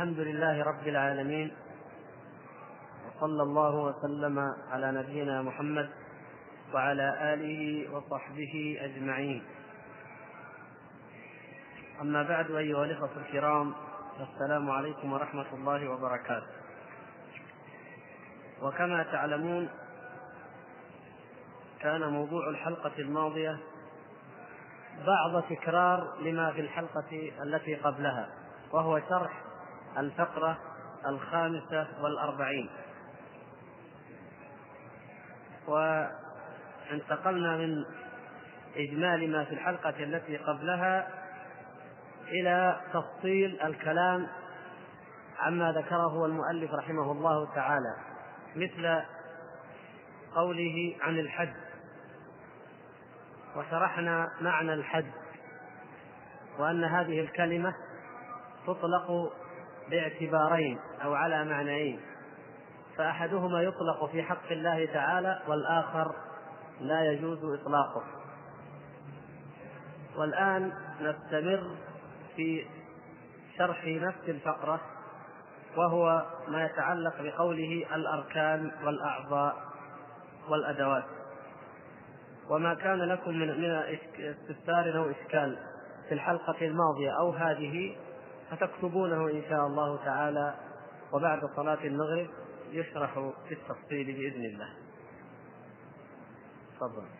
الحمد لله رب العالمين وصلى الله وسلم على نبينا محمد وعلى آله وصحبه أجمعين. أما بعد أيها الإخوة الكرام السلام عليكم ورحمة الله وبركاته. وكما تعلمون كان موضوع الحلقة الماضية بعض تكرار لما في الحلقة التي قبلها وهو شرح الفقرة الخامسة والأربعين. وانتقلنا من إجمال ما في الحلقة التي قبلها إلى تفصيل الكلام عما ذكره المؤلف رحمه الله تعالى مثل قوله عن الحج. وشرحنا معنى الحج وأن هذه الكلمة تطلق باعتبارين أو على معنيين فأحدهما يطلق في حق الله تعالى والآخر لا يجوز إطلاقه. والآن نستمر في شرح نفس الفقرة وهو ما يتعلق بقوله الأركان والأعضاء والأدوات. وما كان لكم من من استفسار أو إشكال في الحلقة الماضية أو هذه فتكتبونه إن شاء الله تعالى وبعد صلاة المغرب يشرح بالتفصيل بإذن الله. تفضل.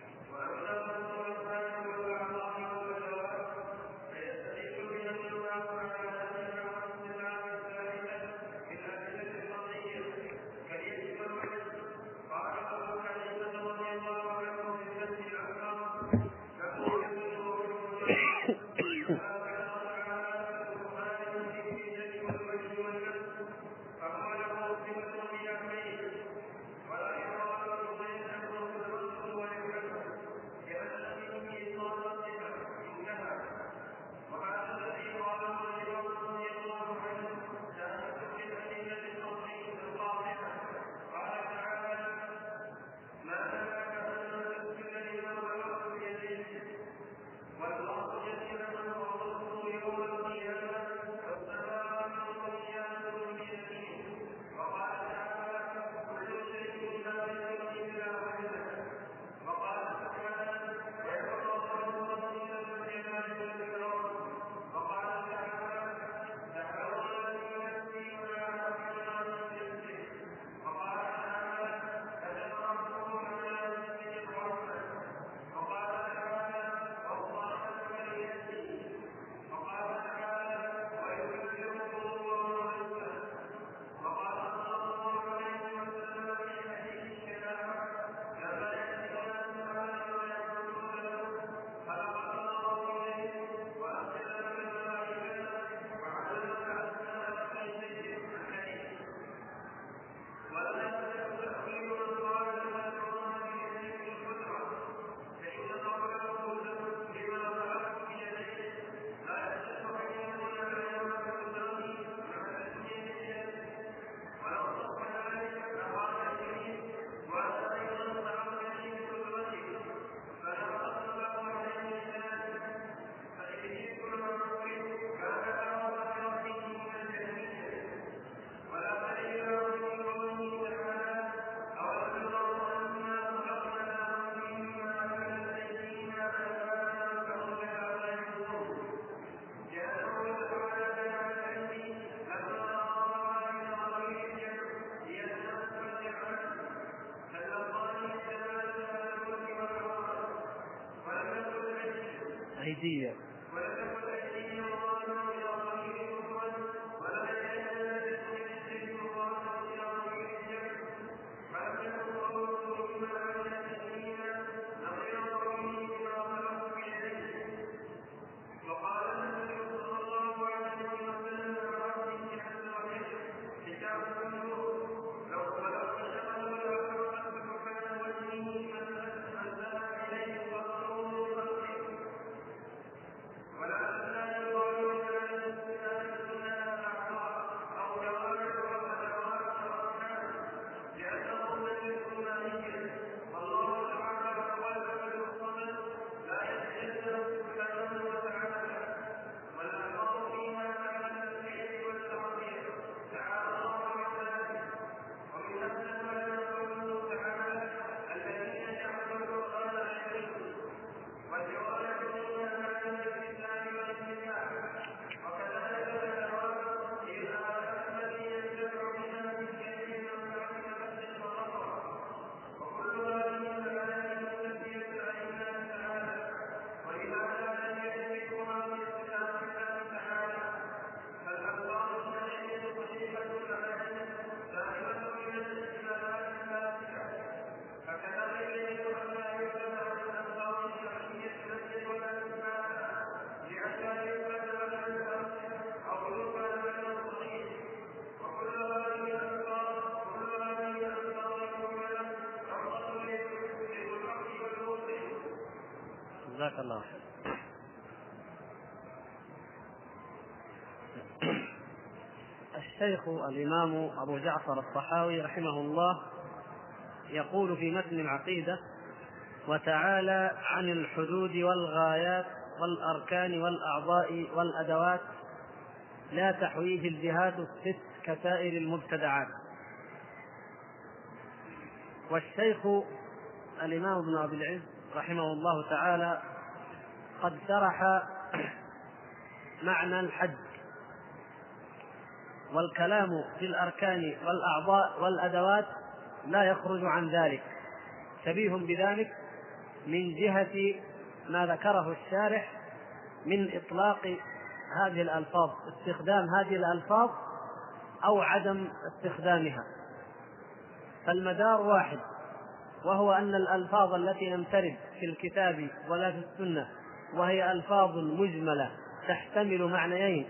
جزاك الله الشيخ الإمام أبو جعفر الصحاوي رحمه الله يقول في متن العقيدة وتعالى عن الحدود والغايات والأركان والأعضاء والأدوات لا تحويه الجهات الست كسائر المبتدعات. والشيخ الإمام ابن أبي العز رحمه الله تعالى قد شرح معنى الحج والكلام في الأركان والأعضاء والأدوات لا يخرج عن ذلك. شبيه بذلك من جهة ما ذكره الشارح من إطلاق هذه الألفاظ استخدام هذه الألفاظ أو عدم استخدامها. فالمدار واحد وهو أن الألفاظ التي لم ترد في الكتاب ولا في السنة وهي ألفاظ مجملة تحتمل معنيين.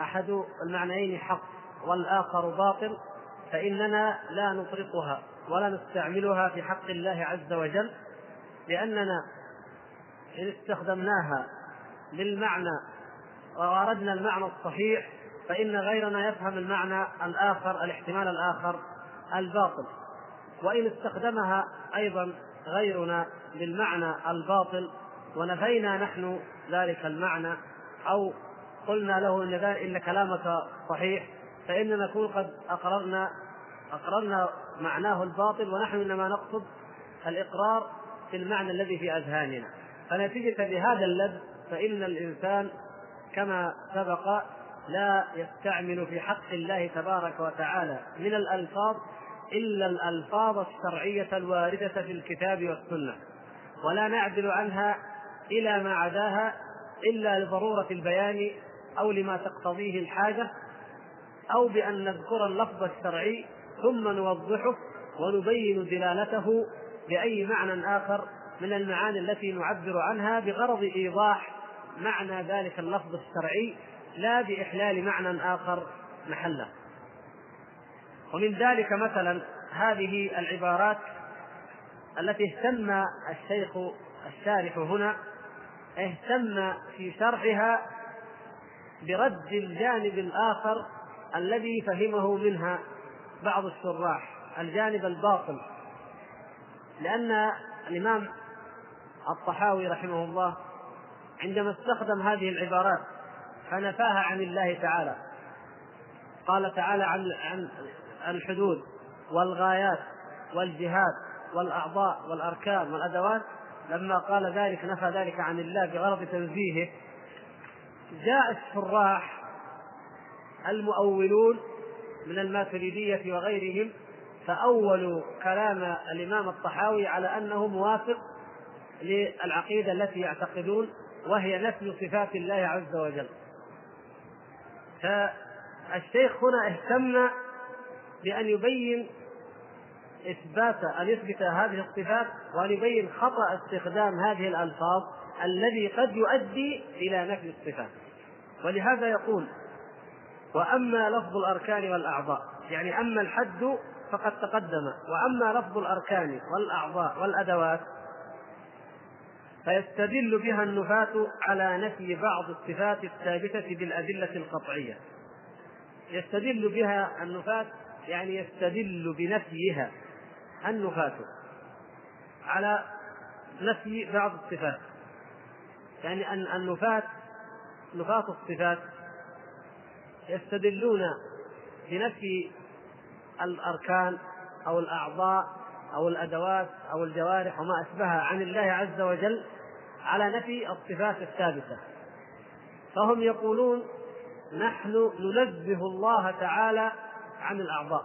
أحد المعنيين حق والآخر باطل فإننا لا نطلقها ولا نستعملها في حق الله عز وجل لأننا إن استخدمناها للمعنى وأردنا المعنى الصحيح فإن غيرنا يفهم المعنى الآخر الاحتمال الآخر الباطل. وإن استخدمها أيضا غيرنا للمعنى الباطل ونفينا نحن ذلك المعنى أو قلنا له إن, إن كلامك صحيح فإننا نكون قد أقررنا أقررنا معناه الباطل ونحن إنما نقصد الإقرار في المعنى الذي في أذهاننا. فنتيجة لهذا اللبس فإن الإنسان كما سبق لا يستعمل في حق الله تبارك وتعالى من الألفاظ إلا الألفاظ الشرعية الواردة في الكتاب والسنة ولا نعدل عنها إلى ما عداها إلا لضرورة البيان أو لما تقتضيه الحاجة أو بأن نذكر اللفظ الشرعي ثم نوضحه ونبين دلالته بأي معنى آخر من المعاني التي نعبر عنها بغرض إيضاح معنى ذلك اللفظ الشرعي لا بإحلال معنى آخر محله. ومن ذلك مثلا هذه العبارات التي اهتم الشيخ الشارح هنا اهتم في شرحها برد الجانب الآخر الذي فهمه منها بعض الشراح الجانب الباطل لأن الإمام الطحاوي رحمه الله عندما استخدم هذه العبارات فنفاها عن الله تعالى. قال تعالى عن عن الحدود والغايات والجهاد والأعضاء والأركان والأدوات لما قال ذلك نفى ذلك عن الله بغرض تنزيهه جاء الشراح المؤولون من الماتريدية وغيرهم فأولوا كلام الإمام الطحاوي على أنه موافق للعقيدة التي يعتقدون وهي نفي صفات الله عز وجل. فالشيخ هنا اهتم بأن يبين إثبات أن يثبت هذه الصفات وأن يبين خطأ استخدام هذه الألفاظ الذي قد يؤدي إلى نفي الصفات. ولهذا يقول وأما لفظ الأركان والأعضاء يعني أما الحد فقد تقدم وأما لفظ الأركان والأعضاء والأدوات فيستدل بها النفاة على نفي بعض الصفات الثابتة بالأدلة القطعية. يستدل بها النفاة يعني يستدل بنفيها. النفاة على نفي بعض الصفات. يعني أن النفاة نفاة الصفات يستدلون بنفي الأركان أو الأعضاء أو الأدوات أو الجوارح وما أشبهها عن الله عز وجل على نفي الصفات الثابتة. فهم يقولون نحن ننزه الله تعالى عن الأعضاء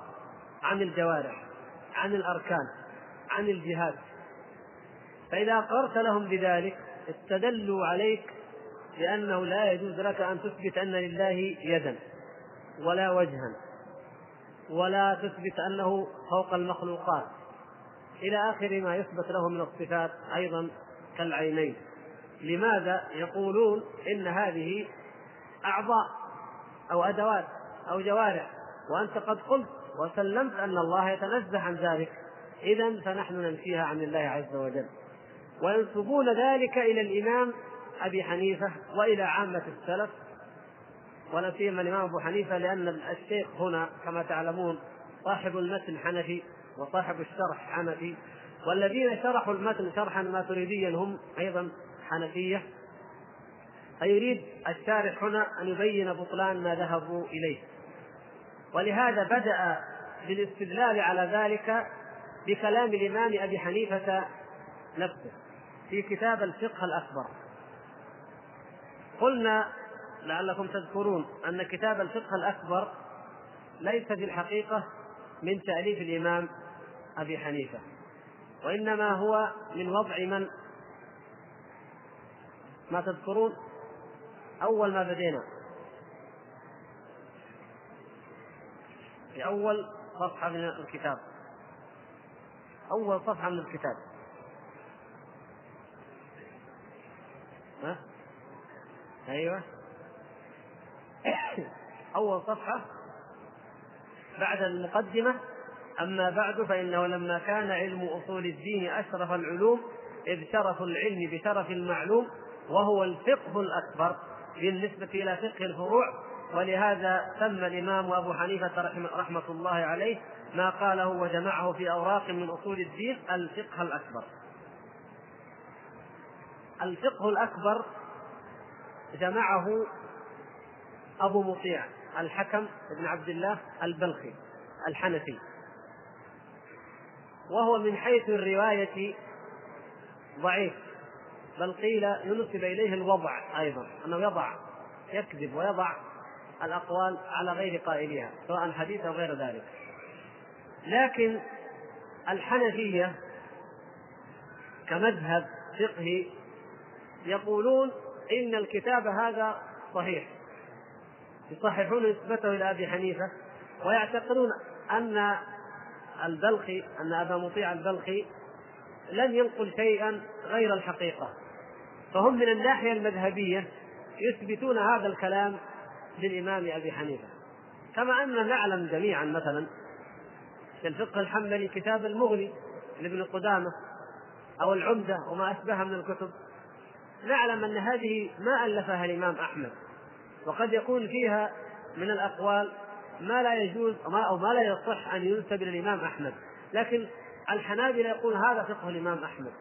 عن الجوارح. عن الأركان عن الجهاد. فإذا أقررت لهم بذلك استدلوا عليك بأنه لا يجوز لك أن تثبت أن لله يدا ولا وجها ولا تثبت أنه فوق المخلوقات. إلى آخر ما يثبت له من الصفات أيضا كالعينين. لماذا يقولون إن هذه أعضاء أو أدوات أو جوارح؟ وأنت قد قلت وسلمت أن الله يتنزه عن ذلك. إذا فنحن ننفيها عن الله عز وجل. وينسبون ذلك إلى الإمام أبي حنيفة وإلى عامة السلف. ولا سيما الإمام أبو حنيفة لأن الشيخ هنا كما تعلمون صاحب المتن حنفي وصاحب الشرح حنفي. والذين شرحوا المتن شرحا ماتريديا هم أيضا حنفية. فيريد الشارح هنا أن يبين بطلان ما ذهبوا إليه. ولهذا بدأ بالاستدلال على ذلك بكلام الإمام أبي حنيفة نفسه في كتاب الفقه الأكبر. قلنا لعلكم تذكرون أن كتاب الفقه الأكبر ليس في الحقيقة من تأليف الإمام أبي حنيفة وإنما هو من وضع من؟ ما تذكرون؟ أول ما بدينا. في أول صفحة من الكتاب. أول صفحة من الكتاب. ها؟ أيوه. أول صفحة بعد المقدمة. أما بعد فإنه لما كان علم أصول الدين أشرف العلوم إذ شرف العلم بشرف المعلوم وهو الفقه الأكبر بالنسبة إلى فقه الفروع ولهذا سمى الإمام أبو حنيفة رحمة الله عليه ما قاله وجمعه في أوراق من أصول الدين الفقه الأكبر. الفقه الأكبر جمعه أبو مطيع الحكم بن عبد الله البلخي الحنفي. وهو من حيث الرواية ضعيف بل قيل ينسب إليه الوضع أيضا أنه يضع يكذب ويضع الأقوال على غير قائلها سواء حديث أو غير ذلك. لكن الحنفية كمذهب فقهي يقولون إن الكتاب هذا صحيح. يصححون نسبته إلى أبي حنيفة ويعتقدون أن البلخي أن أبا مطيع البلخي لم ينقل شيئا غير الحقيقة. فهم من الناحية المذهبية يثبتون هذا الكلام للإمام أبي حنيفة. كما أن نعلم جميعا مثلا في الفقه الحنبلي كتاب المغني لابن قدامة أو العمدة وما أشبه من الكتب. نعلم أن هذه ما ألفها الإمام أحمد. وقد يكون فيها من الأقوال ما لا يجوز أو ما لا يصح أن ينسب إلى الإمام أحمد. لكن الحنابلة يقول هذا فقه الإمام أحمد.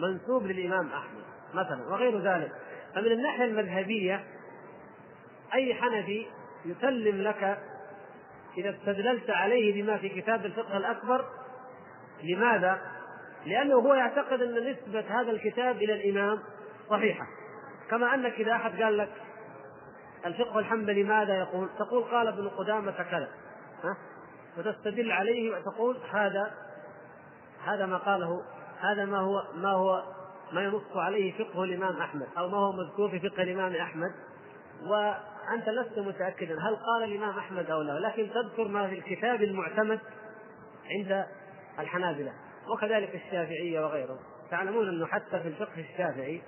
منسوب للإمام أحمد مثلا وغير ذلك. فمن الناحية المذهبية أي حنفي يسلم لك إذا استدللت عليه بما في كتاب الفقه الأكبر لماذا؟ لأنه هو يعتقد أن نسبة هذا الكتاب إلى الإمام صحيحة كما أنك إذا أحد قال لك الفقه الحنبلي ماذا يقول؟ تقول قال ابن قدامة كذا ها؟ وتستدل عليه وتقول هذا هذا ما قاله هذا ما هو ما هو ما ينص عليه فقه الإمام أحمد أو ما هو مذكور في فقه الإمام أحمد وانت لست متأكدا هل قال الإمام أحمد أو لا لكن تذكر ما في الكتاب المعتمد عند الحنابلة وكذلك الشافعيه وغيره. تعلمون أنه حتى في الفقه الشافعي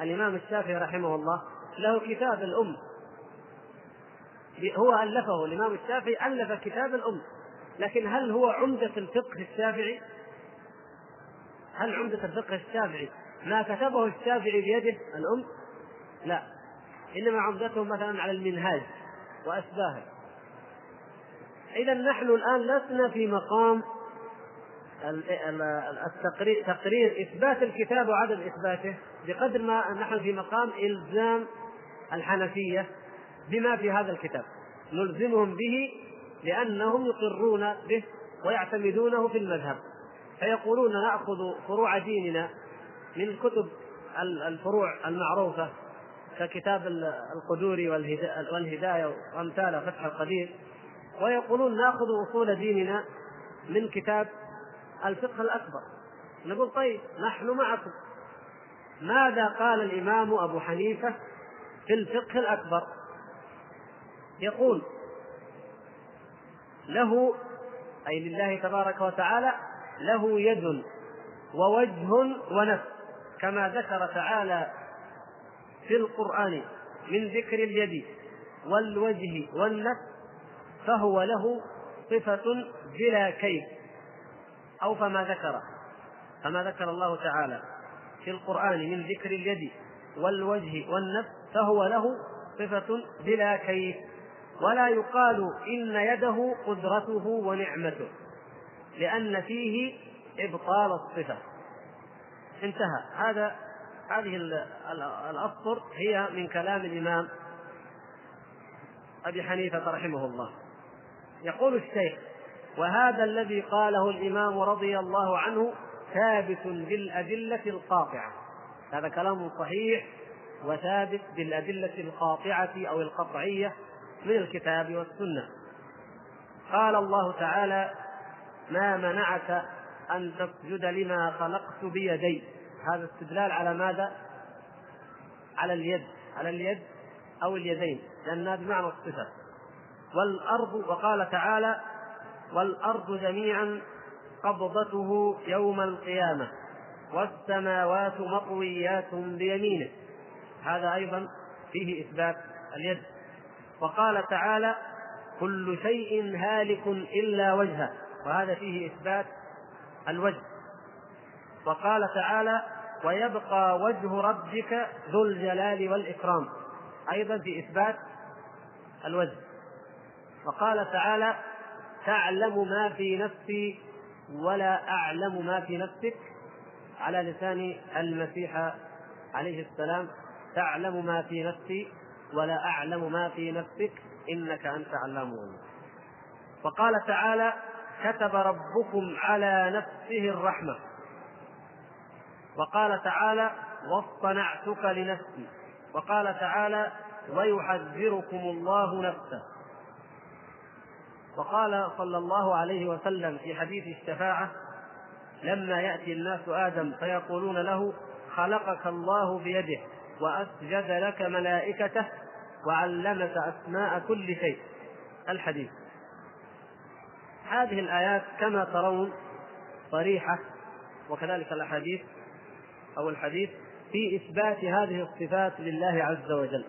الإمام الشافعي رحمه الله له كتاب الأم. هو ألفه الإمام الشافعي ألف كتاب الأم. لكن هل هو عمدة الفقه الشافعي؟ هل عمدة الفقه الشافعي؟ ما كتبه الشافعي بيده الأم؟ لا. إنما عمدته مثلا على المنهاج وأشباهه إذا نحن الآن لسنا في مقام التقرير تقرير إثبات الكتاب وعدم إثباته بقدر ما نحن في مقام إلزام الحنفية بما في هذا الكتاب. نلزمهم به لأنهم يقرون به ويعتمدونه في المذهب. فيقولون نأخذ فروع ديننا من كتب الفروع المعروفة ككتاب القدوري والهداية وأمثال فتح القدير ويقولون ناخذ أصول ديننا من كتاب الفقه الأكبر. نقول طيب نحن معكم. ماذا قال الإمام أبو حنيفة في الفقه الأكبر؟ يقول له أي لله تبارك وتعالى له يد ووجه ونفس كما ذكر تعالى في القرآن من ذكر اليد والوجه والنفس فهو له صفة بلا كيف أو فما ذكر. فما ذكر الله تعالى في القرآن من ذكر اليد والوجه والنفس فهو له صفة بلا كيف. ولا يقال إن يده قدرته ونعمته لأن فيه إبطال الصفة. انتهى. هذا هذه الأسطر هي من كلام الإمام أبي حنيفة رحمه الله. يقول الشيخ وهذا الذي قاله الإمام رضي الله عنه ثابت بالأدلة القاطعة. هذا كلام صحيح وثابت بالأدلة القاطعة أو القطعية من الكتاب والسنة. قال الله تعالى ما منعك أن تسجد لما خلقت بيدي. هذا استدلال على ماذا؟ على اليد على اليد أو اليدين لأنها بمعنى الصفة والأرض وقال تعالى والأرض جميعا قبضته يوم القيامة والسماوات مطويات بيمينه. هذا أيضا فيه إثبات اليد. وقال تعالى كل شيء هالك إلا وجهه. وهذا فيه إثبات الوجه. وقال تعالى ويبقى وجه ربك ذو الجلال والإكرام. أيضا في إثبات الوجه. وقال تعالى تعلم ما في نفسي ولا أعلم ما في نفسك. على لسان المسيح عليه السلام تعلم ما في نفسي ولا أعلم ما في نفسك إنك أنت علام الغيوب. وقال تعالى كتب ربكم على نفسه الرحمة. وقال تعالى واصطنعتك لنفسي وقال تعالى ويحذركم الله نفسه وقال صلى الله عليه وسلم في حديث الشفاعة لما يأتي الناس آدم فيقولون له خلقك الله بيده وأسجد لك ملائكته وعلمك أسماء كل شيء الحديث. هذه الآيات كما ترون صريحة وكذلك الأحاديث أو الحديث في إثبات هذه الصفات لله عز وجل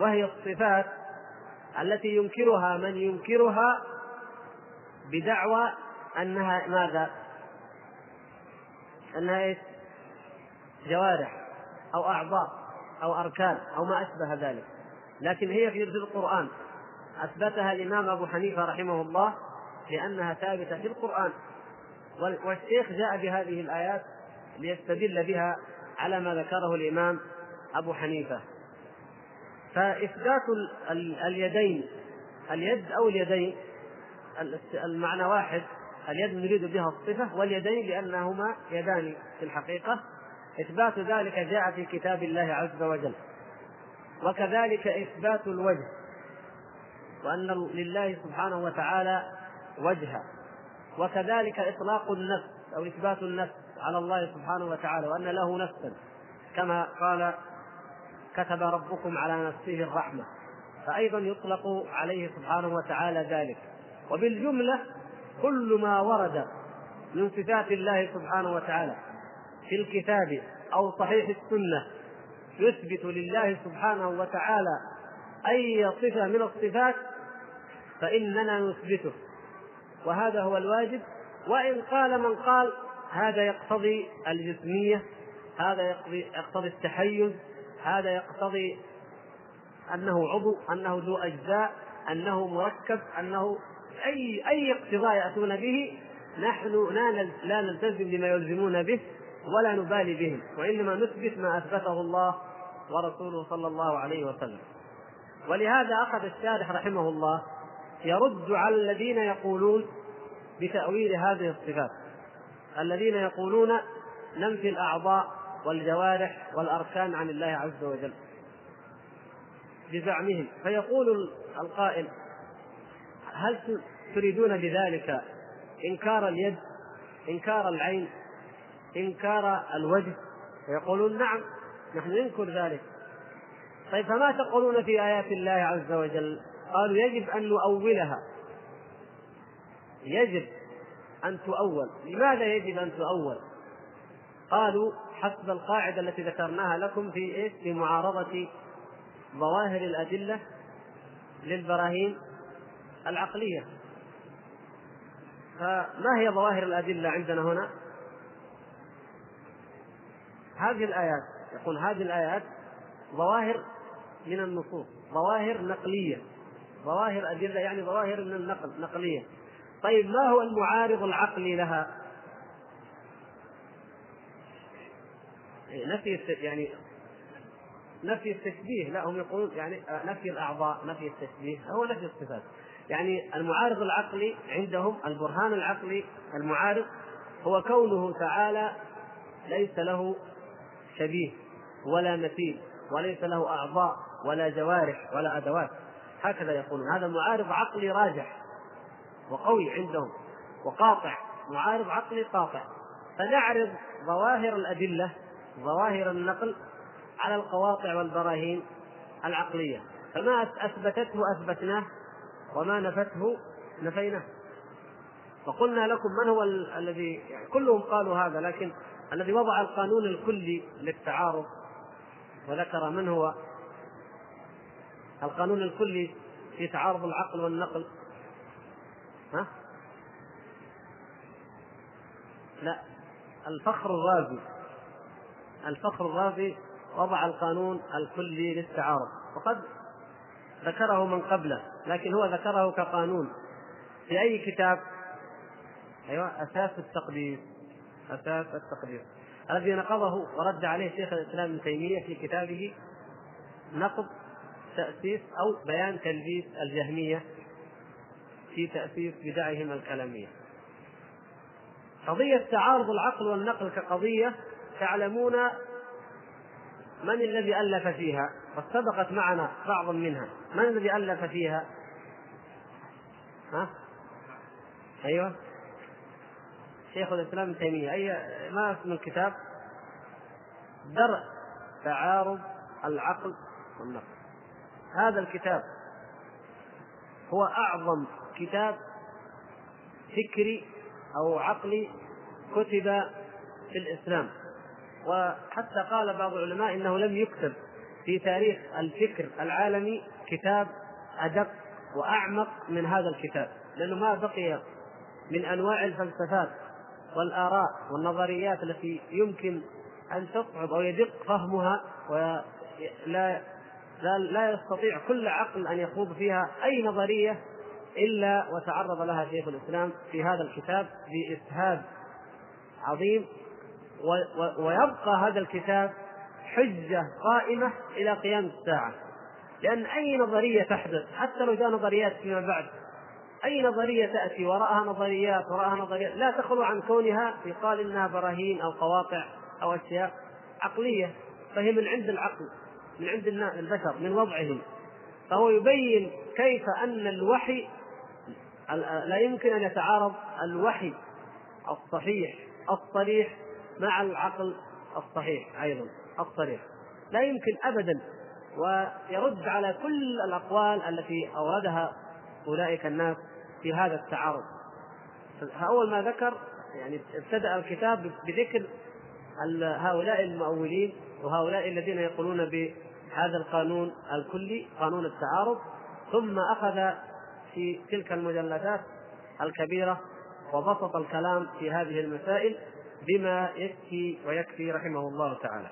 وهي الصفات التي ينكرها من ينكرها بدعوى أنها ماذا؟ أنها إيش؟ جوارح أو أعضاء أو أركان أو ما أشبه ذلك لكن هي في القرآن أثبتها الإمام أبو حنيفة رحمه الله لأنها ثابتة في القرآن والشيخ جاء بهذه الآيات ليستدل بها على ما ذكره الإمام أبو حنيفة. فإثبات اليدين اليد أو اليدين المعنى واحد اليد نريد بها الصفة واليدين لأنهما يدان في الحقيقة. إثبات ذلك جاء في كتاب الله عز وجل. وكذلك إثبات الوجه وأن لله سبحانه وتعالى وجها وكذلك إطلاق النفس أو إثبات النفس. على الله سبحانه وتعالى وأن له نفسا. كما قال كتب ربكم على نفسه الرحمة. فأيضا يطلق عليه سبحانه وتعالى ذلك. وبالجملة كل ما ورد من صفات الله سبحانه وتعالى في الكتاب أو صحيح السنة يثبت لله سبحانه وتعالى أي صفة من الصفات فإننا نثبته. وهذا هو الواجب. وإن قال من قال هذا يقتضي الجسمية هذا يقتضي, يقتضي التحيز هذا يقتضي أنه عضو أنه ذو أجزاء أنه مركب أنه أي أي اقتضاء يأتون به نحن لا لا نلتزم بما يلزمون به ولا نبالي بهم وإنما نثبت ما أثبته الله ورسوله صلى الله عليه وسلم. ولهذا أخذ الشارح رحمه الله يرد على الذين يقولون بتأويل هذه الصفات. الذين يقولون ننفي الأعضاء والجوارح والأركان عن الله عز وجل بزعمهم. فيقول القائل هل تريدون بذلك إنكار اليد إنكار العين إنكار الوجه؟ فيقولون نعم نحن ننكر ذلك. طيب فما تقولون في آيات الله عز وجل؟ قالوا يجب أن نؤولها. يجب أن تؤول. لماذا يجب أن تؤول؟ قالوا حسب القاعدة التي ذكرناها لكم في إيش في معارضة ظواهر الأدلة للبراهين العقلية. فما هي ظواهر الأدلة عندنا هنا؟ هذه الآيات يقول هذه الآيات ظواهر من النصوص ظواهر نقلية. ظواهر أدلة يعني ظواهر من النقل نقلية. طيب ما هو المعارض العقلي لها؟ نفي يعني نفي التشبيه. لا هم يقولون يعني نفي الأعضاء نفي التشبيه هو نفي الصفات. يعني المعارض العقلي عندهم البرهان العقلي المعارض هو كونه تعالى ليس له شبيه ولا مثيل وليس له أعضاء ولا جوارح ولا أدوات. هكذا يقولون. هذا معارض عقلي راجح. وقوي عندهم وقاطع معارض عقلي قاطع. فنعرض ظواهر الأدلة ظواهر النقل على القواطع والبراهين العقلية. فما أثبتته أثبتناه وما نفته نفيناه. فقلنا لكم من هو الذي يعني كلهم قالوا هذا لكن الذي وضع القانون الكلي للتعارض. وذكر من هو؟ القانون الكلي في تعارض العقل والنقل. ها؟ لا الفخر الرازي. الفخر الرازي وضع القانون الكلي للتعارض. وقد ذكره من قبله لكن هو ذكره كقانون. في أي كتاب؟ أيوة أساس التقدير. أساس التقدير. الذي نقضه ورد عليه شيخ الإسلام ابن تيمية في كتابه نقض تأسيس أو بيان تلبيس الجهمية في تأسيس بدعهم الكلامية. قضية تعارض العقل والنقل كقضية تعلمون من الذي ألف فيها وسبقت معنا بعض منها. من الذي ألف فيها؟ ها؟ أيوه. شيخ الإسلام ابن تيمية أي ما اسم الكتاب درء تعارض العقل والنقل. هذا الكتاب هو أعظم كتاب فكري أو عقلي كتب في الإسلام. وحتى قال بعض العلماء إنه لم يكتب في تاريخ الفكر العالمي كتاب أدق وأعمق من هذا الكتاب لأنه ما بقي من أنواع الفلسفات والآراء والنظريات التي يمكن أن تصعب أو يدق فهمها ولا لا, لا يستطيع كل عقل أن يخوض فيها أي نظرية إلا وتعرض لها شيخ الإسلام في هذا الكتاب باسهاب عظيم ويبقى هذا الكتاب حجة قائمة إلى قيام الساعة. لأن أي نظرية تحدث حتى لو جاء نظريات فيما بعد أي نظرية تأتي وراءها نظريات وراءها نظريات لا تخلو عن كونها يقال إنها براهين أو قواطع أو أشياء عقلية فهي من عند العقل من عند البشر من وضعهم. فهو يبين كيف أن الوحي لا يمكن أن يتعارض الوحي الصحيح الصريح مع العقل الصحيح أيضا الصريح. لا يمكن ابدا ويرد على كل الأقوال التي أوردها أولئك الناس في هذا التعارض. فاول ما ذكر يعني ابتدأ الكتاب بذكر هؤلاء المؤولين وهؤلاء الذين يقولون بهذا القانون الكلي قانون التعارض ثم أخذ في تلك المجلدات الكبيرة وبسط الكلام في هذه المسائل بما يكفي ويكفي رحمه الله تعالى.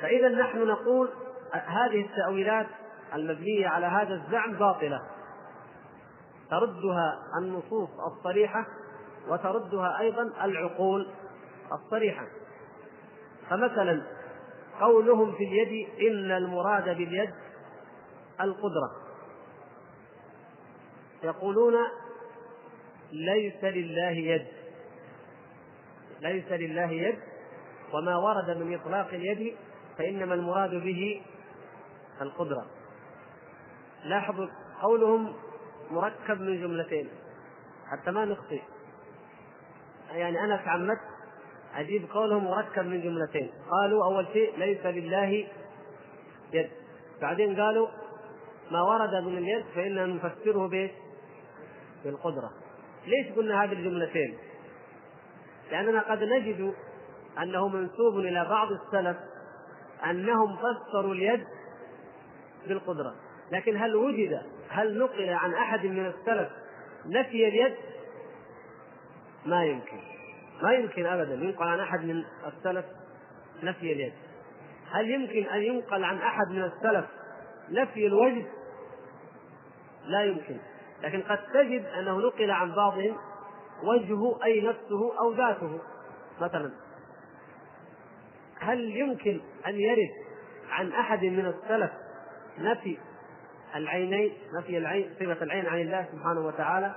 فإذا نحن نقول هذه التأويلات المبنية على هذا الزعم باطلة. تردها النصوص الصريحة وتردها أيضا العقول الصريحة. فمثلا قولهم في اليد إن المراد باليد القدرة. يقولون ليس لله يد. ليس لله يد. وما ورد من إطلاق اليد فإنما المراد به القدرة. لاحظوا قولهم مركب من جملتين. حتى ما نخطئ يعني أنا تعمدت أجيب قولهم مركب من جملتين. قالوا أول شيء ليس لله يد. بعدين قالوا ما ورد من اليد فإننا نفسره به بالقدرة. ليش قلنا هذه الجملتين؟ لأننا قد نجد أنه منسوب إلى بعض السلف أنهم فسروا اليد بالقدرة. لكن هل وجد هل نقل عن أحد من السلف نفي اليد؟ ما يمكن. ما يمكن ابدا. ينقل عن أحد من السلف نفي اليد. هل يمكن أن ينقل عن أحد من السلف نفي الوجه؟ لا يمكن. لكن قد تجد أنه نقل عن بعضهم وجهه أي نفسه أو ذاته. مثلا هل يمكن أن يرد عن أحد من السلف نفي العينين نفي العين صفة العين عن الله سبحانه وتعالى؟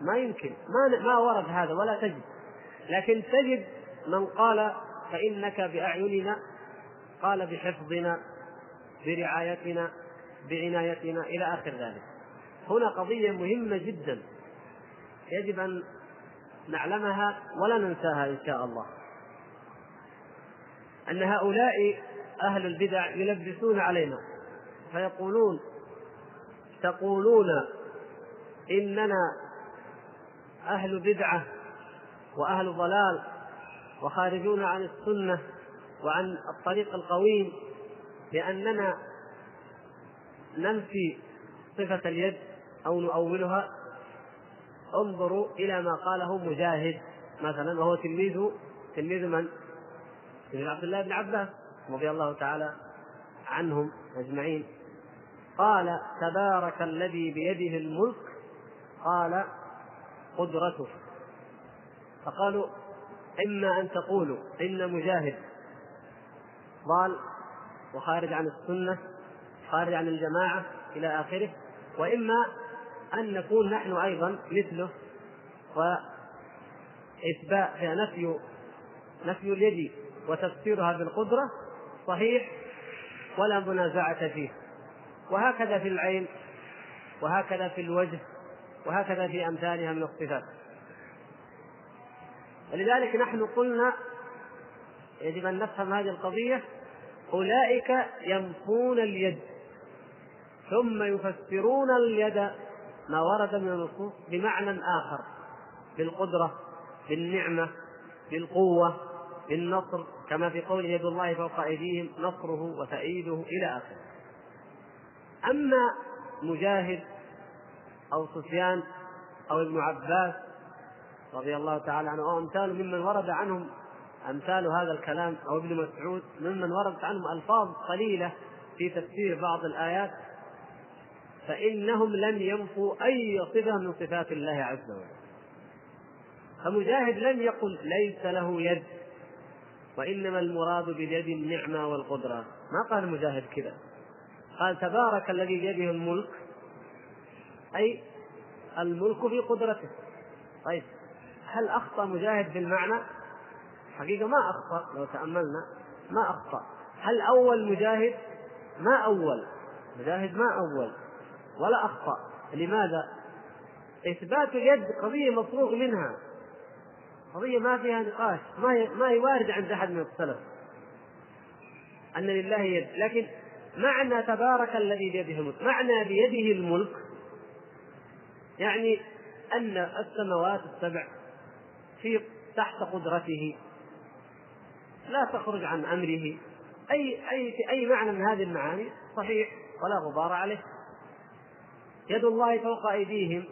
ما يمكن. ما ما ورد هذا ولا تجد. لكن تجد من قال فإنك بأعيننا قال بحفظنا برعايتنا بعنايتنا إلى آخر ذلك. هنا قضية مهمة جدا. يجب أن نعلمها ولا ننساها إن شاء الله. أن هؤلاء أهل البدع يلبسون علينا. فيقولون تقولون إننا أهل بدعة وأهل ضلال وخارجون عن السنة وعن الطريق القويم لأننا ننفي صفة اليد أو نؤولها. انظروا إلى ما قاله مجاهد مثلا وهو تلميذ تلميذ من؟ تلميذ عبد الله بن عباس رضي الله تعالى عنهم أجمعين. قال تبارك الذي بيده الملك. قال قدرته. فقالوا إما أن تقولوا إن مجاهد. ضال وخارج عن السنة خارج عن الجماعة إلى آخره. وإما أن نكون نحن أيضا مثله وإثبات نفي نفي اليد وتفسيرها بالقدرة صحيح ولا منازعة فيه. وهكذا في العين وهكذا في الوجه وهكذا في أمثالها من الصفات. ولذلك نحن قلنا يجب أن نفهم هذه القضية أولئك ينفون اليد ثم يفسرون اليد. ما ورد من النصوص بمعنى آخر بالقدرة بالنعمة بالقوة بالنصر كما في قول يد الله فوق أيديهم نصره وتأييده إلى آخره. أما مجاهد أو سفيان أو ابن عباس رضي الله تعالى عنه أو أمثال ممن ورد عنهم أمثال هذا الكلام أو ابن مسعود ممن وردت عنهم ألفاظ قليلة في تفسير بعض الآيات فإنهم لم ينفوا أي صفة من صفات الله عز وجل. فمجاهد لم يقل ليس له يد وإنما المراد باليد النعمة والقدرة. ما قال مجاهد كذا؟ قال تبارك الذي بيده الملك أي الملك في قدرته. طيب هل أخطأ مجاهد في المعنى؟ حقيقة ما أخطأ لو تأملنا ما أخطأ. هل أول مجاهد؟ ما أول. مجاهد ما أول. ولا أخطأ. لماذا؟ إثبات اليد قضية مفروغ منها. قضية ما فيها نقاش ما هي ما هي واردة عند أحد من السلف. أن لله يد. لكن معنى تبارك الذي بيده الملك. معنى بيده الملك يعني أن السماوات السبع في تحت قدرته. لا تخرج عن أمره. أي أي أي معنى من هذه المعاني؟ صحيح ولا غبار عليه. يد الله فوق أيديهم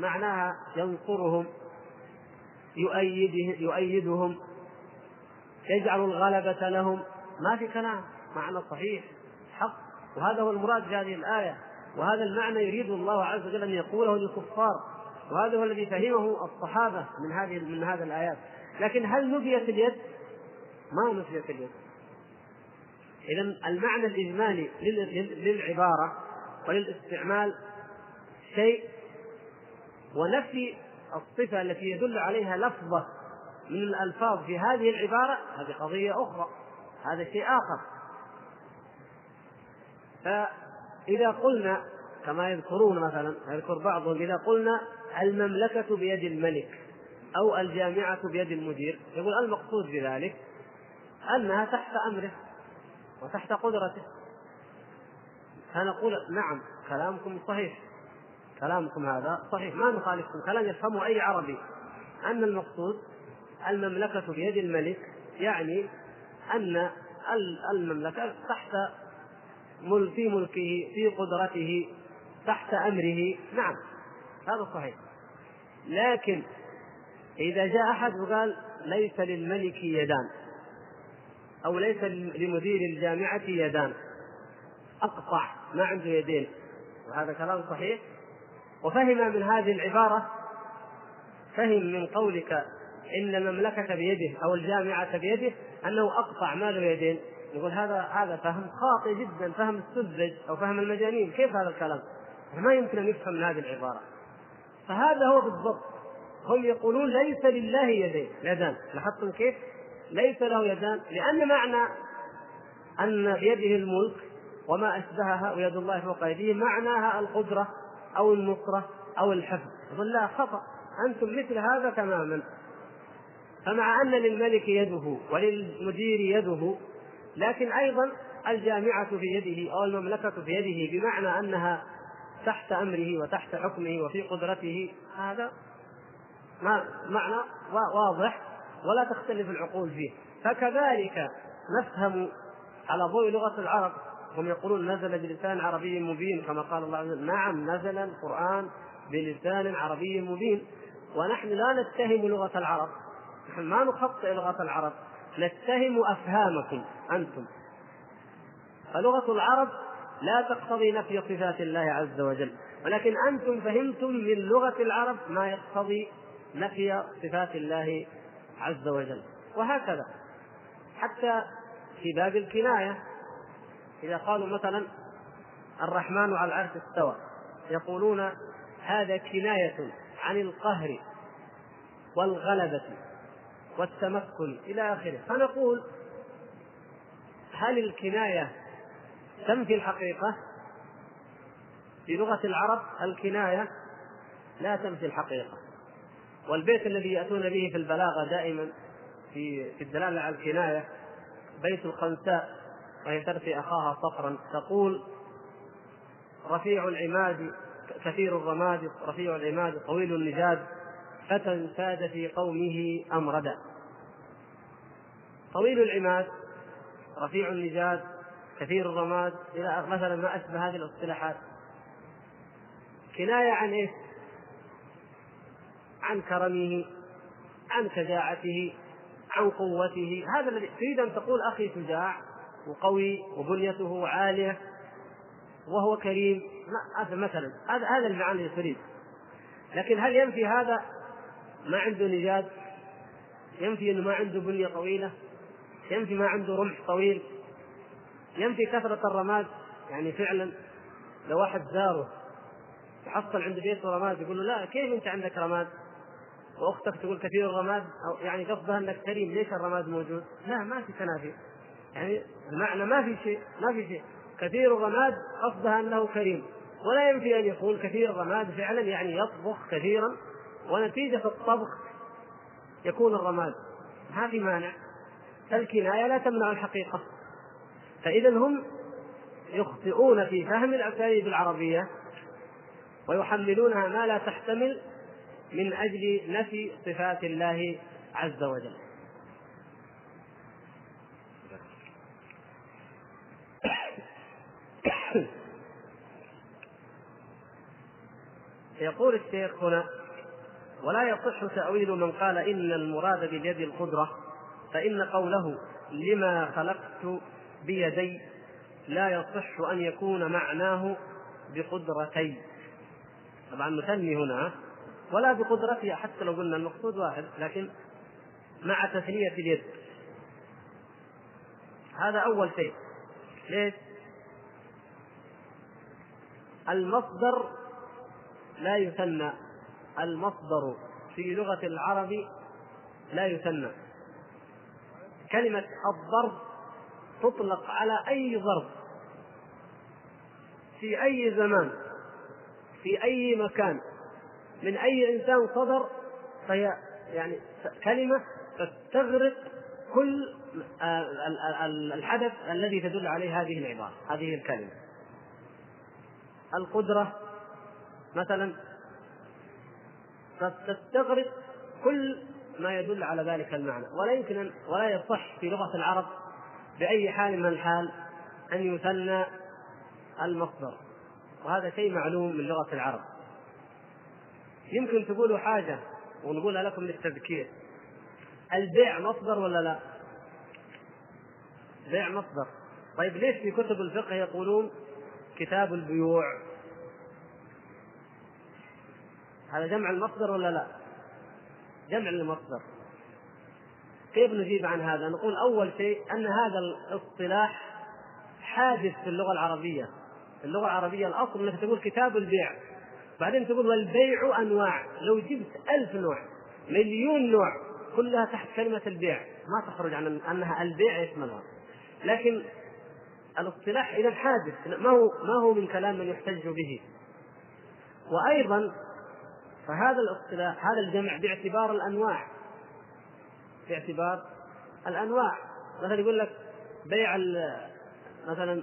معناها ينصرهم يؤيده يؤيدهم يجعل الغلبة لهم. ما في كلام معنى صحيح حق. وهذا هو المراد في هذه الآية. وهذا المعنى يريد الله عز وجل أن يقوله للكفار. وهذا هو الذي فهمه الصحابة من هذه من هذا الآيات. لكن هل نفيت اليد؟ ما نفيت اليد. اذا المعنى الإجمالي للعبارة وللاستعمال شيء ونفي الصفة التي يدل عليها لفظة من الألفاظ في هذه العبارة هذه قضية أخرى هذا شيء آخر. إذا قلنا كما يذكرون مثلا يذكر بعضهم إذا قلنا المملكة بيد الملك أو الجامعة بيد المدير يقول المقصود بذلك أنها تحت أمره وتحت قدرته. فنقول نعم كلامكم صحيح. كلامكم هذا صحيح. ما نخالفكم. كلام يفهمه أي عربي. أن المقصود المملكة بيد الملك يعني أن المملكة تحت في ملكه في قدرته تحت أمره. نعم هذا صحيح. لكن إذا جاء أحد وقال ليس للملك يدان أو ليس لمدير الجامعة يدان أقطع. ما عنده يدين. وهذا كلام صحيح. وفهم من هذه العبارة فهم من قولك إن المملكة بيده أو الجامعة بيده أنه أقطع ما له يدين يقول هذا هذا فهم خاطئ جدا فهم السذج أو فهم المجانين. كيف هذا الكلام؟ ما يمكن أن يفهم من هذه العبارة. فهذا هو بالضبط. هم يقولون ليس لله يدين. يدان. لاحظتم كيف؟ ليس له يدان. لأن معنى أن بيده الملك وما أشبهها ويد الله فوق أيديه معناها القدرة أو النصرة أو الحفظ. يقول لا خطأ. أنتم مثل هذا تماما. فمع أن للملك يده وللمدير يده لكن أيضا الجامعة في يده أو المملكة في يده بمعنى أنها تحت أمره وتحت حكمه وفي قدرته هذا معنى واضح ولا تختلف العقول فيه. فكذلك نفهم على ضوء لغة العرب هم يقولون نزل بلسان عربي مبين كما قال الله عز وجل. نعم نزل القرآن بلسان عربي مبين. ونحن لا نتهم لغة العرب. نحن ما نخطئ لغة العرب. نتهم أفهامكم أنتم. فلغة العرب لا تقتضي نفي صفات الله عز وجل. ولكن أنتم فهمتم من لغة العرب ما يقتضي نفي صفات الله عز وجل. وهكذا. حتى في باب الكناية. إذا قالوا مثلا الرحمن على العرش استوى يقولون هذا كناية عن القهر والغلبة والتمكن إلى آخره. فنقول هل الكناية تنفي الحقيقة؟ في لغة العرب الكناية لا تنفي الحقيقة. والبيت الذي يأتون به في البلاغة دائما في في الدلالة على الكناية بيت الخنساء. وهي ترثي أخاها صفرا تقول رفيع العماد كثير الرماد رفيع العماد طويل النجاد فتى ساد في قومه أمردا طويل العماد رفيع النجاد كثير الرماد إلى مثلا ما أشبه هذه الاصطلاحات. كناية عن إيش؟ عن كرمه عن شجاعته عن قوته. هذا الذي تريد أن تقول أخي شجاع وقوي وبنيته عالية وهو كريم. مثلا هذا اللي تريد. لكن هل ينفي هذا؟ ما عنده نجاد ينفي إنه ما عنده بنية طويلة. ينفي ما عنده رمح طويل. ينفي كثرة الرماد. يعني فعلا لو واحد زاره وحصل عند بيته رماد يقول له لا كيف أنت عندك رماد؟ وأختك تقول كثير الرماد أو يعني قصدها أنك كريم ليش الرماد موجود؟ لا ما في تنافي. يعني المعنى ما في شيء ما في شيء. كثير الرماد قصدها أنه كريم. ولا ينفي أن يقول كثير الرماد فعلا يعني يطبخ كثيرا ونتيجة الطبخ يكون الرماد ما في مانع. فالكناية لا تمنع الحقيقة. فإذا هم يخطئون في فهم الأساليب العربية ويحملونها ما لا تحتمل من أجل نفي صفات الله عز وجل. يقول الشيخ هنا ولا يصح تأويل من قال إن المراد باليد القدرة فإن قوله لما خلقت بيدي لا يصح أن يكون معناه بقدرتي. طبعا نثني هنا ولا بقدرتها حتى لو قلنا المقصود واحد لكن مع تثنية اليد. هذا أول شيء. ليش؟ المصدر لا يثنى المصدر في لغة العرب لا يثنى كلمة الضرب تطلق على أي ضرب. في أي زمان في أي مكان من أي إنسان صدر فهي يعني كلمة تستغرق كل آه، الحدث الذي تدل عليه هذه العبارة هذه الكلمة. القدرة مثلا تستغرق كل ما يدل على ذلك المعنى. ولا يمكن ولا يصح في لغة العرب بأي حال من الحال أن يثنى المصدر. وهذا شيء معلوم من لغة العرب. يمكن تقولوا حاجة ونقولها لكم للتذكير. البيع مصدر ولا لا؟ بيع مصدر. طيب ليش في كتب الفقه يقولون كتاب البيوع. هذا جمع المصدر ولا لا؟ جمع المصدر. كيف نجيب عن هذا؟ نقول أول شيء أن هذا الاصطلاح حادث في اللغة العربية. في اللغة العربية الأصل أنك تقول كتاب البيع. بعدين تقول والبيع أنواع. لو جبت ألف نوع مليون نوع كلها تحت كلمة البيع. ما تخرج عن أنها البيع يشملها لكن الاصطلاح إذا حادث ما هو ما هو من كلام من يحتج به. وأيضا فهذا الاصطلاح هذا الجمع باعتبار الأنواع. باعتبار الأنواع. مثلا يقول لك بيع مثلا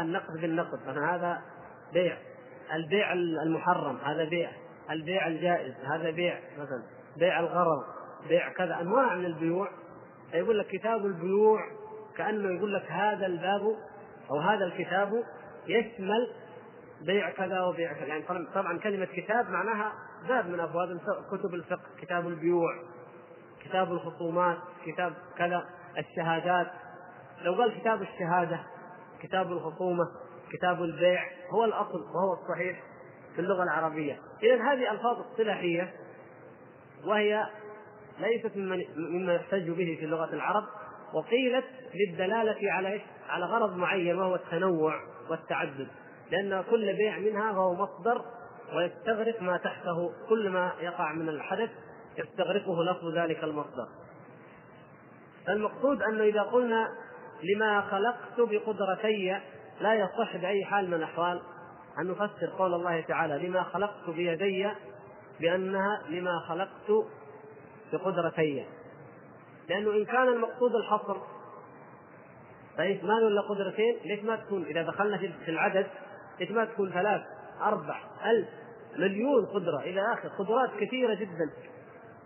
النقد بالنقد. مثلا هذا بيع. البيع المحرم هذا بيع. البيع الجائز هذا بيع. مثلا بيع الغرض بيع كذا. أنواع من البيوع. يقول لك كتاب البيوع كأنه يقول لك هذا الباب أو هذا الكتاب يشمل بيع كذا وبيع كذا. يعني طبعا كلمة كتاب معناها باب من أبواب كتب الفقه كتاب البيوع كتاب الخصومات كتاب كذا الشهادات. لو قال كتاب الشهادة كتاب الخصومة كتاب البيع هو الأصل وهو الصحيح في اللغة العربية. اذا هذه ألفاظ اصطلاحية وهي ليست مما يحتج به في لغة العرب وقيلت للدلالة على؟ على غرض معين وهو التنوع والتعدد. لأن كل بيع منها هو مصدر ويستغرق ما تحته. كل ما يقع من الحدث يستغرقه لفظ ذلك المصدر. المقصود أنه إذا قلنا لما خلقت بقدرتي لا يصح بأي حال من الأحوال أن نفسر قول الله تعالى لما خلقت بيدي بأنها لما خلقت بقدرتي. لأنه إن كان المقصود الحصر. فإيش ما ولا قدرتين ليش ما تكون؟ إذا دخلنا في العدد ليش ما تكون ثلاث أربع ألف مليون قدرة؟ إلى آخر قدرات كثيرة جدا.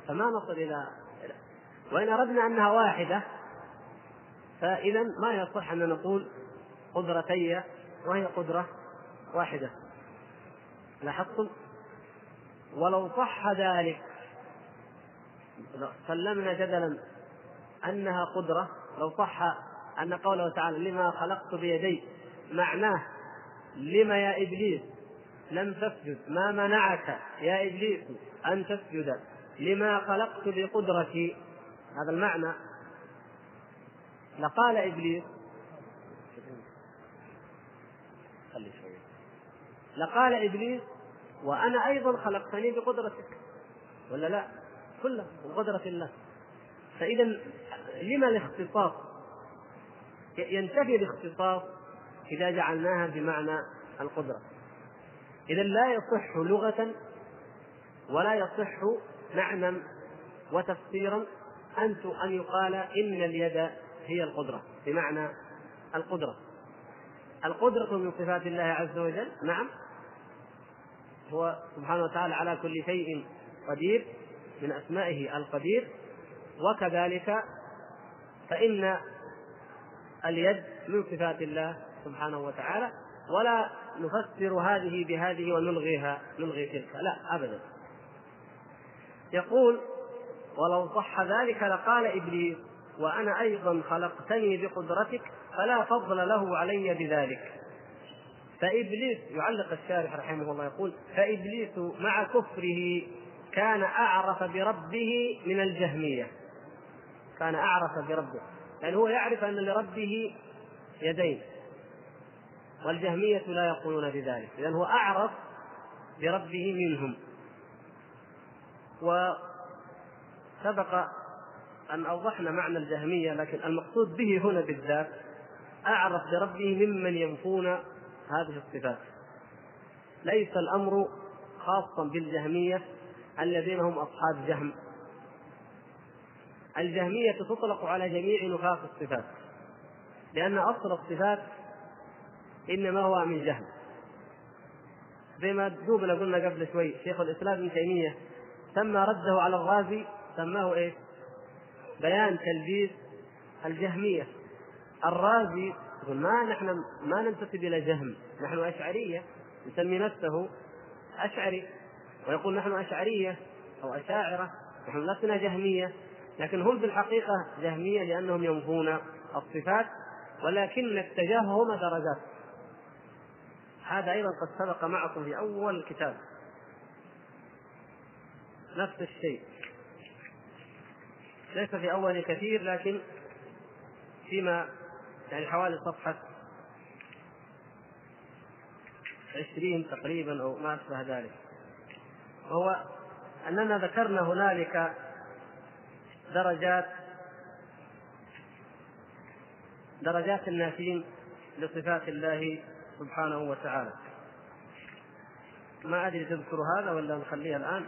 فما نصل إلى وإن أردنا أنها واحدة فإذا ما يصح أن نقول قدرتي وهي قدرة واحدة؟ لاحظتم؟ ولو صح ذلك سلمنا جدلا. أنها قدرة لو صح أن قوله تعالى لما خلقت بيدي معناه لما يا إبليس؟ لم تسجد. ما منعك يا إبليس أن تسجد؟ لما خلقت بقدرتي. هذا المعنى. لقال إبليس خلي شوية لقال إبليس وأنا أيضا خلقتني بقدرتك. ولا لا؟ كله بقدرة الله. فاذا لما الاختصاص؟ ينتفي الاختصاص إذا جعلناها بمعنى القدرة إذا لا يصح لغة ولا يصح معنى وتفسيرا أن أن يقال إن اليد هي القدرة بمعنى القدرة القدرة من صفات الله عز وجل نعم هو سبحانه وتعالى على كل شيء قدير من أسمائه القدير وكذلك فإن اليد من صفات الله سبحانه وتعالى ولا نفسر هذه بهذه ونلغيها نلغي تلك لا أبدا. يقول ولو صح ذلك لقال إبليس وأنا أيضا خلقتني بقدرتك فلا فضل له علي بذلك. فإبليس يعلق الشارح رحمه الله يقول فإبليس مع كفره كان أعرف بربه من الجهمية. كان أعرف بربه يعني هو يعرف أن لربه يدين والجهمية لا يقولون بذلك إذن هو أعرف بربه منهم. وسبق أن أوضحنا معنى الجهمية لكن المقصود به هنا بالذات أعرف بربه ممن ينفون هذه الصفات. ليس الأمر خاصا بالجهمية الذين هم أصحاب جهم الجهمية تطلق على جميع نفاق الصفات لأن أصل الصفات إنما هو من جهم زي ما دوبنا قلنا قبل شوي شيخ الإسلام ابن تيمية سمى رده على الغازي سماه إيه؟ بيان تلبيس الجهمية. الرازي يقول ما نحن ما ننتسب إلى جهم نحن أشعرية يسمي نفسه أشعري. ويقول نحن أشعرية أو أشاعرة نحن لسنا جهمية. لكن هم في الحقيقة جهمية لأنهم ينفون الصفات ولكن اتجاههم درجات. هذا أيضا قد سبق معكم في أول الكتاب نفس الشيء. ليس في أول كثير لكن فيما يعني حوالي صفحة عشرين تقريبا أو ما أشبه ذلك. وهو أننا ذكرنا هنالك درجات درجات النافين لصفات الله سبحانه وتعالى. ما أدري تذكر هذا ولا نخليها الآن.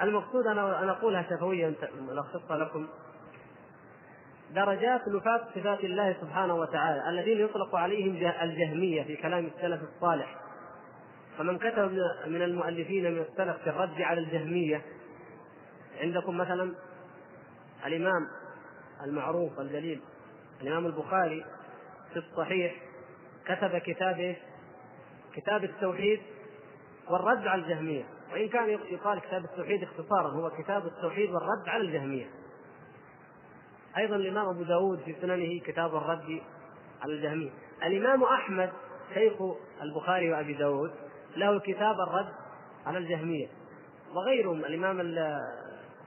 المقصود أنا أنا أقولها شفويا الخطه لكم. درجات نفاة صفات الله سبحانه وتعالى الذين يطلق عليهم الجهمية في كلام السلف الصالح. فمن كتب من المؤلفين من السلف في الرد على الجهمية عندكم مثلا؟ الإمام المعروف الجليل الإمام البخاري في الصحيح كتب كتاب إيش؟ كتاب التوحيد والرد على الجهمية وإن كان يقال كتاب التوحيد اختصارا هو كتاب التوحيد والرد على الجهمية أيضا الإمام أبو داود في سننه كتاب الرد على الجهمية الإمام أحمد شيخ البخاري وأبي داود له كتاب الرد على الجهمية وغيرهم الإمام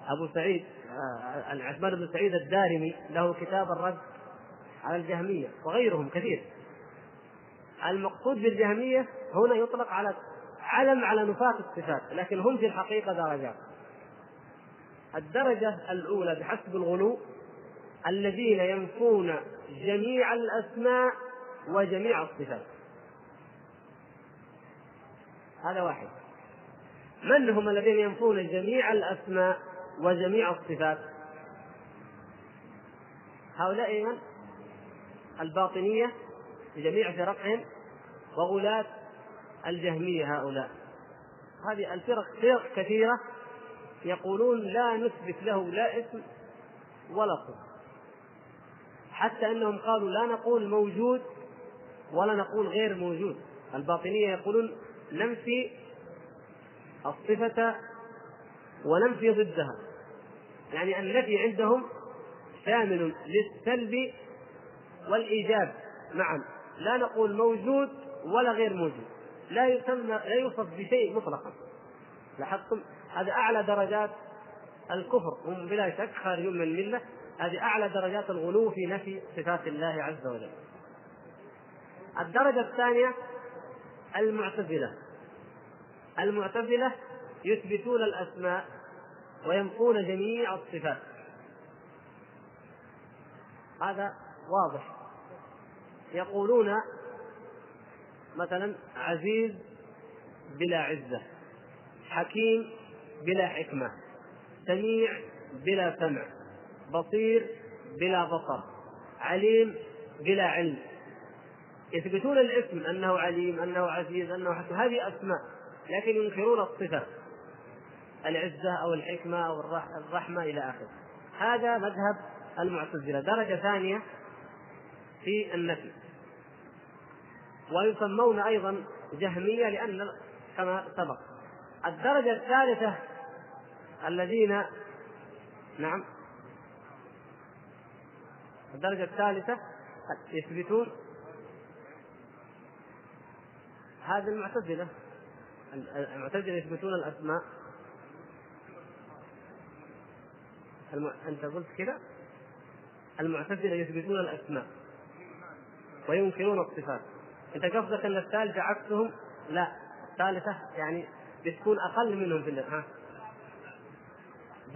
أبو سعيد آه، عثمان بن سعيد الدارمي له كتاب الرد على الجهمية وغيرهم كثير. المقصود بالجهمية هنا يطلق على علم على نفاة الصفات لكن هم في الحقيقة درجات. الدرجة الأولى بحسب الغلو الذين ينفون جميع الأسماء وجميع الصفات. هذا واحد. من هم الذين ينفون جميع الأسماء؟ وجميع الصفات. هؤلاء من؟ الباطنية بجميع فرقهم وغلاة الجهمية هؤلاء. هذه الفرق فرق كثيرة يقولون لا نثبت له لا اسم ولا صفة. حتى أنهم قالوا لا نقول موجود ولا نقول غير موجود. الباطنية يقولون ننفي الصفة وننفي ضدها. يعني النفي عندهم شامل للسلب والإيجاب. معا لا نقول موجود ولا غير موجود. لا يسمى لا يوصف بشيء مطلقا. لاحظتم؟ هذا أعلى درجات الكفر. هم بلا شك خارجون من الملة. هذه أعلى درجات الغلو في نفي صفات الله عز وجل. الدرجة الثانية المعتزلة. المعتزلة يثبتون الأسماء وينفون جميع الصفات. هذا واضح. يقولون مثلا عزيز بلا عزة حكيم بلا حكمة سميع بلا سمع بصير بلا بصر عليم بلا علم. يثبتون الاسم أنه عليم أنه عزيز أنه حكيم. هذه أسماء لكن ينكرون الصفه العزة أو الحكمة أو الرحمة إلى آخره. هذا مذهب المعتزلة. درجة ثانية في النفي. ويسمون أيضا جهمية لأن كما سبق. الدرجة الثالثة الذين نعم. الدرجة الثالثة يثبتون هذه المعتزلة. المعتزلة يثبتون الأسماء. الم... أنت قلت كذا المعتزلة يثبتون الأسماء وينكرون الصفات. أنت قصدك أن الثالثة عكسهم؟ لا الثالثة يعني بتكون أقل منهم في ها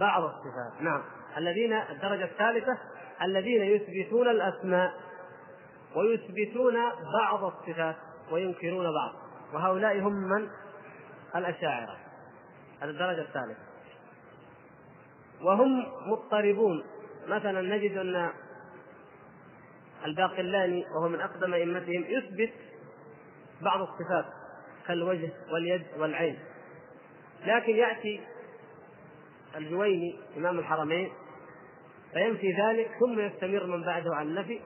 بعض الصفات نعم. الذين الدرجة الثالثة الذين يثبتون الأسماء ويثبتون بعض الصفات وينكرون بعض. وهؤلاء هم من؟ الأشاعرة. هذه الدرجة الثالثة. وهم مضطربون. مثلا نجد أن الباقلاني وهو من أقدم أئمتهم يثبت بعض الصفات كالوجه واليد والعين. لكن يأتي الجويني إمام الحرمين فينفي ذلك ثم يستمر من بعده على النفي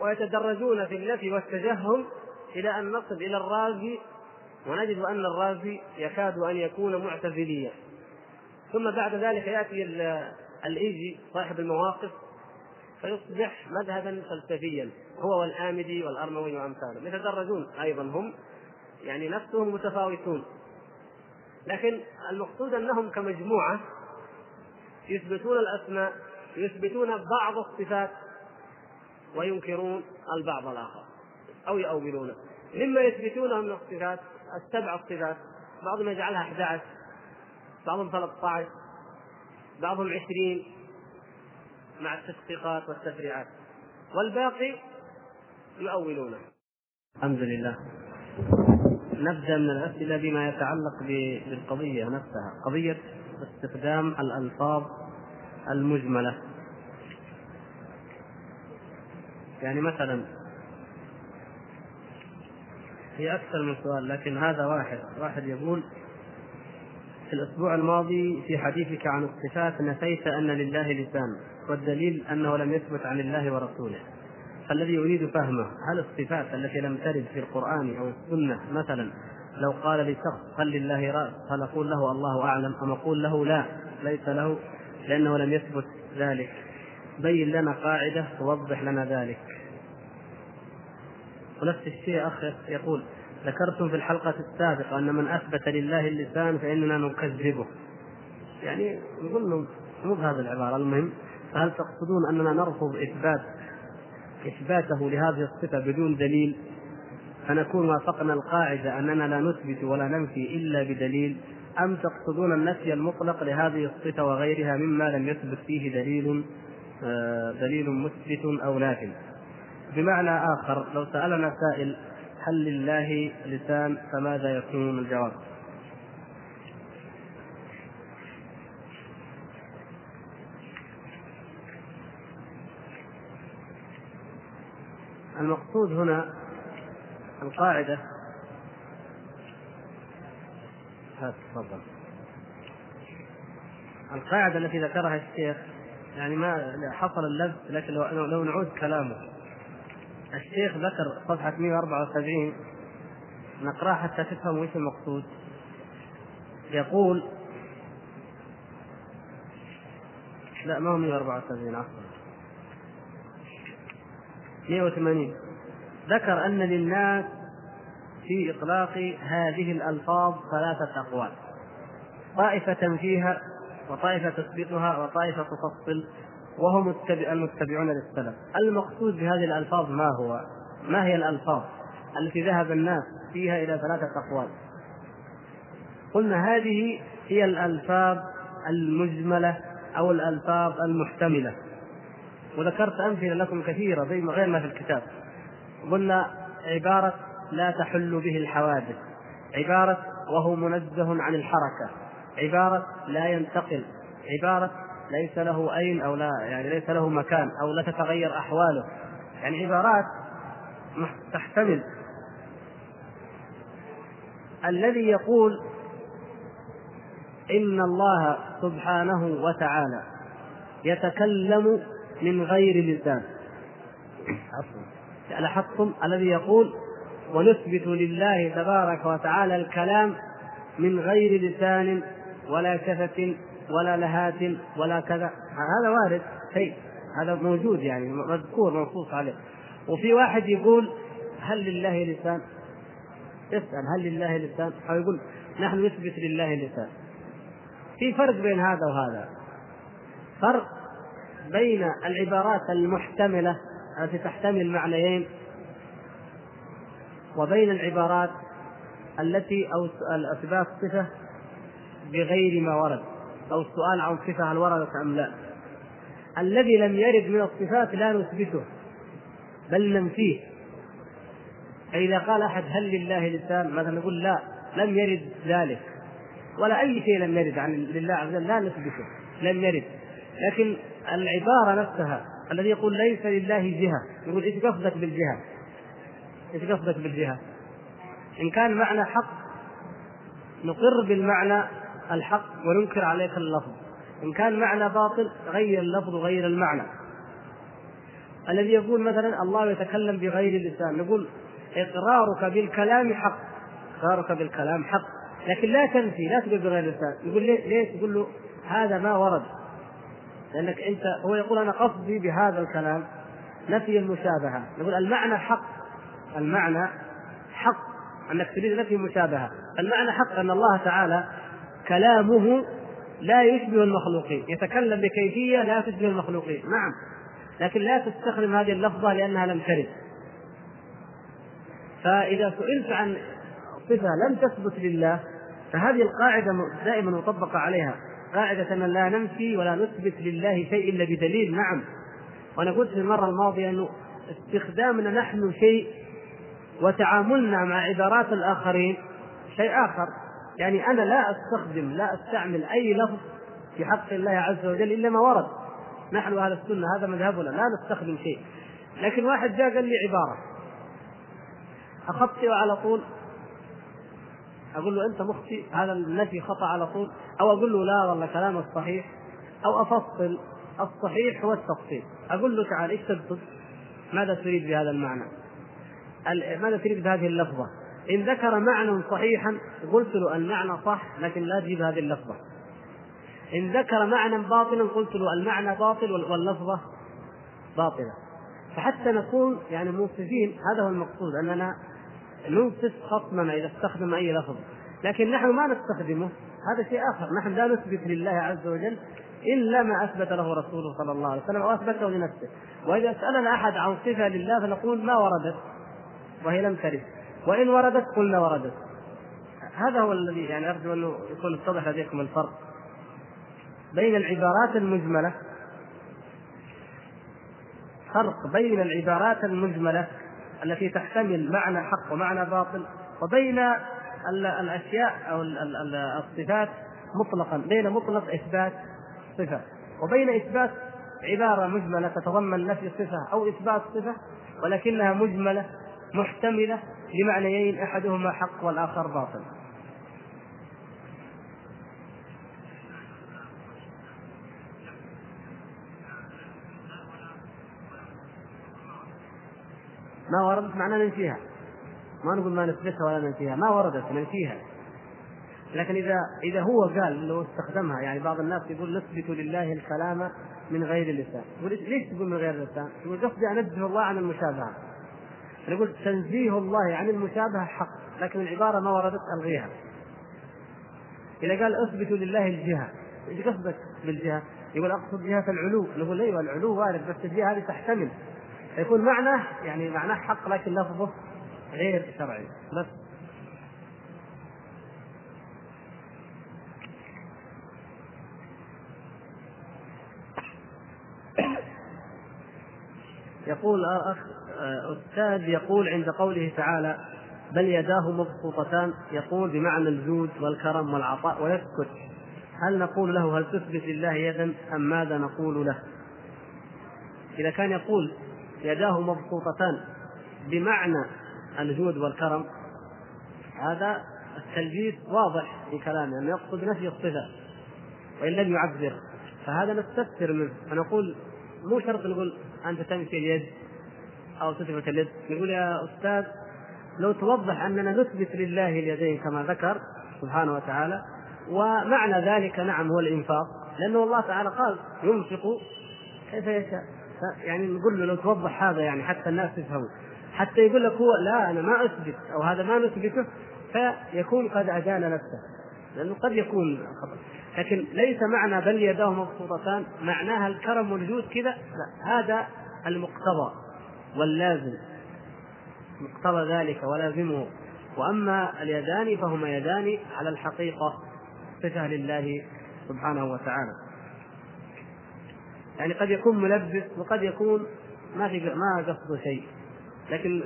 ويتدرجون في النفي والتجهم إلى أن نصل إلى الرازي ونجد أن الرازي يكاد أن يكون معتزليا. ثم بعد ذلك يأتي الإيجي صاحب المواقف فيصبح مذهبا فلسفيا هو والآمدي والأرموي وأمثاله. يتدرجون أيضا هم يعني نفسهم متفاوتون. لكن المقصود أنهم كمجموعة يثبتون الأسماء يثبتون بعض الصفات وينكرون البعض الآخر أو يؤولونه. مما يثبتونه من الصفات السبع الصفات بعضهم يجعلها 11 بعضهم 13 بعضهم 20 مع التدقيقات والتفريعات. والباقي يؤولونه. الحمد لله. نبدأ من الأسئلة بما يتعلق بالقضية نفسها قضية استخدام الألفاظ المجملة. يعني مثلا هي أكثر من سؤال لكن هذا واحد واحد يقول في الأسبوع الماضي في حديثك عن الصفات نفيت أن لله لسان والدليل أنه لم يثبت عن الله ورسوله. فالذي أريد فهمه هل الصفات التي لم ترد في القرآن أو السنة مثلا لو قال لشخص هل لله رأس هل أقول له الله أعلم أم أقول له لا ليس له لأنه لم يثبت ذلك. بين لنا قاعدة توضح لنا ذلك. ونفس الشيء أخ يقول ذكرتم في الحلقة السابقة أن من أثبت لله اللسان فإننا نكذبه. يعني نقول مو بهذه العبارة. المهم فهل تقصدون أننا نرفض إثبات إثباته لهذه الصفة بدون دليل؟ فنكون وافقنا القاعدة أننا لا نثبت ولا ننفي إلا بدليل. أم تقصدون النفي المطلق لهذه الصفة وغيرها مما لم يثبت فيه دليل آه، دليل مثبت أو نافي بمعنى آخر لو سألنا سائل هل لله لسان فماذا يكون الجواب؟ المقصود هنا القاعدة. هات تفضل. القاعدة التي ذكرها الشيخ يعني ما حصل اللبس لكن لو نعود كلامه. الشيخ ذكر صفحة 174 نقراها حتى تفهموا إيش المقصود. يقول لا ما هو 174 عفوا 180 ذكر أن للناس في إطلاق هذه الألفاظ ثلاثة أقوال. طائفة فيها وطائفة تثبتها وطائفة تفصل. وهم المتبعون للسلف. المقصود بهذه الألفاظ ما هو؟ ما هي الألفاظ التي ذهب الناس فيها إلى ثلاثة أقوال؟ قلنا هذه هي الألفاظ المجملة أو الألفاظ المحتملة. وذكرت أمثلة لكم كثيرة زي ما غير ما في الكتاب. قلنا عبارة لا تحل به الحوادث. عبارة وهو منزه عن الحركة. عبارة لا ينتقل. عبارة ليس له أين أو لا يعني ليس له مكان أو لا تتغير أحواله. يعني عبارات تحتمل. الذي يقول إن الله سبحانه وتعالى يتكلم من غير لسان. لاحظتم الذي يقول ونثبت لله تبارك وتعالى الكلام من غير لسان ولا شفة ولا لهات ولا كذا. هذا وارد شيء. هذا موجود يعني مذكور منصوص عليه. وفي واحد يقول هل لله لسان؟ يسأل هل لله لسان؟ أو يقول نحن نثبت لله لسان. في فرق بين هذا وهذا. فرق بين العبارات المحتملة التي تحتمل معنيين وبين العبارات التي أو أثبات صفة بغير ما ورد. أو السؤال عن صفة هل وردت أم لا؟ الذي لم يرد من الصفات لا نثبته بل ننفيه فإذا قال أحد هل لله لسان؟ مثلا نقول لا لم يرد ذلك. ولا أي شيء لم يرد عن لله عز وجل لا نثبته لم يرد. لكن العبارة نفسها الذي يقول ليس لله جهة يقول إيش قصدك بالجهة؟ إيش قصدك بالجهة؟ إن كان معنى حق نقر بالمعنى الحق وننكر عليك اللفظ. إن كان معنى باطل غير اللفظ وغير المعنى. الذي يقول مثلا الله يتكلم بغير اللسان نقول إقرارك بالكلام حق. إقرارك بالكلام حق. لكن لا تنفي لا تقول بغير اللسان يقول؟ ليه؟ تقول له هذا ما ورد. لأنك أنت هو يقول أنا قصدي بهذا الكلام نفي المشابهة. نقول المعنى حق. المعنى حق. أنك تريد نفي المشابهة. المعنى حق أن الله تعالى كلامه لا يشبه المخلوقين يتكلم بكيفية لا تشبه المخلوقين. نعم. لكن لا تستخدم هذه اللفظة لأنها لم ترد. فإذا سئلت عن صفة لم تثبت لله فهذه القاعدة دائما مطبقة عليها. قاعدة أن لا ننفي ولا نثبت لله شيء إلا بدليل. نعم. وأنا قلت في المرة الماضية أنه استخدامنا نحن شيء وتعاملنا مع عبارات الآخرين شيء آخر. يعني أنا لا أستخدم لا أستعمل أي لفظ في حق الله عز وجل إلا ما ورد. نحن أهل السنة هذا مذهبنا لا نستخدم شيء. لكن واحد جاء قال لي عبارة. أخطئ على طول. أقول له أنت مخطئ هذا النفي خطأ على طول. أو أقول له لا والله كلامك صحيح. أو أفصل الصحيح هو التفصيل أقول له تعال إيش تقصد؟ ماذا تريد بهذا المعنى؟ ماذا تريد بهذه اللفظة؟ إن ذكر معنى صحيحا قلت له المعنى صح لكن لا تجيب هذه اللفظة. إن ذكر معنى باطلا قلت له المعنى باطل واللفظة باطلة. فحتى نكون يعني منصفين هذا هو المقصود أننا ننصف خصمنا إذا استخدم أي لفظ لكن نحن ما نستخدمه هذا شيء آخر نحن لا نثبت لله عز وجل إلا ما أثبت له رسوله صلى الله عليه وسلم أو أثبته لنفسه وإذا سألنا أحد عن صفة لله فنقول ما وردت وهي لم ترد وإن وردت قلنا وردت. هذا هو الذي يعني أرجو أنه يكون اتضح لديكم الفرق بين العبارات المجملة. فرق بين العبارات المجملة التي تحتمل معنى حق ومعنى باطل وبين الأشياء أو الصفات مطلقا بين مطلق إثبات صفة. وبين إثبات عبارة مجملة تتضمن نفي صفه أو إثبات صفة ولكنها مجملة محتملة لمعنيين أحدهما حق والآخر باطل. ما وردت معناه ننفيها ما نقول ما نثبتها ولا ننفيها ما وردت ننفيها لكن إذا إذا هو قال لو استخدمها يعني بعض الناس يقول نثبت لله الكلام من غير اللسان ليش تقول من غير اللسان؟ يقول قصدي انزه الله عن المشابهة. نقول تنزيه الله عن المشابهة حق لكن العبارة ما وردت ألغيها. إذا قال اثبتوا لله الجهة إيش قصدك بالجهة؟ يقول أقصد جهة العلو. نقول أيوه العلو وارد بس الجهة هذه تحتمل. يكون معناه يعني معناه حق لكن لفظه غير شرعي. بس. يقول اخ أستاذ يقول عند قوله تعالى بل يداه مبسوطتان يقول بمعنى الجود والكرم والعطاء ويسكت هل نقول له هل تثبت لله يدا أم ماذا نقول له؟ إذا كان يقول يداه مبسوطتان بمعنى الجود والكرم هذا التلبيس واضح في كلامه انه يقصد نفي الصفة وإن لم يعبر فهذا نستفسر منه فنقول مو شرط نقول أنت تمشي اليد أو تثبت اليد. نقول يا أستاذ لو توضح أننا نثبت لله اليدين كما ذكر سبحانه وتعالى ومعنى ذلك نعم هو الإنفاق. لأنه الله تعالى قال ينفق كيف يشاء. يعني نقول له لو توضح هذا يعني حتى الناس يفهموا. حتى يقول لك هو لا أنا ما أثبت أو هذا ما نثبته فيكون قد ادان نفسه. لأنه قد يكون خطأ. لكن ليس معنى بل يداه مبسوطتان معناها الكرم والجود كذا لا هذا المقتضى. واللازم مقتضى ذلك ولازمه. وأما اليدان فهما يدان على الحقيقة صفة لله سبحانه وتعالى. يعني قد يكون ملبس وقد يكون ما في ما قصده شيء لكن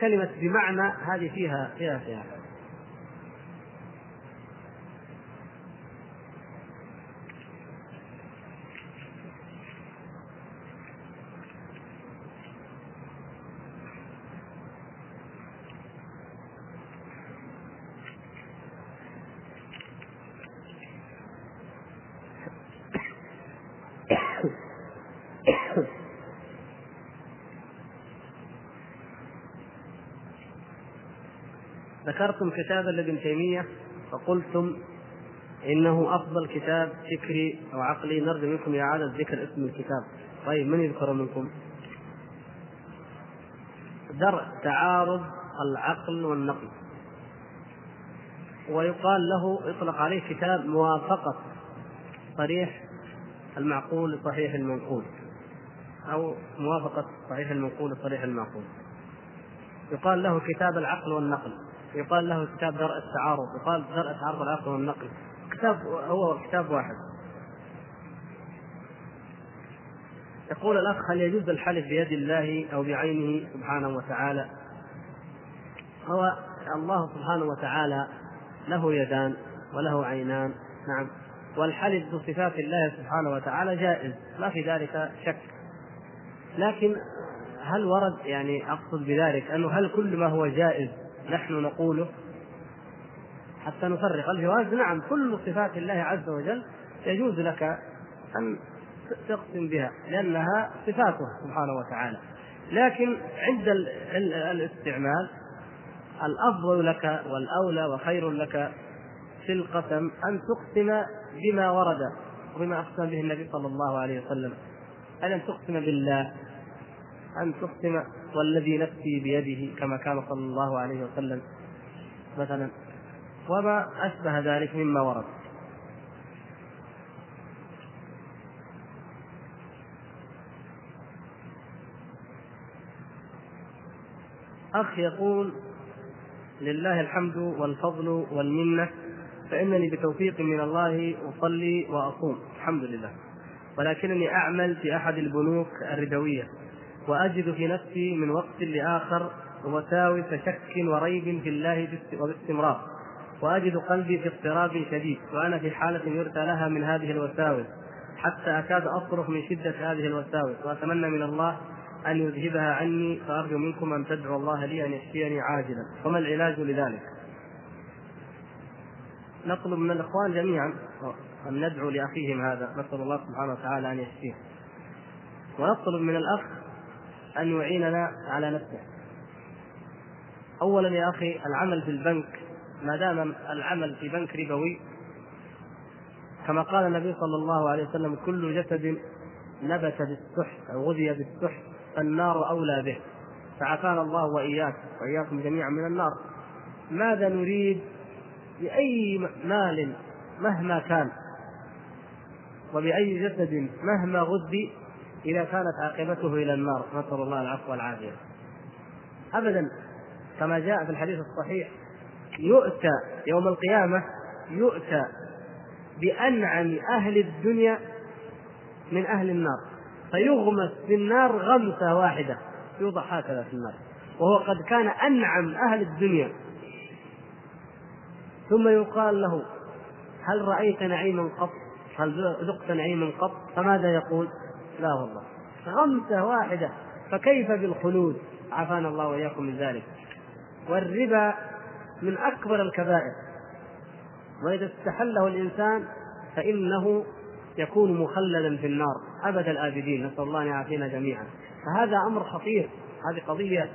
كلمة بمعنى هذه فيها فيها فيها ذكرتم كتابا لابن تيمية فقلتم إنه أفضل كتاب فكري أو عقلي نرجو منكم إعادة ذكر اسم الكتاب. طيب من يذكر منكم؟ درء تعارض العقل والنقل. ويقال له يطلق عليه كتاب موافقة صريح المعقول لصحيح المنقول. أو موافقة صحيح المنقول لصريح المعقول. يقال له كتاب العقل والنقل. يقال له كتاب درء التعارض يقال درء تعارض العقل والنقل كتاب هو كتاب واحد. يقول الأخ هل يجوز الحلف بيد الله أو بعينه سبحانه وتعالى؟ هو الله سبحانه وتعالى له يدان وله عينان. نعم. والحلف بصفات الله سبحانه وتعالى جائز ما في ذلك شك. لكن هل ورد يعني أقصد بذلك أنه هل كل ما هو جائز نحن نقوله حتى نفرق. الجواز نعم كل صفات الله عز وجل يجوز لك أن تقسم بها لأنها صفاته سبحانه وتعالى. لكن عند الاستعمال الأفضل لك والأولى وخير لك في القسم أن تقسم بما ورد وبما اقسم به النبي صلى الله عليه وسلم. ان تقسم بالله؟ أن تقسم والذي نفسي بيده كما كان صلى الله عليه وسلم. مثلا وما أشبه ذلك مما ورد. أخ يقول لله الحمد والفضل والمنة فإنني بتوفيق من الله أصلي وأصوم. الحمد لله. ولكنني أعمل في أحد البنوك الربوية وأجد في نفسي من وقت لآخر وساوس شك وريب في الله وباستمرار. وأجد قلبي في اضطراب شديد وأنا في حالة يرثى لها من هذه الوساوس حتى أكاد أصرخ من شدة هذه الوساوس. وأتمنى من الله أن يذهبها عني فأرجو منكم أن تدعوا الله لي أن يشفيني عاجلا. وما العلاج لذلك؟ نطلب من الإخوان جميعا أن ندعو لأخيهم هذا. نسأل الله سبحانه وتعالى أن يشفيه. ونطلب من الأخ أن يعيننا على نفسه. أولا يا أخي العمل في البنك ما دام العمل في بنك ربوي كما قال النبي صلى الله عليه وسلم كل جسد نبت بالسحت أو غذي بالسحت فالنار أولى به. فعافانا الله وإياك وإياكم جميعا من النار. ماذا نريد بأي مال مهما كان؟ وبأي جسد مهما غذي إذا كانت عاقبته إلى النار نسأل الله العفو والعافية أبدا كما جاء في الحديث الصحيح يؤتى يوم القيامة يؤتى بأنعم أهل الدنيا من أهل النار فيغمس في النار غمسة واحدة يوضع هكذا في النار وهو قد كان أنعم أهل الدنيا ثم يقال له هل رأيت نعيما قط؟ هل ذقت نعيما قط؟ فماذا يقول؟ لا والله. غمسة واحدة. فكيف بالخلود؟ عافانا الله وإياكم من ذلك. والربا من أكبر الكبائر. وإذا استحله الإنسان فإنه يكون مخلدا في النار. أبد الآبدين. نسأل الله أن يعافينا جميعا. فهذا أمر خطير. هذه قضية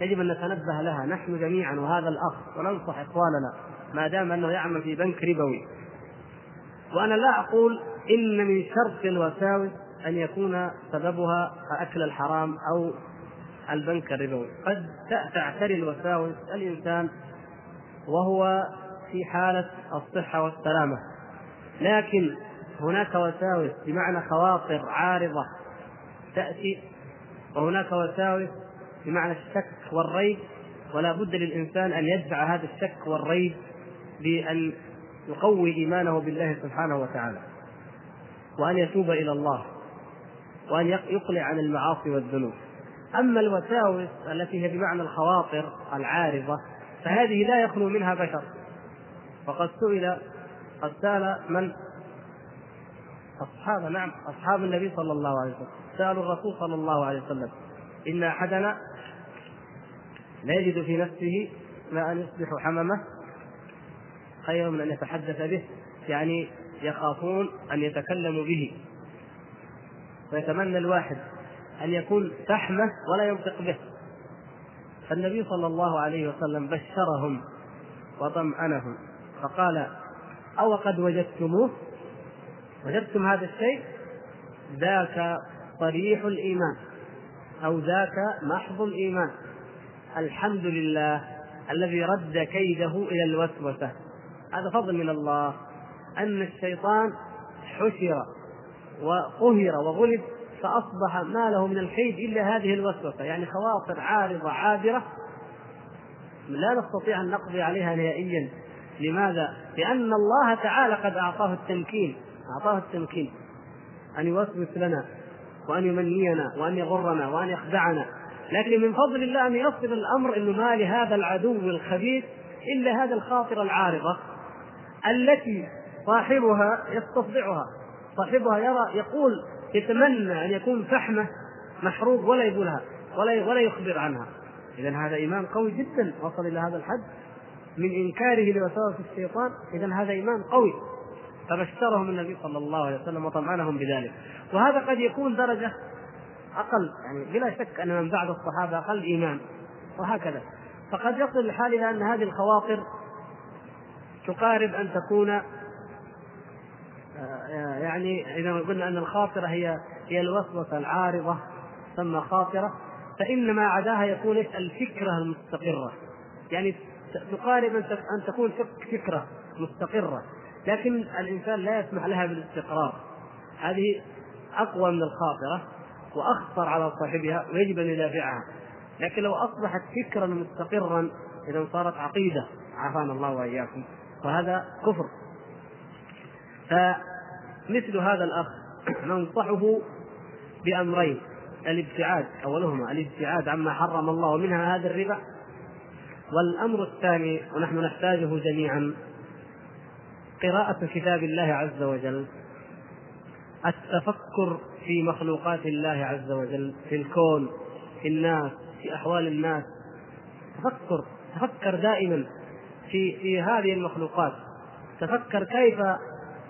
يجب أن نتنبه لها. نحن جميعا وهذا الأخ. وننصح إخواننا. ما دام أنه يعمل في بنك ربوي. وأنا لا أقول إن من شرط الوساوس أن يكون سببها أكل الحرام أو البنك الربوي. قد تعتري الوساوس الإنسان وهو في حالة الصحة والسلامة. لكن هناك وساوس بمعنى خواطر عارضة تأتي وهناك وساوس بمعنى الشك والريب. ولا بد للإنسان أن يدفع هذا الشك والريب بأن يقوي إيمانه بالله سبحانه وتعالى وأن يتوب إلى الله. وأن يقلع عن المعاصي والذنوب. أما الوساوس التي هي بمعنى الخواطر العارضة فهذه لا يخلو منها بشر. وقد سئل قد سأل من؟ أصحاب نعم أصحاب النبي صلى الله عليه وسلم. سألوا الرسول صلى الله عليه وسلم. إن أحدنا لا يجد في نفسه ما أن يصبح حممة خير من أن يتحدث به يعني يخافون أن يتكلموا به. ويتمنى الواحد أن يكون فحمة ولا ينطق به. فالنبي صلى الله عليه وسلم بشرهم وطمأنهم فقال أو قد وجدتموه؟ وجدتم هذا الشيء؟ ذاك صريح الإيمان أو ذاك محض الإيمان. الحمد لله الذي رد كيده إلى الوسوسة. هذا فضل من الله أن الشيطان حشر وقهر وغلب فأصبح ما له من الكيد إلا هذه الوسوسة. يعني خواطر عارضة عابرة. لا نستطيع أن نقضي عليها نهائيا. لماذا؟ لأن الله تعالى قد أعطاه التمكين. أعطاه التمكين. أن يوسوس لنا وأن يمنينا وأن يغرنا وأن يخدعنا. لكن من فضل الله أن يصل الأمر أنه ما لهذا العدو الخبيث إلا هذا الخاطر العارضة التي صاحبها يستصدعها. صاحبها يرى يقول يتمنى أن يكون فحمة محروق ولا يقولها ولا ولا يخبر عنها. اذا هذا إيمان قوي جدا وصل إلى هذا الحد. من إنكاره لوساوس الشيطان اذا هذا إيمان قوي. فبشرهم النبي صلى الله عليه وسلم وطمأنهم بذلك. وهذا قد يكون درجة أقل يعني بلا شك أن من بعد الصحابة أقل إيمان. وهكذا. فقد يصل الحال إلى أن هذه الخواطر تقارب أن تكون يعني إذا قلنا أن الخاطرة هي هي الوسوسة العارضة ثم خاطرة فان ما عداها يكون الفكرة المستقرة. يعني تقارب أن تكون فكرة مستقرة لكن الإنسان لا يسمح لها بالاستقرار. هذه أقوى من الخاطرة وأخطر على صاحبها ويجب أن يدافعها. لكن لو أصبحت فكرا مستقرا اذا صارت عقيدة. عافانا الله وإياكم. وهذا كفر. فمثل هذا الأخ ننصحه بأمرين. الابتعاد أولهما الابتعاد عما حرم الله ومنها هذا الربا. والأمر الثاني ونحن نحتاجه جميعا قراءة كتاب الله عز وجل. التفكر في مخلوقات الله عز وجل في الكون في الناس في أحوال الناس. تفكر تفكر دائما في في هذه المخلوقات. تفكر كيف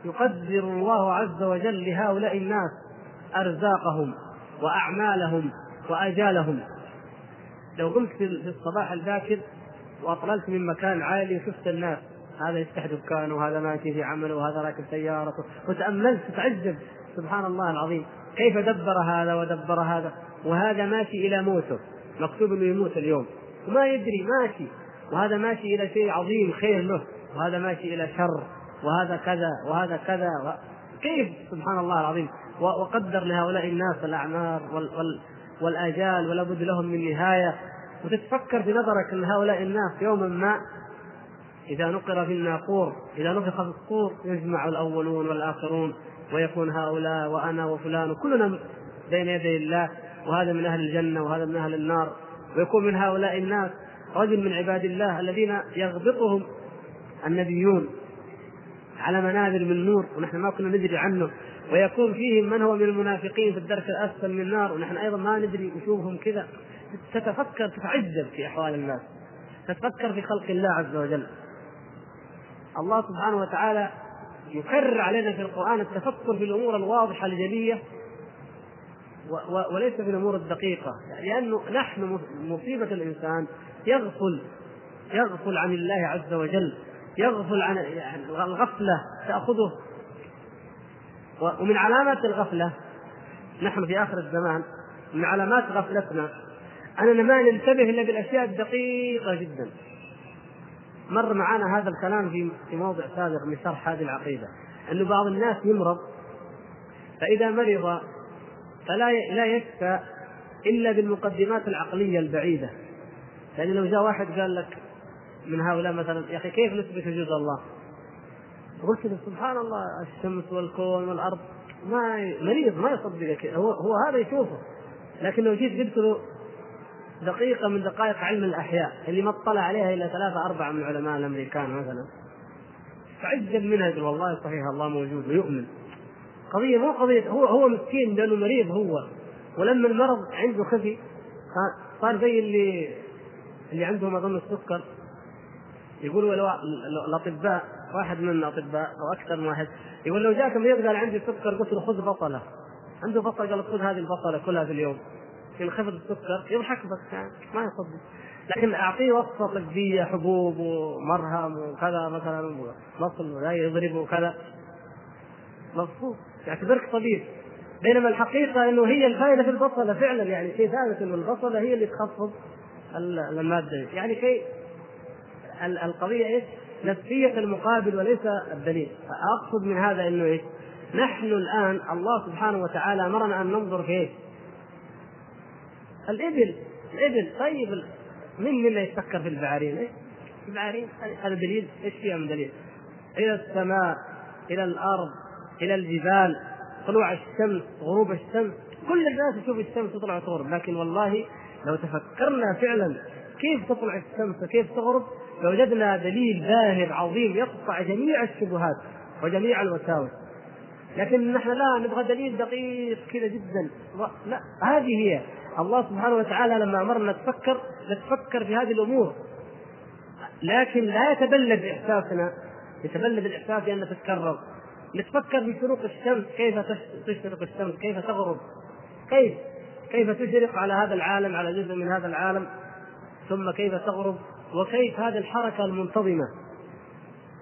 يقدر الله عز وجل لهؤلاء الناس أرزاقهم وأعمالهم وأجالهم. لو قمت في الصباح الباكر وأطللت من مكان عالي وشفت الناس هذا يفتح دكانه وهذا ماشي في عمله وهذا راكب سيارته وتأملت تتعجب سبحان الله العظيم. كيف دبر هذا ودبر هذا؟ وهذا ماشي إلى موته. مكتوب إنه يموت اليوم. وما يدري ماشي. وهذا ماشي إلى شيء عظيم خير له. وهذا ماشي إلى شر. وهذا كذا وهذا كذا و... كيف؟ سبحان الله العظيم. وقدر لهؤلاء الناس الأعمار وال... وال... والآجال ولا بد لهم من نهاية. وتتفكر في نظرك ان هؤلاء الناس يوما ما. إذا نقر في الناقور إذا نفخ في الصور يجمع الأولون والآخرون ويكون هؤلاء وأنا وفلان وكلنا بين يدي الله. وهذا من أهل الجنة وهذا من أهل النار. ويكون من هؤلاء الناس رجل من عباد الله الذين يغبطهم النبيون. على منابر من نور ونحن ما كنا ندري عنه. ويكون فيهم من هو من المنافقين في الدرك الأسفل من النار ونحن أيضا ما ندري نشوفهم كذا. تتفكر تتعجب في أحوال الناس. تتفكر في خلق الله عز وجل. الله سبحانه وتعالى يكرر علينا في القرآن التفكر في الأمور الواضحة الجلية وليس في الأمور الدقيقة. لأنه نحن مصيبة الإنسان يغفل يغفل عن الله عز وجل. يغفل عن يعني الغفلة تأخذه. ومن علامات الغفلة نحن في آخر الزمان من علامات غفلتنا أننا ما ننتبه إلا بالأشياء الدقيقة جدا. مر معنا هذا الكلام في في موضع سابق من شرح هذه العقيدة أنه بعض الناس يمرض فإذا مرض فلا لا يشفى إلا بالمقدمات العقلية البعيدة. يعني لو جاء واحد قال لك من هؤلاء مثلا يا أخي كيف نثبت وجود الله؟ قلت له سبحان الله الشمس والكون والأرض ما مريض ما يصدقك هو هو هذا يشوفه. لكن لو جيت قلت له دقيقة من دقائق علم الأحياء اللي ما اطلع عليها إلا ثلاثة أربعة من العلماء الأمريكان مثلا تعجب منها يقول والله صحيح الله موجود ويؤمن. قضية مو قضية هو هو مسكين لأنه مريض هو. ولما المرض عنده خفي صار زي اللي اللي عندهم أظن السكر. يقولوا لو الأطباء واحد من الأطباء أو أكثر من واحد يقول لو جاك مريض قال عندي سكر قلت له خذ بصله عنده بصله قال خذ هذه البصله كلها في اليوم. ينخفض السكر يضحك بس يعني ما يصدق. لكن أعطيه وصفة طبية حبوب ومرهم وكذا مثلا مصل ولا يضرب وكذا. مبسوط يعتبرك طبيب. بينما الحقيقة إنه هي الفائدة في البصله فعلا يعني شيء ثابت إنه البصله هي اللي تخفض المادة. يعني كي القضية إيش؟ نفسية المقابل وليس الدليل اقصد من هذا إنه إيش؟ نحن الآن الله سبحانه وتعالى أمرنا أن ننظر في إيش؟ الإبل الإبل طيب من منا يتفكر في البعارين؟ إيش؟ البعارين هذا دليل إيش فيها من دليل؟ إلى السماء إلى الأرض إلى الجبال طلوع الشمس غروب الشمس كل الناس يشوف الشمس تطلع وتغرب لكن والله لو تفكرنا فعلا كيف تطلع الشمس وكيف تغرب لوجدنا دليل باهر عظيم يقطع جميع الشبهات وجميع الوساوس. لكن نحن لا نبغى دليل دقيق كذا جدا. لا هذه هي. الله سبحانه وتعالى لما أمرنا نتفكر نتفكر في هذه الأمور. لكن لا يتبلد إحساسنا يتبلد الإحساس بان نتكرر نتفكر في شروق الشمس كيف تشرق الشمس كيف تغرب؟ كيف؟ كيف تشرق على هذا العالم على جزء من هذا العالم؟ ثم كيف تغرب؟ وكيف هذه الحركة المنتظمة؟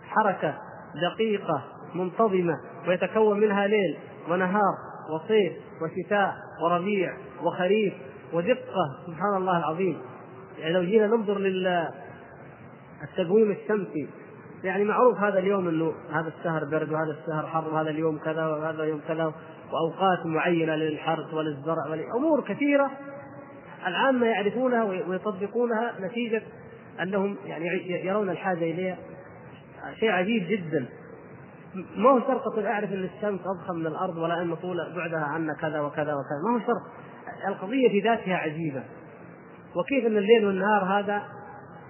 حركة دقيقة منتظمة ويتكون منها ليل ونهار وصيف وشتاء وربيع وخريف ودقة سبحان الله العظيم. يعني لو جينا ننظر للتقويم الشمسي يعني معروف هذا اليوم إنه هذا الشهر برد وهذا الشهر حر وهذا اليوم كذا وهذا يوم كذا وأوقات معينة للحرث وللزرع ولامور كثيرة العامة يعرفونها ويطبقونها نتيجة أنهم يعني يرون الحاجة اليها شيء عجيب جدا. ما هو شرط أقول أعرف إن الشمس أضخم من الأرض ولا أن طول بعدها عنا كذا وكذا وكذا. ما هو شرط. القضية في ذاتها عجيبة. وكيف أن الليل والنهار هذا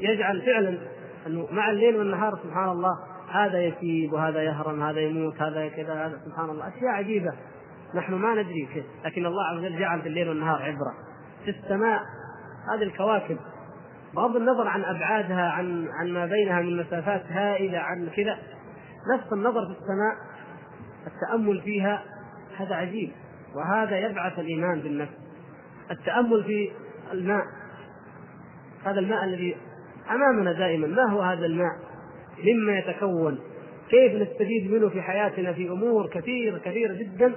يجعل فعلا أنه مع الليل والنهار سبحان الله هذا يسيب وهذا يهرم هذا يموت هذا كذا هذا سبحان الله. أشياء عجيبة. نحن ما ندري كيف. لكن الله عز وجل جعل في الليل والنهار عبرة. في السماء هذه الكواكب بغض النظر عن أبعادها عن عن ما بينها من مسافات هائلة عن كذا نفس النظر في السماء التأمل فيها هذا عجيب وهذا يبعث الإيمان بالنفس التأمل في الماء هذا الماء الذي أمامنا دائما ما هو هذا الماء؟ مما يتكون كيف نستفيد منه في حياتنا في أمور كثيرة كثيرة جدا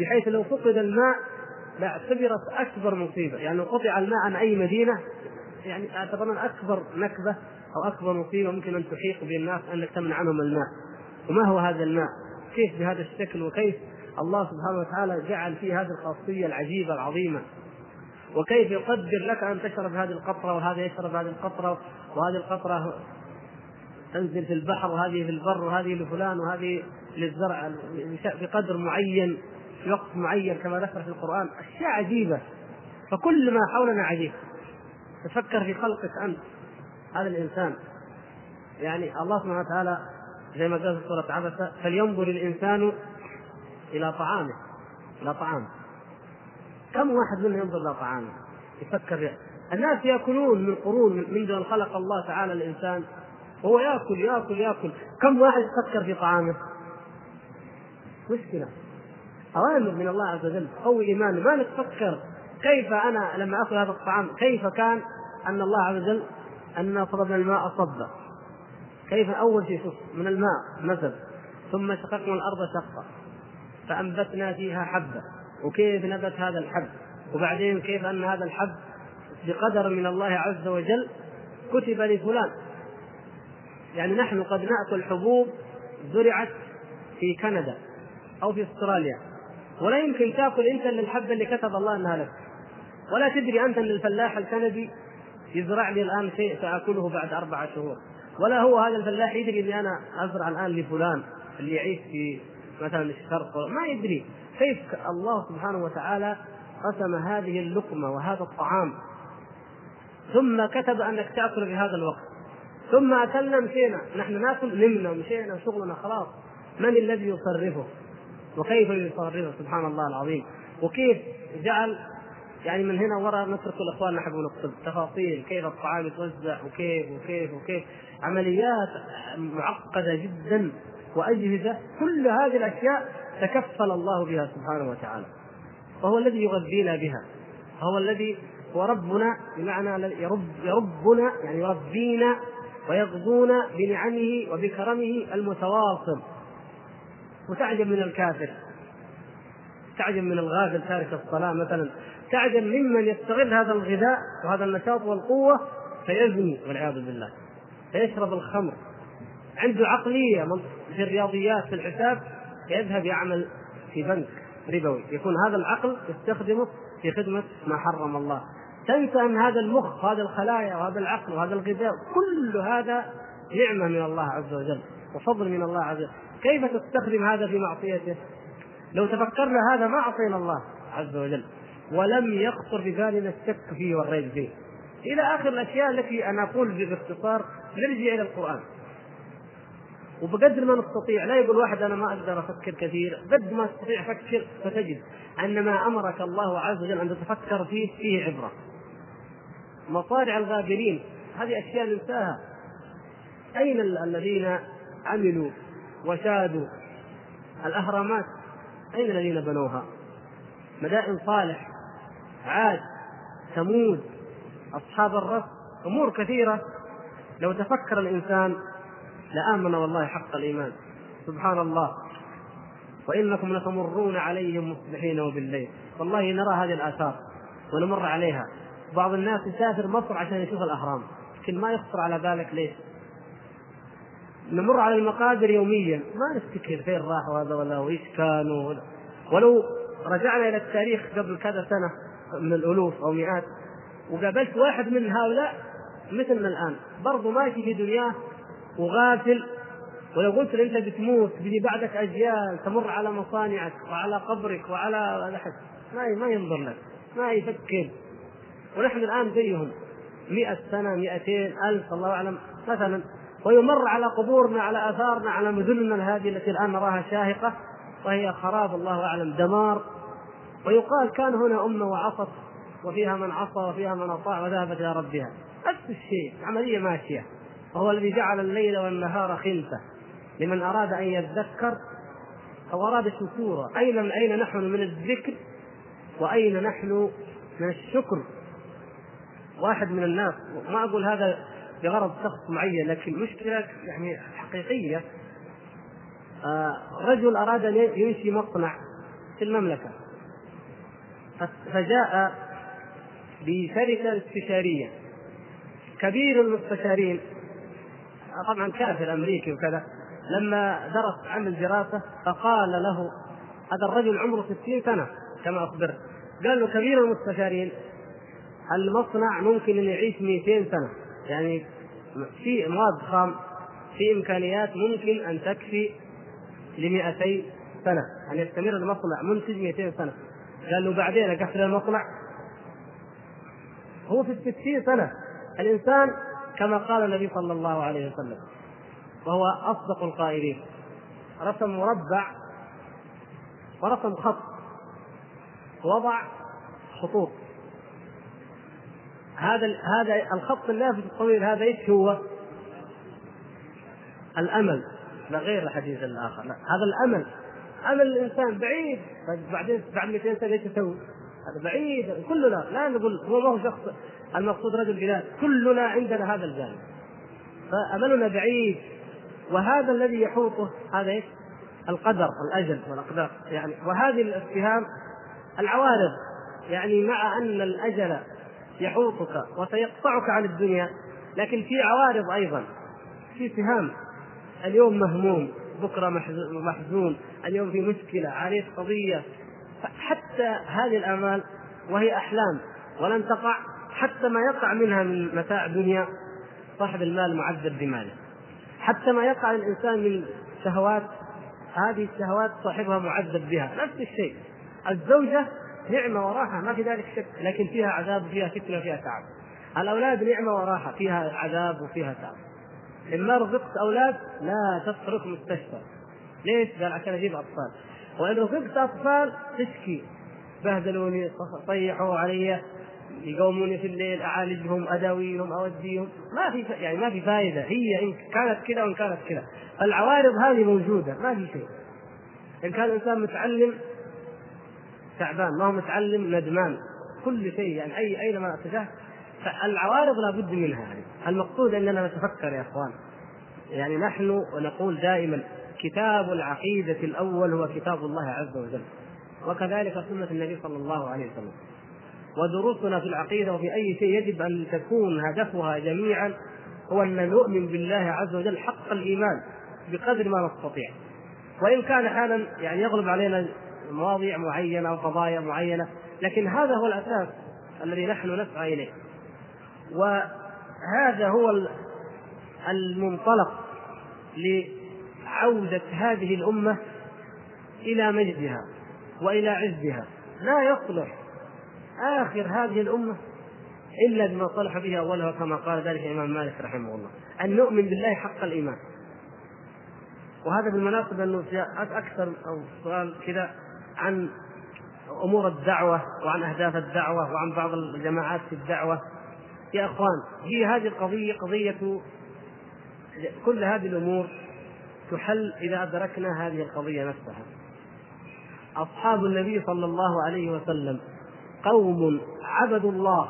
بحيث لو فقد الماء لاعتبرت أكبر مصيبة يعني لو قطع الماء عن أي مدينة يعني اعتبرنا أكبر نكبة أو أكبر مصيبة ممكن أن تحيق بالناس انك تمنع عنهم الماء. وما هو هذا الماء؟ كيف بهذا الشكل وكيف الله سبحانه وتعالى جعل فيه هذه الخاصية العجيبة العظيمة؟ وكيف يقدر لك أن تشرب هذه القطرة وهذا يشرب هذه القطرة وهذه القطرة تنزل في البحر وهذه في البر وهذه لفلان وهذه للزرع بقدر معين في وقت معين كما ذكر في القرآن. أشياء عجيبة. فكل ما حولنا عجيب. تفكر في خلقك أنت هذا الإنسان. يعني الله سبحانه وتعالى زي ما قال في سورة عبسة فلينظر الإنسان إلى طعامه إلى طعامه. كم واحد منا ينظر إلى طعامه؟ يفكر فيه الناس يأكلون من قرون منذ ان خلق الله تعالى الإنسان. وهو يأكل يأكل يأكل. كم واحد يفكر في طعامه؟ مشكلة. أوامر من الله عز وجل. قوي إيمانه. ما نتفكر كيف أنا لما أكل هذا الطعام كيف كان؟ أن الله عز وجل أن صببنا الماء صبا. كيف؟ أول شيء شوف من الماء مثل ثم شققنا الأرض شقا فأنبتنا فيها حبة. وكيف نبت هذا الحب؟ وبعدين كيف أن هذا الحب بقدر من الله عز وجل كتب لفلان؟ يعني نحن قد نأكل حبوب زرعت في كندا أو في أستراليا ولا يمكن تأكل انت الا الحبة اللي كتب الله إنها لك. ولا تدري أنت ان الفلاح الكندي؟ يزرع لي الآن شيء سآكله بعد اربعه شهور. ولا هو هذا الفلاح يدري إني أنا أزرع الآن لفلان اللي يعيش في مثلا الشرق. ما يدري. كيف الله سبحانه وتعالى قسم هذه اللقمة وهذا الطعام؟ ثم كتب أنك تأكل في هذا الوقت. ثم أكلنا مشينا. نحن نأكل نمنا ومشينا وشغلنا خلاص. من الذي يصرفه؟ وكيف يصرفه؟ سبحان الله العظيم. وكيف جعل يعني من هنا وراء نترك الإخوان نحن نكتب تفاصيل كيف الطعام يتوزع وكيف وكيف وكيف. عمليات معقدة جدا وأجهزة. كل هذه الأشياء تكفل الله بها سبحانه وتعالى. وهو الذي يغذينا بها. وهو الذي هو ربنا بمعنى يرب يربنا يعني يربينا ويغزونا بنعمه وبكرمه المتواصل. وتعجب من الكافر. تعجب من الغافل تارك الصلاة مثلا. تعجب ممن يستغل هذا الغذاء وهذا النشاط والقوة فيزني والعياذ بالله. فيشرب الخمر. عنده عقلية في الرياضيات في الحساب يذهب يعمل في بنك ربوي. يكون هذا العقل يستخدمه في خدمة ما حرم الله. تنسى أن هذا المخ هذه الخلايا وهذا العقل وهذا الغذاء كل هذا نعمة من الله عز وجل وفضل من الله عز وجل. كيف تستخدم هذا في معصيته؟ لو تفكرنا هذا ما عصينا الله عز وجل. ولم يخطر ببالنا الشك فيه والريب فيه. إلى آخر الأشياء التي أنا أقول باختصار نرجع إلى القرآن. وبقدر ما نستطيع لا يقول واحد أنا ما أقدر أفكر كثير. قد ما تستطيع فكر فتجد أن ما أمرك الله عز وجل أن تتفكر فيه فيه عبرة. مصارع الغابرين هذه أشياء ننساها. أين الذين عملوا وشادوا الأهرامات؟ أين الذين بنوها؟ مدائن صالح عاد ثمود أصحاب الرس أمور كثيرة. لو تفكر الإنسان لآمن والله حق الإيمان. سبحان الله. وإنكم لتمرون عليهم مصبحين وبالليل. والله نرى هذه الآثار ونمر عليها. بعض الناس يسافر مصر عشان يشوف الأهرام لكن ما يخطر على بالك ليش؟ نمر على المقابر يوميا. ما نفتكر فين راحوا هذا ولا وإيش كانوا ولو رجعنا إلى التاريخ قبل كذا سنة من الألوف أو مئات. وقابلت واحد من هؤلاء مثلنا الآن. برضه ماشي في دنياه وغافل. ولو قلت له أنت بتموت بيجي بعدك أجيال تمر على مصانعك وعلى قبرك وعلى لحد ما ما ينظر لك. ما يفكر. ونحن الآن زيهم. مئة سنة مئتين ألف الله أعلم. مثلا ويمر على قبورنا على آثارنا على مدننا هذه التي الآن نراها شاهقة وهي خراب الله أعلم دمار. ويقال كان هنا أمة وعصت وفيها من عصى وفيها من أطاع وذهبت إلى ربها. نفس الشيء عملية ماشية. وهو الذي جعل الليل والنهار خلفة. لمن أراد أن يذكر أو أراد شكورا أين أين نحن من الذكر؟ وأين نحن من الشكر؟ واحد من الناس ما أقول هذا بغرض شخص معين لكن مشكلة يعني حقيقية. آه رجل أراد أن ينشي مصنع في المملكة. فجاء بشركة استشارية. كبير المستشارين طبعا كافر أمريكي وكذا لما درس عمل دراسه فقال له هذا الرجل عمره 60 سنة كما اخبرت قال له كبير المستشارين المصنع ممكن أن يعيش 200 سنة. يعني في مواد خام في إمكانيات ممكن أن تكفي ل 200 سنة. ان يستمر المصنع منتج 200 سنة. قال له بعدين اقفل المصنع هو في الستين سنة. الإنسان كما قال النبي صلى الله عليه وسلم وهو أصدق القائلين. رسم مربع ورسم خط. وضع خطوط. هذا هذا الخط اللافت الطويل هذا إيش هو؟ الأمل. لا غير الحديث الآخر. لا هذا الأمل. امل الإنسان بعيد بعدين بعد 200 سنة إيش يسوي؟ هذا بعيد كلنا لا نقول هو ما هو شخص المقصود رجل بلاد كلنا عندنا هذا الجانب. فأملنا بعيد وهذا الذي يحوطه هذا إيش؟ القدر الأجل والأقدار. يعني وهذه الاتهام العوارض. يعني مع أن الأجل يحوطك وسيقطعك عن الدنيا لكن في عوارض أيضا في سهام اليوم مهموم. بكرة محزون اليوم في مشكلة عليه قضية. حتى هذه الامال وهي أحلام ولن تقع حتى ما يقع منها من متاع دنيا صاحب المال معذب بماله. حتى ما يقع الإنسان من شهوات هذه الشهوات صاحبها معذب بها. نفس الشيء. الزوجة نعمة وراحه ما في ذلك شك لكن فيها عذاب وفيها فتنة وفيها تعب. الأولاد نعمة وراحه فيها عذاب وفيها تعب. إن ما رزقت أولاد لا تترك مستشفى. ليش؟ قال عشان أجيب أطفال. وإن رزقت أطفال تشكي. بهدلوني طيحوا علي يقوموني في الليل أعالجهم أداويهم أوديهم. ما في يعني ما في فائده هي إن كانت كذا وإن كانت كذا. العوارض هذه موجودة ما في شيء. إن كان الانسان متعلم تعبان. ما هو متعلم ندمان. كل شيء يعني اي أينما اتجاه فالعوارض لابد منها. يعني المقصود أننا نتفكر يا إخوان. يعني نحن نقول دائما كتاب العقيدة الأول هو كتاب الله عز وجل. وكذلك سنة النبي صلى الله عليه وسلم. ودروسنا في العقيدة وفي أي شيء يجب أن تكون هدفها جميعا هو أن نؤمن بالله عز وجل حق الإيمان بقدر ما نستطيع. وإن كان أحيانا يعني يغلب علينا مواضيع معينة أو قضايا معينة لكن هذا هو الأساس الذي نحن نسعى إليه. وهذا هو المنطلق لعودة هذه الأمة إلى مجدها وإلى عزها. لا يصلح آخر هذه الأمة إلا بما صلح به أولها كما قال ذلك الإمام مالك رحمه الله. أن نؤمن بالله حق الإيمان. وهذا بالمناسبة أنه في أكثر أو سؤال كذا عن أمور الدعوة وعن أهداف الدعوة وعن بعض الجماعات في الدعوة. يا إخوان هي هذه القضية قضية كل هذه الأمور تحل إذا أدركنا هذه القضية نفسها. أصحاب النبي صلى الله عليه وسلم قوم عبدوا الله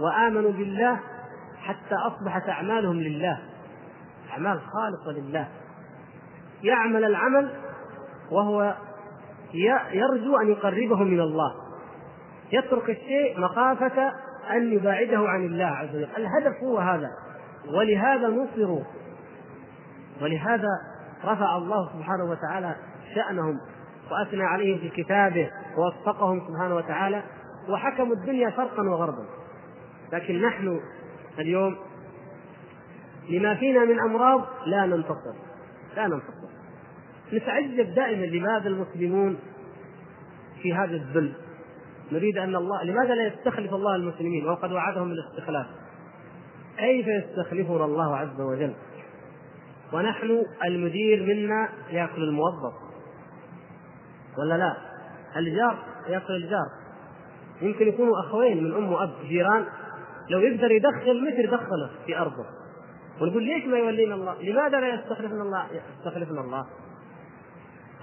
وآمنوا بالله حتى أصبحت أعمالهم لله أعمال خالصه لله. يعمل العمل وهو يرجو أن يقربه من الله. يترك الشيء مخافة أن يباعده عن الله عز وجل. الهدف هو هذا. ولهذا نصروا ولهذا رفع الله سبحانه وتعالى شأنهم وأثنى عليهم في كتابه ووفقهم سبحانه وتعالى وحكموا الدنيا شرقا وغربا. لكن نحن اليوم لما فينا من أمراض لا ننتصر لا ننتصر نتعجب دائما لماذا المسلمون في هذا الذل نريد أن الله لماذا لا يستخلف الله المسلمين؟ وقد وعدهم بالاستخلاف كيف يستخلفنا الله عز وجل؟ ونحن المدير منا يأكل الموظف. ولا لا؟ الجار يأكل الجار. يمكن يكونوا أخوين من أم وأب جيران. لو يقدر يدخل متر دخله في أرضه. ونقول ليش ما يولينا الله؟ لماذا لا يستخلفنا الله؟ يستخلفنا الله؟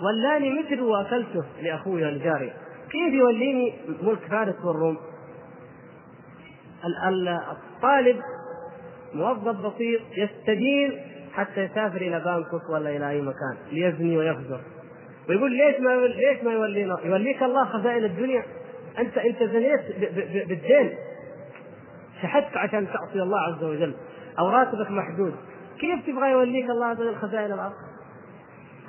ولاني متر واكلته لأخوي الجاري. كيف يوليني ملك فارس والروم؟ الطالب موظف بسيط يستدين حتى يسافر إلى بانكوك ولا إلى أي مكان ليزني ويفجر ويقول ليش ما ليش ما يولينا؟ يوليك الله خزائن الدنيا انت أنت زنيت بالدين شحت عشان تعصي الله عز وجل أو راتبك محدود كيف تبغى يوليك الله عز وجل خزائن الأرض؟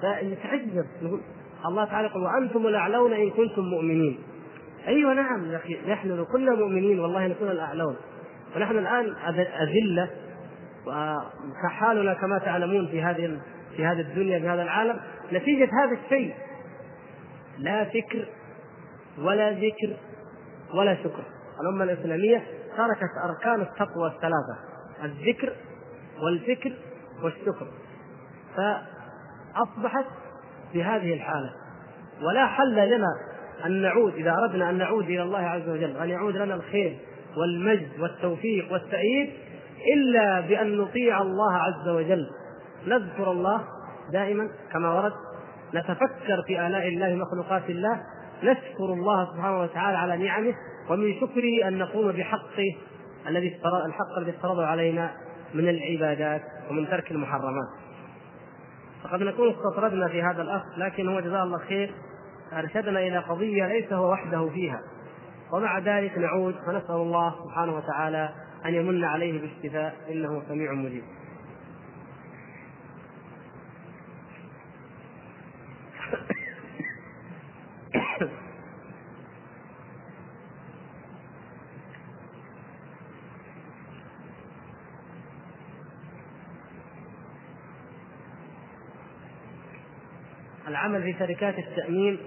فنتعجب نقول الله تعالى يقول وأنتم الأعلون إن كنتم مؤمنين. أيوه نعم يا أخي نحن كنا مؤمنين والله نكون الأعلون. ونحن الآن أذلة وحالنا كما تعلمون في هذه في هذه الدنيا في هذا العالم. نتيجة هذا الشيء لا فكر ولا ذكر ولا شكر. الأمة الإسلامية تركت أركان التقوى الثلاثة الذكر والفكر والشكر. فأصبحت في هذه الحالة. ولا حل لنا أن نعود إذا أردنا أن نعود إلى الله عز وجل أن يعود لنا الخير والمجد والتوفيق والتأييد إلا بأن نطيع الله عز وجل. نذكر الله دائما كما ورد نتفكر في آلاء الله مخلوقات الله نشكر الله سبحانه وتعالى على نعمه ومن شكره أن نقوم بحقه الذي الحق الذي افترضه علينا من العبادات ومن ترك المحرمات. فقد نكون استطردنا في هذا الأخ لكن هو جزاه الله خير أرشدنا إلى قضية ليس هو وحده فيها ومع ذلك نعود فنسأل الله سبحانه وتعالى أن يمن عليه بالشفاء إنه سميع مجيب. العمل في شركات التأمين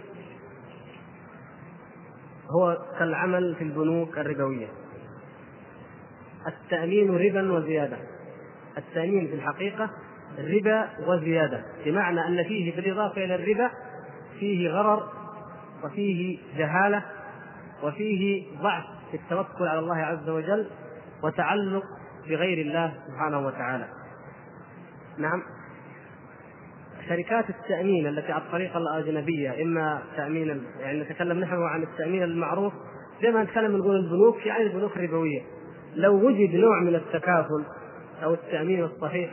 هو كالعمل في البنوك الربوية. التأمين ربا وزيادة. التأمين في الحقيقة ربا وزيادة بمعنى أن فيه بالإضافة إلى الربا فيه غرر وفيه جهالة وفيه ضعف في التوكل على الله عز وجل وتعلق بغير الله سبحانه وتعالى. نعم. شركات التأمين التي على الطريقة الأجنبية إما تأمين يعني نتكلم نحن عن التأمين المعروف زي ما نتكلم نقول البنوك يعني البنوك الربوية. لو وجد نوع من التكافل أو التأمين الصحيح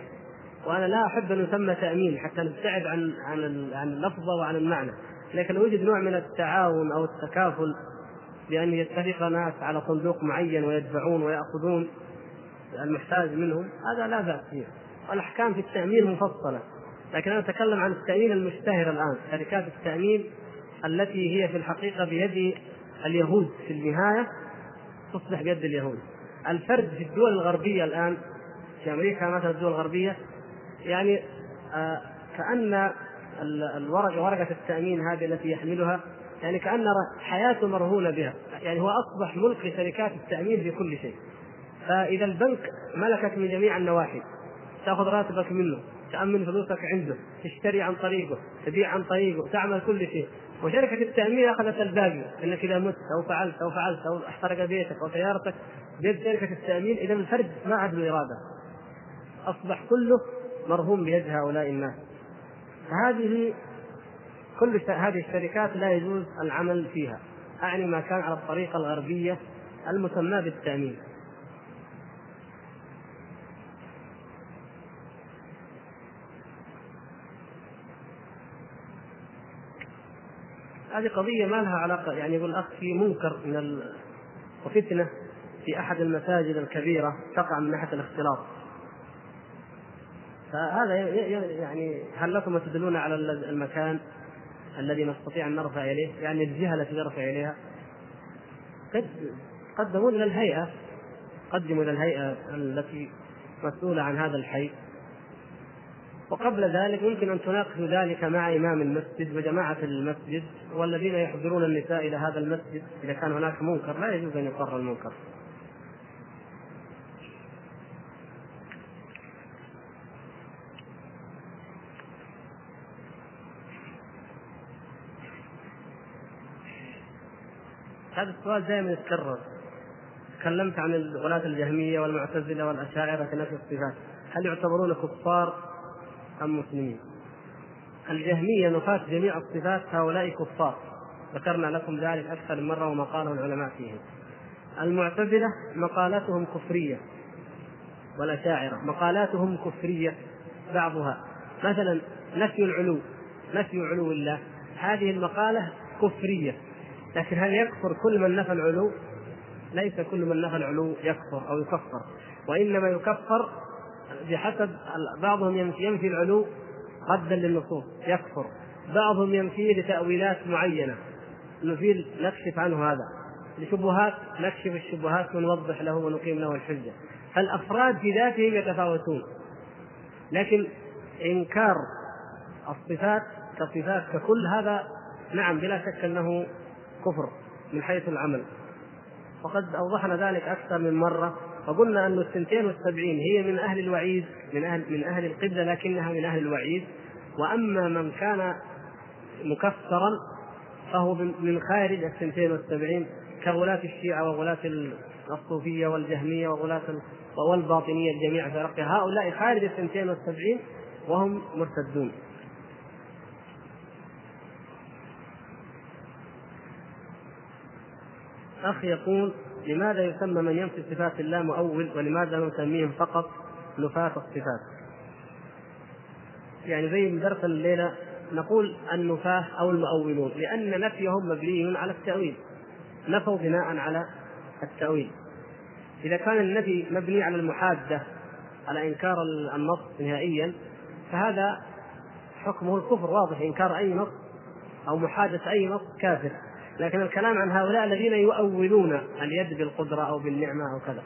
وأنا لا أحب أن يسمى تأمين حتى نبتعد عن عن عن اللفظه وعن المعنى. لكن لو وجد نوع من التعاون أو التكافل بأن يتفق ناس على صندوق معين ويدفعون ويأخذون المحتاج منهم هذا لا بأس فيه. والأحكام في التأمين مفصله لكن أنا أتكلم عن التأمين المشتهر الآن شركات التأمين التي هي في الحقيقة بيد اليهود في النهاية تصبح بيد اليهود. الفرد في الدول الغربية الآن في أمريكا مثلا الدول الغربية يعني آه كأن الورقه ورقة التأمين هذه التي يحملها يعني كأن حياته مرهونة بها. يعني هو أصبح ملك لشركات التأمين في كل شيء. فإذا البنك ملكك من جميع النواحي تأخذ راتبك منه. تأمن فلوسك عنده تشتري عن طريقه تبيع عن طريقه تعمل كل شيء. وشركة التأمين أخذت الباقي إنك إذا مت أو فعلت أو فعلت أو أحترق بيتك أو سيارتك بيد شركة التأمين إذا الفرد ما عاد له إرادة. أصبح كله مرهون بيد هؤلاء الناس. هذه كل هذه الشركات لا يجوز العمل فيها. أعني ما كان على الطريقة الغربية المسماة بالتأمين. هذه قضية ما لها علاقة يعني يقول الأخ في منكر من ال... وفتنة في أحد المساجد الكبيرة تقع من ناحية الاختلاط. فهذا يعني هل لكم تدلون على المكان الذي نستطيع أن نرفع إليه؟ يعني الجهه التي نرفع إليها؟ قد قدموا إلى الهيئة قدموا إلى الهيئة التي مسؤولة عن هذا الحي. وقبل ذلك يمكن أن تناقشوا ذلك مع إمام المسجد وجماعة المسجد والذين يحضرون النساء إلى هذا المسجد إذا كان هناك منكر لا يجوز أن يقر المنكر. هذا السؤال دائما يتكرر تكلمت عن الولاة الجهمية والمعتزلة والأشاعرة في نفس الصفات هل يعتبرون كفار أم مسلمين الجهمية نفاة جميع الصفات هؤلاء كفار. ذكرنا لكم ذلك أكثر من مرة وما قاله العلماء فيهم. المعتزلة مقالاتهم كفرية والأشاعرة مقالاتهم كفرية بعضها. مثلا نفي العلو نفي علو الله. هذه المقالة كفرية. لكن هل يكفر كل من نفى العلو؟ ليس كل من نفى العلو يكفر أو يكفر. وإنما يكفر بحسب بعضهم ينفي العلو ردا للنصوص يكفر. بعضهم ينفيه لتأويلات معينة. نفيل نكشف عنه هذا. لشبهات نكشف الشبهات ونوضح له ونقيم له الحجة. فالأفراد في ذاتهم يتفاوتون. لكن إنكار الصفات كصفات ككل هذا نعم بلا شك أنه كفر من حيث العمل. وقد أوضحنا ذلك أكثر من مرة. فقلنا أن الثنتين والسبعين هي من أهل الوعيد من أهل من أهل القبلة لكنها من أهل الوعيد. وأما من كان مكفرا فهو من خارج الثنتين والسبعين كغلاة الشيعة وغلاة الصوفية والجهمية وغلاة والباطنية الجميع فرقها هؤلاء خارج الثنتين والسبعين وهم مرتدون. أخ يقول لماذا يسمى من ينفي صفات الله مؤول ولماذا نسميهم فقط نفاة الصفات؟ يعني زي درس الليلة نقول النفاة أو المؤولون لأن نفيهم مبني على التأويل. نفوا بناء على التأويل. إذا كان النفي مبني على المحادة على إنكار النص نهائيا فهذا حكمه الكفر واضح. إنكار أي نص أو محادثة أي نص كافر. لكن الكلام عن هؤلاء الذين يؤولون اليد بالقدرة أو بالنعمة أو كذا.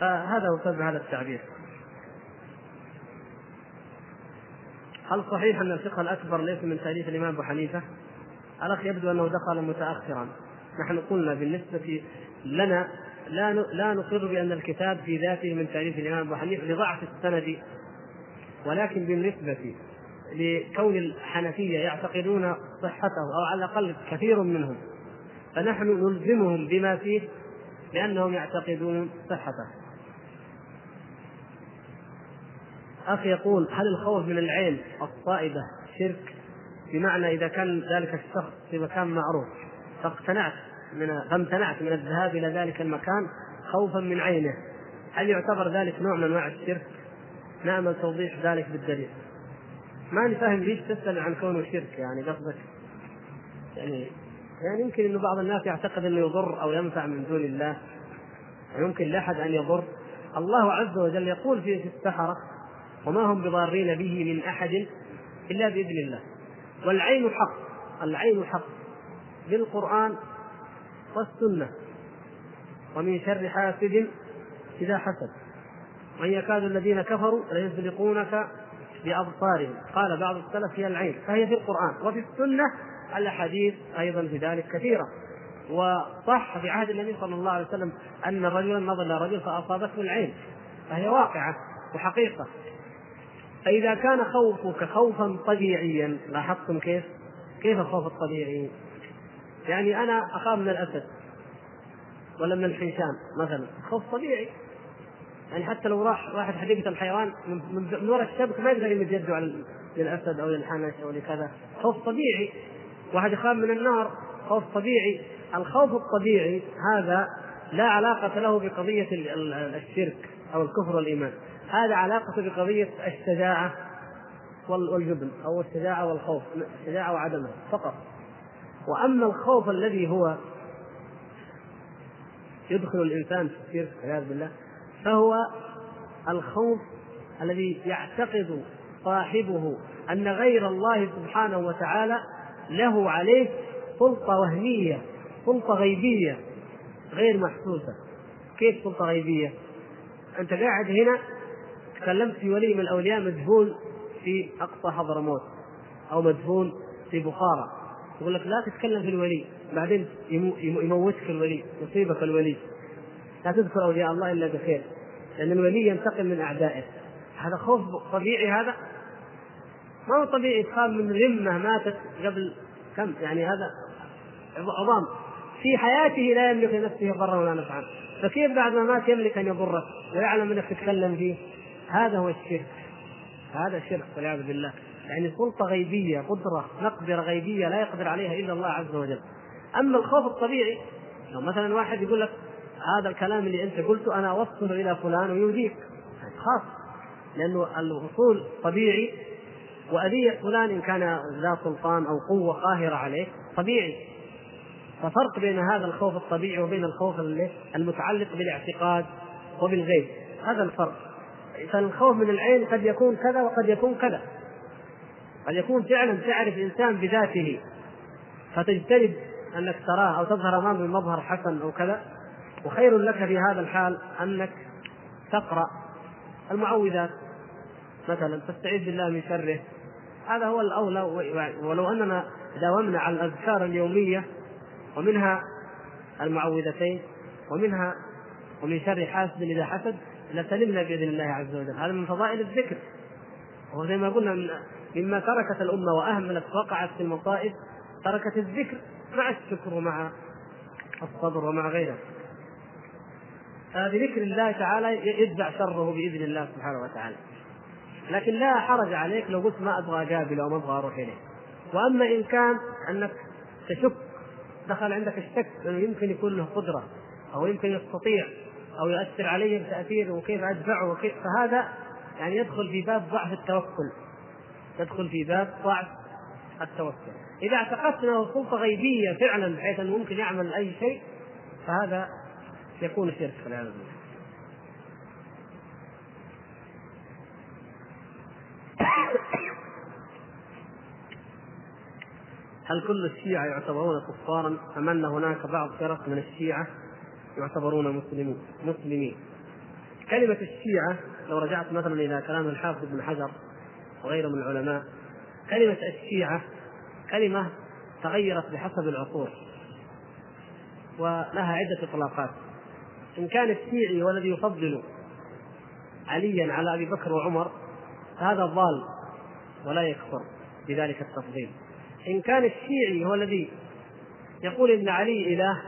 فهذا هو سبب هذا التعبير. هل صحيح أن الفقه الأكبر ليس من تأليف الإمام أبو حنيفة؟ الأخ يبدو أنه دخل متأخرا. نحن قلنا بالنسبة لنا لا لا نقر بأن الكتاب في ذاته من تأليف الإمام أبو حنيفة لضعف السند ولكن بالنسبة لكون الحنفية يعتقدون صحته أو على الأقل كثير منهم فنحن نلزمهم بما فيه لأنهم يعتقدون صحته. أخي يقول هل الخوف من العين الصائبة شرك؟ بمعنى إذا كان ذلك الشخص في مكان معروف. فاقتنعت من فامتنعت من الذهاب إلى ذلك المكان خوفا من عينه. هل يعتبر ذلك نوع من أنواع الشرك؟ نعمل توضيح ذلك بالدليل. ما نفهم ليش تسأل عن كونه شرك؟ يعني قصدك يعني يعني يمكن إنه بعض الناس يعتقد إنه يضر أو ينفع من دون الله. يمكن لأحد أن يضر. الله عز وجل يقول في السحرة وما هم بضارين به من أحد إلا بإذن الله. والعين حق العين حق. بالقرآن والسنة. ومن شر حاسد إذا حسد. وان يكاد الذين كفروا ليزلقونك بأبصارهم. قال بعض السلف هي العين فهي في القرآن. وفي السنة الأحاديث أيضا في ذلك كثيرة. وصح في عهد النبي صلى الله عليه وسلم أن رجلا نظر إلى رجل فأصابته العين فهي واقعة وحقيقة. فإذا كان خوفك خوفا طبيعيا لاحظتم كيف؟ كيف الخوف الطبيعي؟ يعني أنا أخاف من الأسد ولا من الحيشان مثلا خوف طبيعي. يعني حتى لو راح واحد حديقة الحيوان من وراء الشبك ما يقدر يمد يده على للأسد أو للحنش أو لكذا. خوف طبيعي. واحد يخاف من النار خوف طبيعي. الخوف الطبيعي هذا لا علاقة له بقضية الشرك أو الكفر والإيمان. هذا علاقته بقضية الشجاعة والجبن أو الشجاعة والخوف الشجاعة وعدمها فقط. وأما الخوف الذي هو يدخل الإنسان في الشرك والعياذ بالله فهو الخوف الذي يعتقد صاحبه أن غير الله سبحانه وتعالى له عليه سلطة وهمية سلطة غيبية غير محسوسة. كيف سلطة غيبية؟ أنت قاعد هنا تكلمت في ولي من الأولياء مدفون في أقصى حضرموت أو مدفون في بخارى يقول لك لا تتكلم في الولي بعدين يموتك الولي يصيبك الولي. لا تذكر أولياء الله إلا بخير لأن الولي ينتقم من أعدائه. هذا خوف طبيعي هذا؟ ما هو طبيعي تخاف من ذمة ماتت قبل كم؟ يعني هذا عظام. في حياته لا يملك لنفسه ضرا ولا نفعا. فكيف بعد ما مات يملك أن يضرك ويعلم أنك تتكلم فيه؟ هذا هو الشرك. هذا الشرك والعياذ بالله. يعني سلطة غيبية قدرة مقدرة غيبية لا يقدر عليها إلا الله عز وجل. أما الخوف الطبيعي لو مثلا واحد يقول لك هذا الكلام اللي أنت قلته أنا أوصله إلى فلان ويوديك خاص لأنه الوصول طبيعي وأذية فلان إن كان ذا سلطان أو قوة قاهرة عليه طبيعي. ففرق بين هذا الخوف الطبيعي وبين الخوف المتعلق بالاعتقاد وبالغيب. هذا الفرق. فالخوف من العين قد يكون كذا وقد يكون كذا. قد يكون فعلا تعرف انسان بذاته. فتجتنب أنك تراه أو تظهر أمامه بمظهر حسن أو كذا. وخير لك في هذا الحال أنك تقرأ المعوذات. مثلا تستعيذ بالله من شره. هذا هو الأولى ولو أننا داومنا على الأذكار اليومية ومنها المعوذتين ومنها ومن شر حاسد إذا حسد لسلمنا بإذن الله عز وجل. هذا من فضائل الذكر. وهو زي ما قلنا مما تركت الأمة وأهملت وقعت في المصائب تركت الذكر مع الشكر ومع الصبر ومع غيره. بذكر الله تعالى يدفع شره بإذن الله سبحانه وتعالى. لكن لا حرج عليك لو قلت ما أبغى اقابله أو ما أبغى أروح إليه. وأما إن كان أنك تشك دخل عندك الشك إنه يمكن يكون له قدرة أو يمكن يستطيع أو يؤثر علي بتاثير وكيف أدفعه وكيف فهذا يعني يدخل في باب ضعف التوكل. يدخل في باب ضعف التوكل. إذا اعتقدت أنه سلطة غيبية فعلا بحيث أنه ممكن يعمل أي شيء فهذا يكون شرك والعياذ بالله هل كل الشيعة يعتبرون كفارا أم أن هناك بعض فرق من الشيعة يعتبرون مسلمين؟ مسلمين. كلمة الشيعة لو رجعت مثلا إلى كلام الحافظ ابن حجر وغيره من العلماء كلمة الشيعة كلمة تغيرت بحسب العصور ولها عدة إطلاقات. إن كان الشيعي هو الذي يفضل عليا على أبي بكر وعمر فهذا ضال ولا يكفر بذلك التفضيل. إن كان الشيعي هو الذي يقول إن علي إله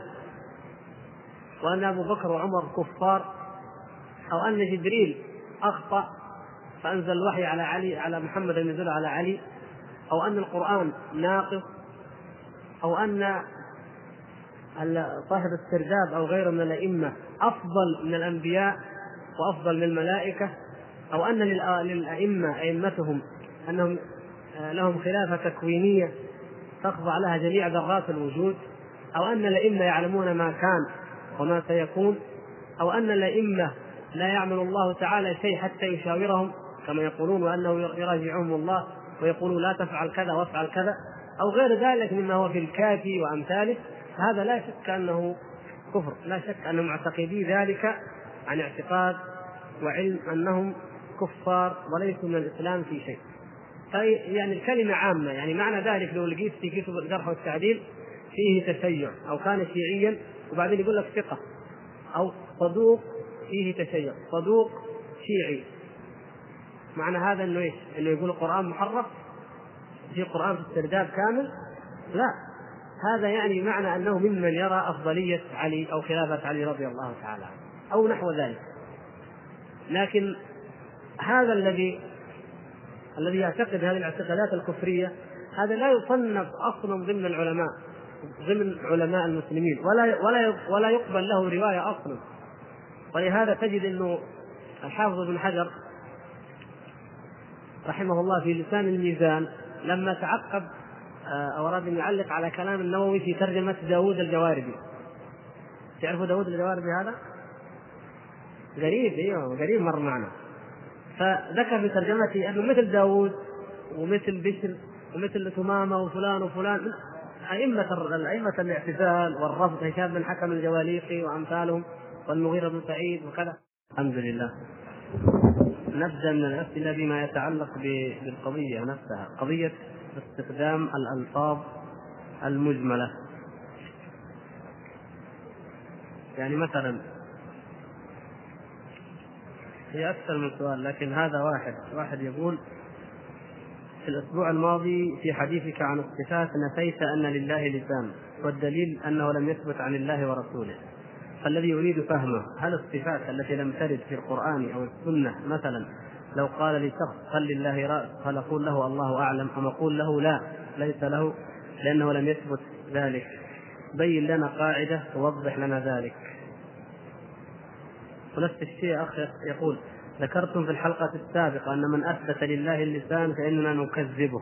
وأن أبو بكر وعمر كفار أو أن جبريل أخطأ فأنزل الوحي على علي على محمد ينزل على علي أو أن القرآن ناقص أو أن صاحب السرداب أو غيره من الأئمة أفضل من الأنبياء وأفضل من الملائكة أو أن للأئمة أئمتهم أنهم آه، لهم خلافة تكوينية تخضع لها جميع ذرات الوجود أو أن الأئمة يعلمون ما كان وما سيكون أو أن الأئمة لا يعمل الله تعالى شيء حتى يشاورهم كما يقولون وأنه يراجعهم الله ويقول لا تفعل كذا وافعل كذا أو غير ذلك مما هو في الكافي وأمثاله هذا لا شك أنه كفر لا شك ان معتقدي ذلك عن اعتقاد وعلم أنهم كفار وليسوا من الإسلام في شيء. يعني الكلمة عامة يعني معنى ذلك لو لقيت في كتب الجرح والتعديل فيه تشيع أو كان شيعيا وبعدين يقول لك ثقة أو صدوق فيه تشيع صدوق شيعي. معنى هذا إنه إيش؟ إنه يقول القرآن محرف؟ في قرآن في السرداب كامل؟ لا. هذا يعني معنى أنه ممن يرى أفضلية علي أو خلافة علي رضي الله تعالى عنه أو نحو ذلك. لكن هذا الذي الذي يعتقد هذه الاعتقادات الكفرية هذا لا يصنف أصلا ضمن العلماء ضمن علماء المسلمين ولا ولا ولا يقبل له رواية أصلا. ولهذا تجد إنه الحافظ ابن حجر رحمه الله في لسان الميزان لما تعقب آه، أو أراد أن يعلق على كلام النووي في ترجمة داوود الجواربي. تعرفوا داوود الجواربي هذا؟ غريب إيوه غريب مر معنا. فذكر في ترجمته انه مثل داوود ومثل بشر ومثل ثمامة وفلان وفلان. أئمة أئمة الاعتزال والرفض هشام بن حكم الجواليقي وأمثالهم والمغيرة بن سعيد وكذا. الحمد لله. نبدأ من الأسئلة بما يتعلق بالقضية نفسها. قضية استخدام الألفاظ المجملة. يعني مثلا هي أكثر من سؤال لكن هذا واحد. واحد يقول في الأسبوع الماضي في حديثك عن الصفات نفيت أن لله لسان والدليل أنه لم يثبت عن الله ورسوله. فالذي يريد فهمه هل الصفات التي لم ترد في القرآن أو السنة مثلا لو قال لشخص هل لله رأس فنقول له الله أعلم أم أقول له لا ليس له لأنه لم يثبت ذلك. بين لنا قاعدة توضح لنا ذلك. ونفس الشيء أخ يقول ذكرتم في الحلقة السابقة أن من أثبت لله اللسان فإننا نكذبه.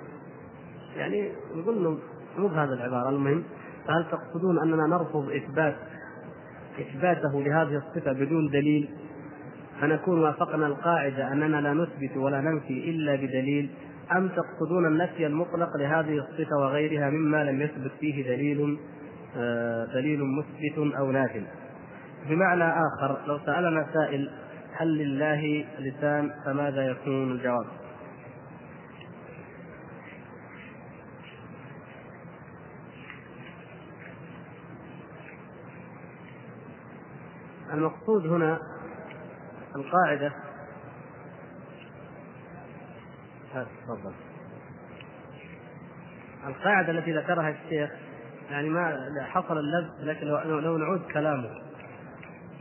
يعني يقول له مو بهذا العبارة. المهم فهل تقصدون أننا نرفض إثبات إثباته لهذه الصفة بدون دليل؟ فنكون وافقنا القاعدة أننا لا نثبت ولا ننفي إلا بدليل. أم تقصدون النفي المطلق لهذه الصفة وغيرها مما لم يثبت فيه دليل آه، دليل مثبت أو نافل بمعنى آخر لو سألنا سائل هل لله لسان فماذا يكون الجواب؟ المقصود هنا القاعدة. تفضل. القاعدة التي ذكرها الشيخ يعني ما حصل اللبس لكن لو, لو نعود كلامه.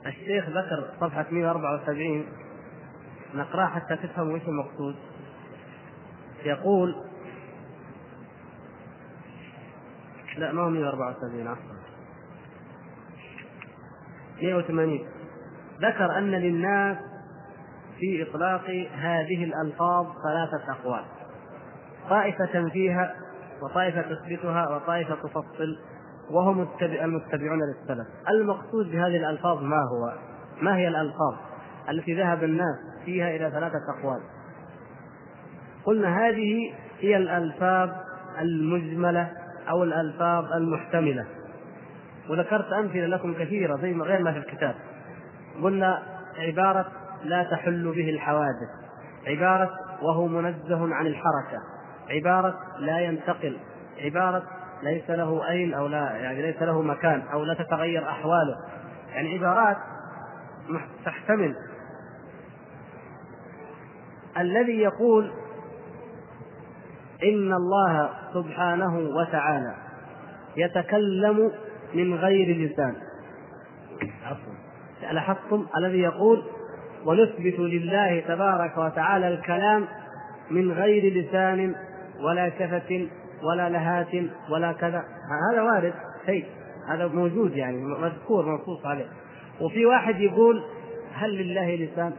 الشيخ ذكر صفحة 174 نقرأ حتى تفهموا إيش المقصود. يقول لا ما هو 174 عفوا. 180 ذكر أن للناس في إطلاق هذه الألفاظ ثلاثة أقوال. طائفة فيها وطائفة تثبتها وطائفة تفصل. وهم المتبعون للسلف. المقصود بهذه الألفاظ ما هو؟ ما هي الألفاظ التي ذهب الناس فيها إلى ثلاثة أقوال؟ قلنا هذه هي الألفاظ المجملة أو الألفاظ المحتملة. وذكرت أمثلة لكم كثيرة زي ما غير ما في الكتاب. قلنا عبارة لا تحل به الحوادث. عبارة وهو منزه عن الحركة. عبارة لا ينتقل. عبارة ليس له أين أو لا يعني ليس له مكان أو لا تتغير أحواله. يعني عبارات تحتمل. الذي يقول إن الله سبحانه وتعالى يتكلم من غير لسان. عفوا. لاحظتم الذي يقول ونثبت لله تبارك وتعالى الكلام من غير لسان ولا شفة ولا لهات ولا كذا. هذا وارد شيء. هذا موجود يعني مذكور منصوص عليه. وفي واحد يقول هل لله لسان؟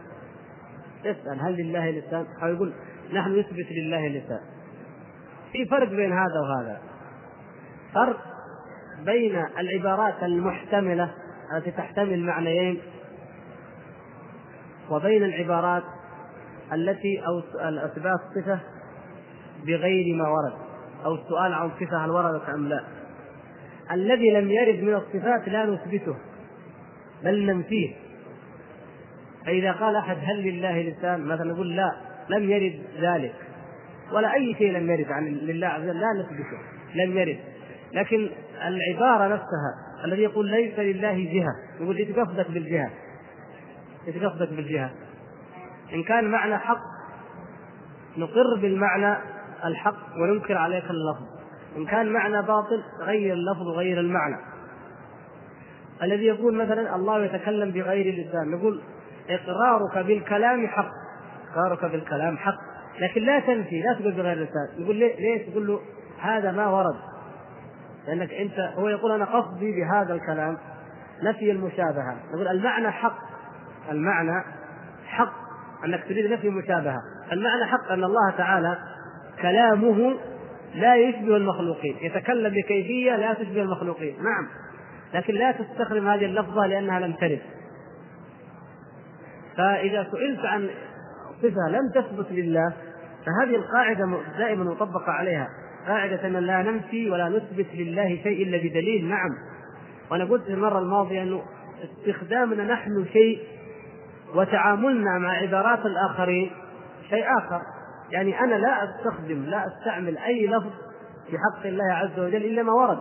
يسأل هل لله لسان؟ أو يقول نحن نثبت لله لسان. في فرق بين هذا وهذا. فرق بين العبارات المحتملة التي تحتمل معنيين وبين العبارات التي أو الأثبات صفة بغير ما ورد. أو السؤال عن صفة هل وردت أم لا؟ الذي لم يرد من الصفات لا نثبته بل ننفيه. فإذا قال أحد هل لله لسان؟ مثلا نقول لا لم يرد ذلك. ولا أي شيء لم يرد عن لله عز وجل لا نثبته لم يرد. لكن العبارة نفسها الذي يقول ليس لله جهة يقول إيش قصدك بالجهة؟ إيش قصدك بالجهة؟ إن كان معنى حق نقر بالمعنى الحق وننكر عليك اللفظ. إن كان معنى باطل غير اللفظ وغير المعنى. الذي يقول مثلا الله يتكلم بغير اللسان نقول إقرارك بالكلام حق. إقرارك بالكلام حق. لكن لا تنفي لا تقول بغير اللسان نقول ليه؟ ليش؟ تقول له هذا ما ورد. لأنك أنت هو يقول أنا قصدي بهذا الكلام. نفي المشابهة. نقول المعنى حق. المعنى حق. أنك تريد نفي المشابهة. المعنى حق أن الله تعالى كلامه لا يشبه المخلوقين. يتكلم بكيفية لا تشبه المخلوقين. نعم. لكن لا تستخدم هذه اللفظة لأنها لم ترد. فإذا سئلت عن صفة لم تثبت لله فهذه القاعدة دائما مطبقة عليها. قاعدة أن لا ننفي ولا نثبت لله شيء إلا بدليل. نعم. وأنا قلت المرة الماضية أنه استخدامنا نحن شيء وتعاملنا مع عبارات الآخرين شيء آخر. يعني أنا لا أستخدم لا أستعمل أي لفظ في حق الله عز وجل إلا ما ورد.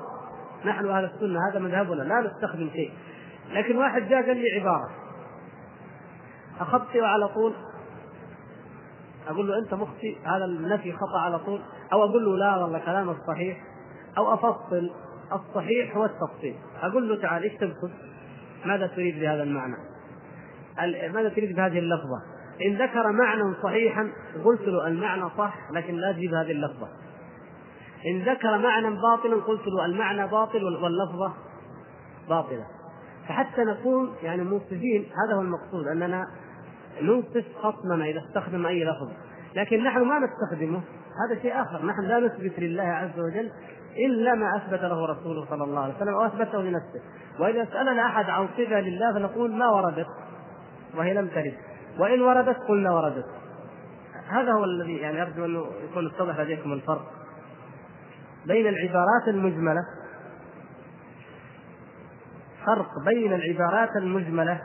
نحن أهل السنة هذا مذهبنا لا نستخدم شيء. لكن واحد جاء قال لي عبارة. أخطئ على طول. أقول له أنت مخطئ هذا النفي خطأ على طول. أو أقول له لا والله كلامك صحيح أو أفصل. الصحيح هو التفصيل. أقول له تعال إيش تقصد؟ ماذا تريد بهذا المعنى؟ ماذا تريد بهذه اللفظة؟ إن ذكر معنى صحيحا قلت له المعنى صح لكن لا تجيب هذه اللفظة. إن ذكر معنى باطلا قلت له المعنى باطل واللفظة باطلة. فحتى نكون يعني منصفين هذا هو المقصود أننا ننصف خصمنا إذا استخدم أي لفظ. لكن نحن ما نستخدمه هذا شيء آخر. نحن لا نثبت لله عز وجل إلا ما أثبت له رسوله صلى الله عليه وسلم أو أثبته لنفسه. وإذا سألنا أحد عن صفة لله فنقول ما وردت وهي لم ترد. وإن وردت قلنا وردت. هذا هو الذي يعني أرجو أنه يكون اتضح لديكم الفرق بين العبارات المجملة. فرق بين العبارات المجملة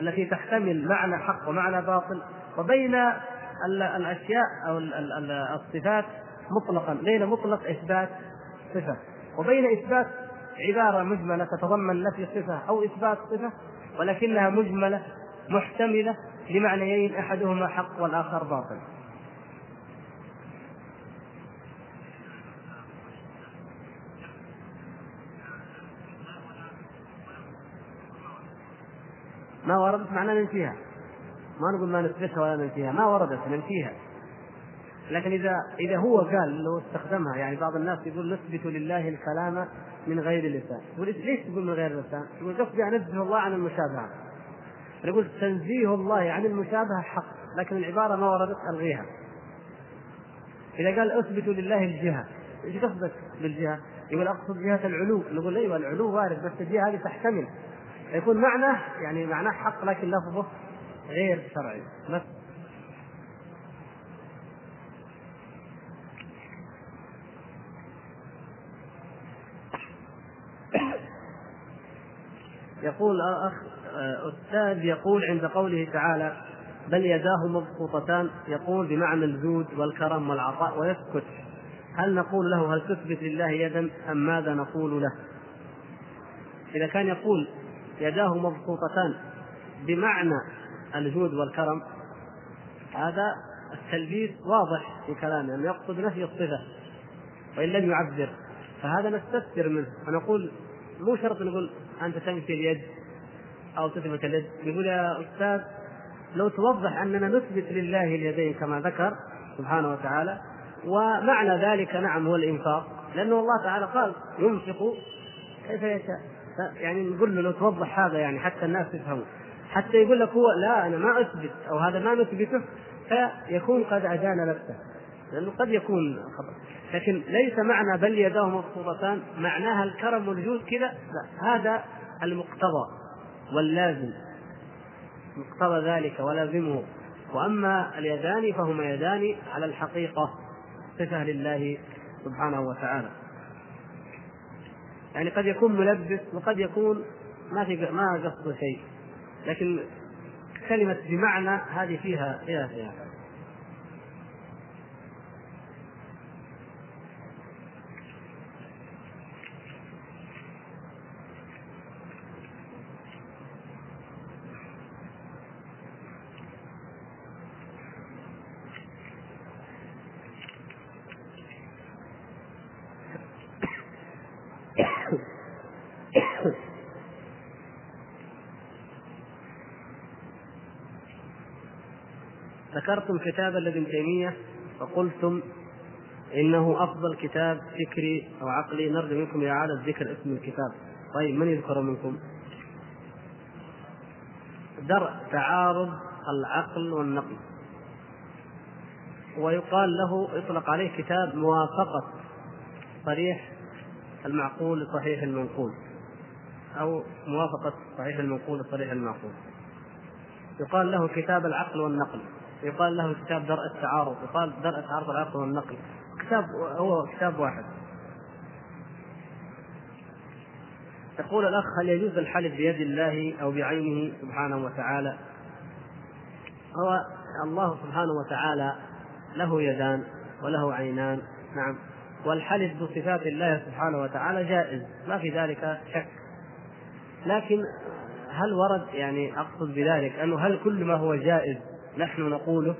التي تحتمل معنى حق ومعنى باطل وبين الأشياء أو الصفات مطلقا بين مطلق إثبات صفة. وبين إثبات عبارة مجملة تتضمن نفي صفه أو إثبات صفة ولكنها مجملة محتملة لمعنيين أحدهما حق والآخر باطل. ما وردت معناه ننفيها ما نقول ما نثبتها ولا ننفيها ما وردت ننفيها لكن إذا إذا هو قال لو استخدمها يعني بعض الناس يقول نثبت لله الكلام من غير لسان. يقول ليش تقول من غير لسان؟ يقول قصدي انزه الله عن المشابهة. يقول تنزيه الله عن المشابهة حق لكن العبارة ما وردت ألغيها. إذا قال أثبت لله الجهة إيش قصدك بالجهة؟ يقول أقصد جهة العلو. نقول أيوه العلو وارد بس الجهة هذه تحتمل. يكون معناه يعني معناه حق لكن لفظه غير شرعي. بس. يقول اخ أستاذ يقول عند قوله تعالى بل يداه مبسوطتان يقول بمعنى الجود والكرم والعطاء ويسكت هل نقول له هل تثبت لله يدا أم ماذا نقول له؟ إذا كان يقول يداه مبسوطتان بمعنى الجود والكرم هذا التلبيس واضح في كلامه انه يقصد نفي الصفة وإن لم يعبر فهذا نستفسر منه ونقول مو شرط نقول أنت تنفي اليد أو تثبت اليد يقول يا أستاذ لو توضح أننا نثبت لله اليدين كما ذكر سبحانه وتعالى ومعنى ذلك نعم هو الإنفاق لأنه الله تعالى قال ينفق كيف يشاء. يعني نقول له لو توضح هذا يعني حتى الناس يفهموا. حتى يقول لك هو لا أنا ما أثبت أو هذا ما نثبته فيكون قد ادان نفسه. لأنه قد يكون خطأ. لكن ليس معنى بل يداه مبسوطتان معناها الكرم والجود كذا لا هذا المقتضى. واللازم مقتضى ذلك ولازمه. وأما اليدان فهما يدان على الحقيقة صفة لله سبحانه وتعالى. يعني قد يكون ملبس وقد يكون ما في ما قصده شيء لكن كلمة بمعنى هذه فيها فيها فيها ذكرتم كتاب لابن تيمية وقلتم إنه أفضل كتاب فكري أو عقلي نرجو منكم إعادة ذكر اسم الكتاب. طيب من يذكر منكم؟ درء تعارض العقل والنقل. ويقال له يطلق عليه كتاب موافقة صريح المعقول لصحيح المنقول أو موافقة صحيح المنقول لصريح المعقول. يقال له كتاب العقل والنقل. يقال له كتاب درء التعارض يقال درء تعارض العقل والنقل كتاب هو كتاب واحد. يقول الأخ هل يجوز الحلف بيد الله أو بعينه سبحانه وتعالى؟ هو الله سبحانه وتعالى له يدان وله عينان نعم. والحلف بصفات الله سبحانه وتعالى جائز ما في ذلك شك. لكن هل ورد يعني أقصد بذلك أنه هل كل ما هو جائز نحن نقوله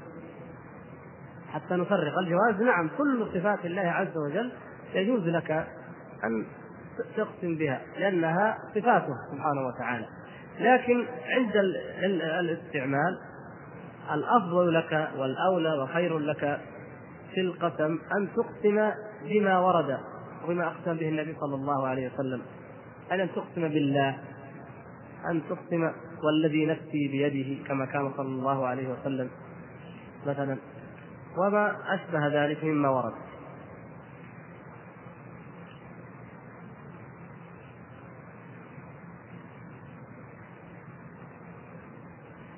حتى نفرق. الجواز نعم كل صفات الله عز وجل يجوز لك أن تقسم بها لأنها صفاته سبحانه وتعالى. لكن عند الاستعمال الأفضل لك والأولى وخير لك في القسم أن تقسم بما ورد وبما أقسم به النبي صلى الله عليه وسلم. أن تقسم بالله أن تقسم والذي نفسي بيده كما كان صلى الله عليه وسلم. مثلا وما أشبه ذلك مما ورد.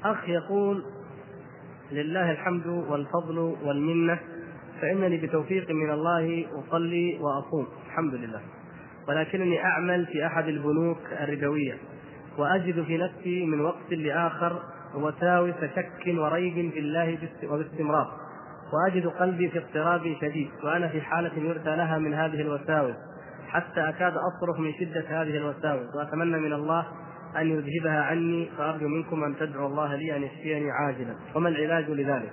أخ يقول لله الحمد والفضل والمنة فإنني بتوفيق من الله أصلي وأصوم الحمد لله. ولكنني أعمل في أحد البنوك الربوية. وأجد في نفسي من وقت لآخر وساوس شك وريب في الله وباستمرار. وأجد قلبي في اضطراب شديد وأنا في حالة يرثى لها من هذه الوساوس حتى أكاد أصرخ من شدة هذه الوساوس وأتمنى من الله أن يذهبها عني فأرجو منكم أن تدعوا الله لي أن يشفيني عاجلا. وما العلاج لذلك؟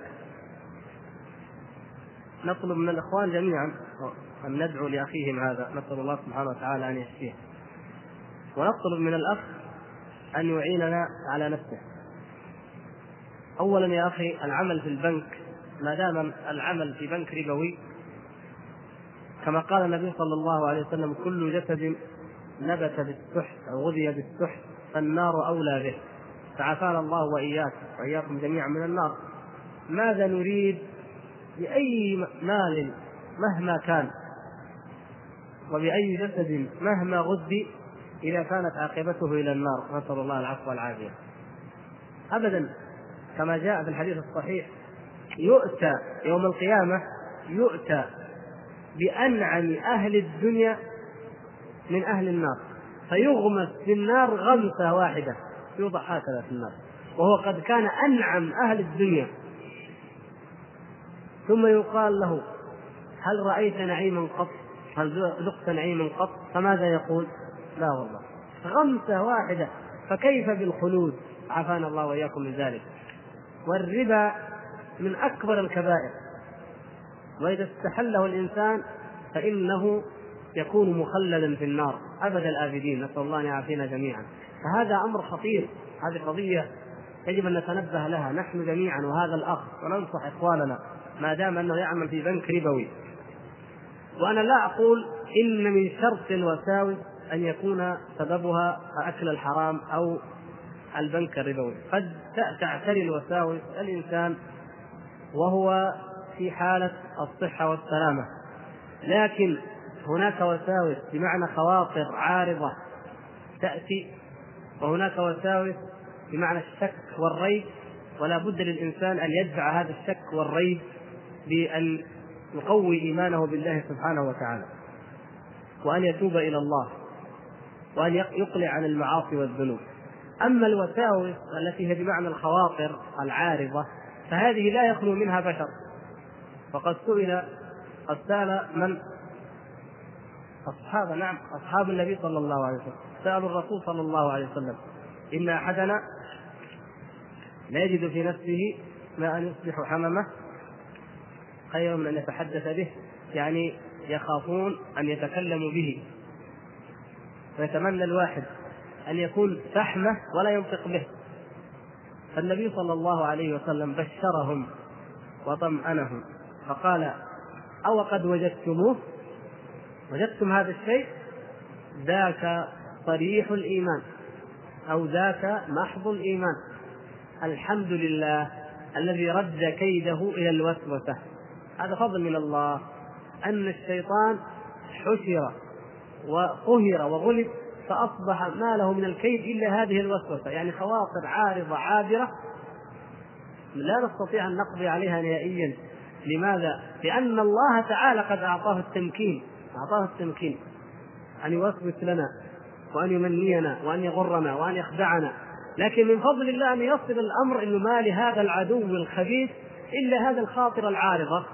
نطلب من الإخوان جميعا أن ندعو لأخيهم هذا نسأل الله سبحانه وتعالى أن يشفيه. ونطلب من الأخ أن يعيننا على نفسه. أولا يا أخي العمل في البنك ما دام العمل في بنك ربوي كما قال النبي صلى الله عليه وسلم كل جسد نبت بالسحت أو غذي بالسحت فالنار أولى به. فعافانا الله وإياك وإياكم جميعا من النار. ماذا نريد بأي مال مهما كان؟ وبأي جسد مهما غذي إذا كانت عاقبته إلى النار نسأل الله العفو والعافية أبدا كما جاء في الحديث الصحيح يؤتى يوم القيامة يؤتى بأنعم أهل الدنيا من أهل النار فيغمس في النار غمسة واحدة يوضع هكذا في النار وهو قد كان أنعم أهل الدنيا ثم يقال له هل رأيت نعيما قط؟ هل ذقت نعيما قط؟ فماذا يقول؟ لا والله. غمسة واحدة. فكيف بالخلود؟ عافانا الله وإياكم من ذلك. والربا من أكبر الكبائر. وإذا استحله الإنسان فإنه يكون مخلدا في النار. أبد الآبدين. نسأل الله أن يعافينا جميعا. فهذا أمر خطير. هذه قضية يجب أن نتنبه لها. نحن جميعا وهذا الأخ. وننصح إخواننا. ما دام أنه يعمل في بنك ربوي. وأنا لا أقول إن من شرط الوساوس أن يكون سببها أكل الحرام أو البنك الربوي. قد تعتري الوساوس الإنسان وهو في حالة الصحة والسلامة. لكن هناك وساوس بمعنى خواطر عارضة تأتي وهناك وساوس بمعنى الشك والريب ولا بد للإنسان أن يدفع هذا الشك والريب بأن يقوي إيمانه بالله سبحانه وتعالى وأن يتوب إلى الله. وأن يقلع عن المعاصي والذنوب. أما الوساوس التي هي بمعنى الخواطر العارضة فهذه لا يخلو منها بشر. فقد سئل قد سأل من؟ أصحاب نعم أصحاب النبي صلى الله عليه وسلم. سألوا الرسول صلى الله عليه وسلم. إن أحدنا لا يجد في نفسه ما أن يصبح حممة خير من أن يتحدث به يعني يخافون أن يتكلموا به. ويتمنى الواحد أن يكون فحمة ولا ينطق به. فالنبي صلى الله عليه وسلم بشرهم وطمأنهم فقال أو قد وجدتموه؟ وجدتم هذا الشيء؟ ذاك صريح الإيمان أو ذاك محض الإيمان. الحمد لله الذي رد كيده إلى الوسوسة. هذا فضل من الله أن الشيطان حشر وقهر وغلب فأصبح ما له من الكيد إلا هذه الوسوسة. يعني خواطر عارضة عابرة. لا نستطيع أن نقضي عليها نهائيا. لماذا؟ لأن الله تعالى قد أعطاه التمكين أعطاه التمكين أن يوسوس لنا وأن يمنينا وأن يغرنا وأن يخدعنا. لكن من فضل الله أن يصل الأمر أنه ما لهذا العدو الخبيث إلا هذا الخاطر العارضة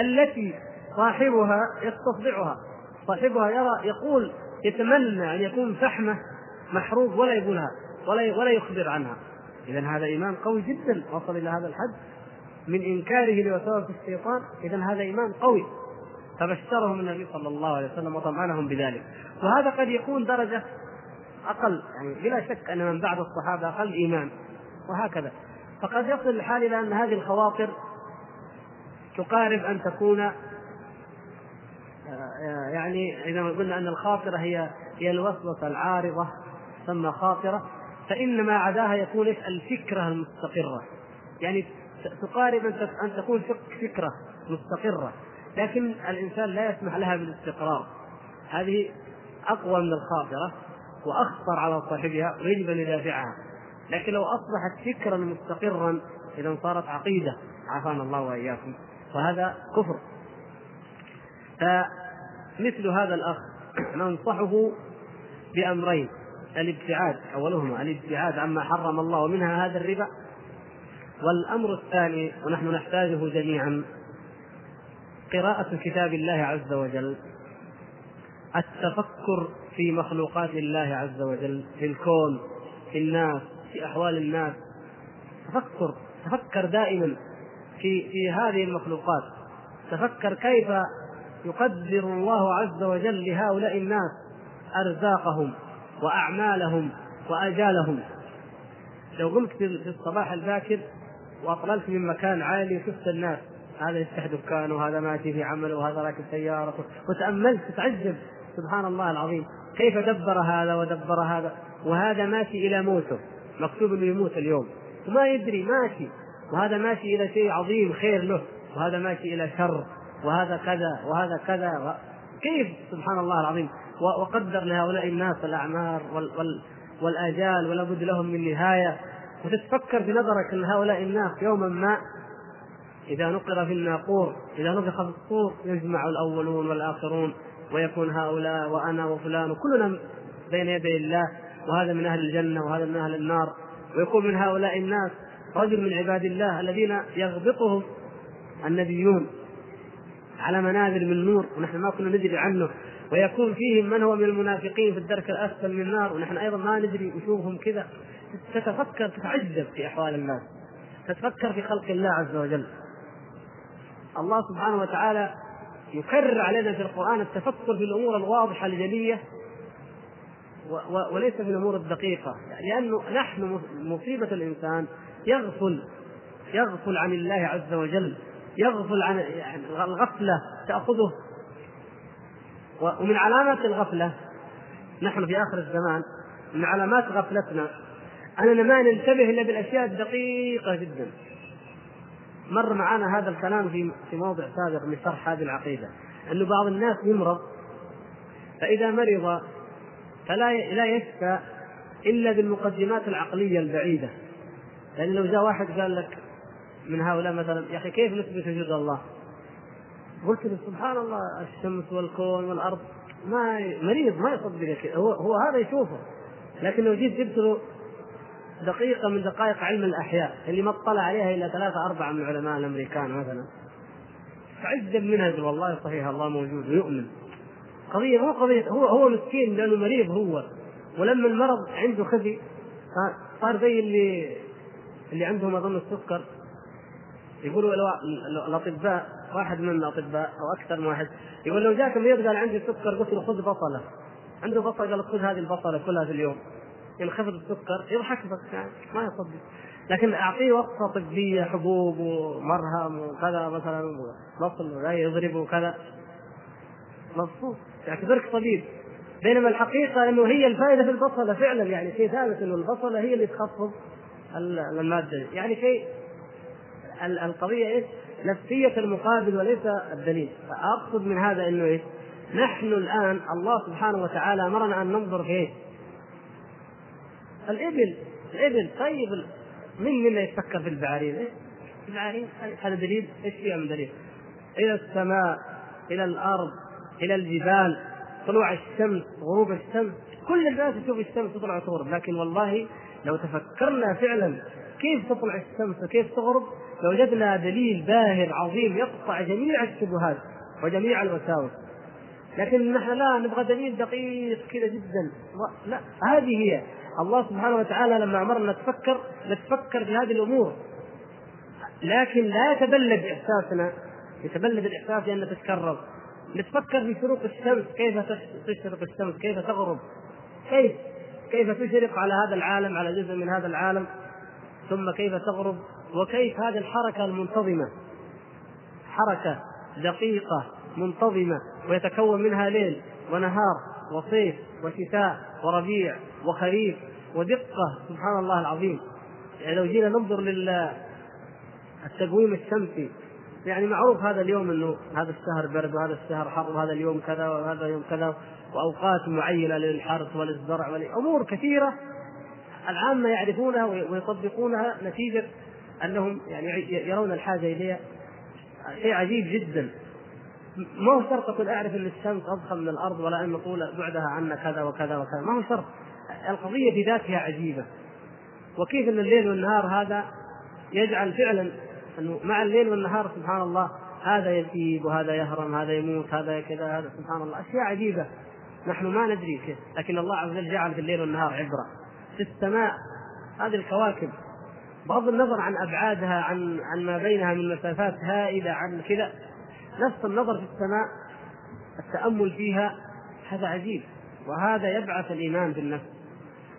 التي صاحبها يستصدعها صاحبها يرى يقول يتمنى أن يكون فحمة محروق ولا يقولها ولا ولا يخبر عنها. اذا هذا إيمان قوي جدا وصل إلى هذا الحد. من إنكاره لوساوس الشيطان اذا هذا إيمان قوي. فبشرهم النبي صلى الله عليه وسلم وطمأنهم بذلك. وهذا قد يكون درجة أقل يعني بلا شك أن من بعد الصحابة أقل إيمان. وهكذا. فقد يصل الحال إلى أن هذه الخواطر تقارب أن تكون يعني إذا قلنا أن الخاطرة هي هي الوسوسة العارضة تسمى خاطرة فان ما عداها يكون الفكرة المستقرة. يعني تقارب أن تكون فكرة مستقرة. لكن الإنسان لا يسمح لها بالاستقرار. هذه أقوى من الخاطرة وأخطر على صاحبها ويجب ان يدافعها. لكن لو أصبحت فكرا مستقرا اذا صارت عقيدة. عافانا الله وإياكم. وهذا كفر. فمثل هذا الأخ ننصحه بأمرين. الابتعاد أولهما الابتعاد عما حرم الله ومنها هذا الربا. والأمر الثاني ونحن نحتاجه جميعا قراءة كتاب الله عز وجل. التفكر في مخلوقات الله عز وجل في الكون في الناس في أحوال الناس. تفكر تفكر دائما في في هذه المخلوقات. تفكر كيف يقدر الله عز وجل لهؤلاء الناس أرزاقهم وأعمالهم وأجالهم. لو قمت في الصباح الباكر واطللت من مكان عالي وشفت الناس هذا يفتح دكانه وهذا ماشي في عمله وهذا راكب سيارته وتأملت تتعجب سبحان الله العظيم. كيف دبر هذا ودبر هذا؟ وهذا ماشي إلى موته. مكتوب إنه يموت اليوم. وما يدري ماشي. وهذا ماشي إلى شيء عظيم خير له. وهذا ماشي إلى شر. وهذا كذا وهذا كذا و... كيف؟ سبحان الله العظيم. وقدر لهؤلاء الناس الأعمار وال... وال... والآجال ولا بد لهم من نهاية. وتتفكر بنظرك أن هؤلاء الناس يوما ما إذا نقر في الناقور إذا نفخ في الصور يجمع الأولون والآخرون ويكون هؤلاء وأنا وفلان وكلنا بين يدي الله وهذا من أهل الجنة وهذا من أهل النار. ويكون من هؤلاء الناس رجل من عباد الله الذين يغبطهم النبيون. على منازل من نور ونحن ما كنا ندري عنه. ويكون فيهم من هو من المنافقين في الدرك الأسفل من النار ونحن أيضا ما ندري نشوفهم كذا. تتفكر تتعجب في أحوال الناس. تتفكر في خلق الله عز وجل. الله سبحانه وتعالى يكرر علينا في القرآن التفكر في الأمور الواضحة الجليه وليس في الأمور الدقيقة. لأنه نحن مصيبة الإنسان يغفل يغفل عن الله عز وجل. يغفل عن الغفلة تأخذه. ومن علامات الغفلة نحن في آخر الزمان من علامات غفلتنا أننا ما ننتبه إلا بالأشياء الدقيقة جدا. مر معنا هذا الكلام في في موضع سابق من شرح هذه العقيدة انه بعض الناس يمرض فإذا مرض فلا لا يشفى إلا بالمقدمات العقلية البعيدة. يعني لو جاء واحد قال لك من هؤلاء مثلا يا أخي كيف نثبت وجود الله؟ قلت له سبحان الله الشمس والكون والأرض ما مريض ما يصدقك هو هو هذا يشوفه. لكن لو جيت جبت له دقيقة من دقائق علم الأحياء اللي ما اطلع عليها إلا ثلاثة أربعة من العلماء الأمريكان مثلا. تعجب منها يقول والله صحيح الله موجود ويؤمن. قضية مو قضية هو هو مسكين لأنه مريض هو. ولما المرض عنده خفي صار زي اللي اللي عندهم أظن السكر. يقولوا الأطباء واحد من الأطباء أو أكثر من واحد يقول لو جاك مريض قال عندي سكر قلت له خذ بصلة. عنده بصلة؟ قال خذ هذه البصلة كلها في اليوم. ينخفض السكر يضحك بس يعني ما يصدق. لكن أعطيه وقفه طبية حبوب ومرهم وكذا مثلا مصل ولا يضرب وكذا. مبسوط يعتبرك طبيب. بينما الحقيقة إنه هي الفائدة في البصلة فعلا يعني شيء ثابت إنه البصلة هي اللي تخفض المادة. يعني شيء القضية إيش؟ نفسية المقابل وليس الدليل اقصد من هذا إنه إيش؟ نحن الآن الله سبحانه وتعالى أمرنا أن ننظر في إيش؟ الإبل الإبل طيب من منا يتفكر في البعارين؟ إيه؟ البعارين هذا دليل إيش فيها من دليل؟ إلى السماء إلى الأرض إلى الجبال طلوع الشمس غروب الشمس كل الناس تشوف الشمس تطلع وتغرب لكن والله لو تفكرنا فعلا كيف تطلع الشمس وكيف تغرب لوجدنا دليل باهر عظيم يقطع جميع الشبهات وجميع الوساوس. لكن نحن لا نبغى دليل دقيق كذا جدا. لا هذه هي. الله سبحانه وتعالى لما أمرنا نتفكر نتفكر في هذه الأمور. لكن لا يتبلد إحساسنا يتبلد الإحساس لانها تتكرر. نتفكر في شروق الشمس كيف تشرق الشمس كيف تغرب. كيف كيف تشرق على هذا العالم على جزء من هذا العالم. ثم كيف تغرب. وكيف هذه الحركة المنتظمة؟ حركة دقيقة منتظمة ويتكون منها ليل ونهار وصيف وشتاء وربيع وخريف ودقة سبحان الله العظيم. يعني لو جينا ننظر لل التقويم الشمسي يعني معروف هذا اليوم إنه هذا الشهر برد وهذا الشهر حر وهذا اليوم كذا وهذا اليوم كذا وأوقات معينة للحرث وللزرع ولامور كثيرة العامة يعرفونها ويطبقونها نتيجة أنهم يعني يرون الحاجة اليها شيء عجيب جدا. ما هو شرط أقول أعرف إن الشمس أضخم من الأرض ولا أن نقول بعدها عنا كذا وكذا وكذا. ما هو شرط. القضية بذاتها عجيبة. وكيف إن الليل والنهار هذا يجعل فعلا انه مع الليل والنهار سبحان الله هذا يزيد وهذا يهرم هذا يموت هذا كذا هذا سبحان الله. أشياء عجيبة. نحن ما ندري كيف لكن الله عز وجل جعل في الليل والنهار عبرة. في السماء هذه الكواكب بغض النظر عن أبعادها عن عن ما بينها من مسافات هائلة عن كذا. نفس النظر في السماء التأمل فيها هذا عجيب. وهذا يبعث الإيمان بالنفس.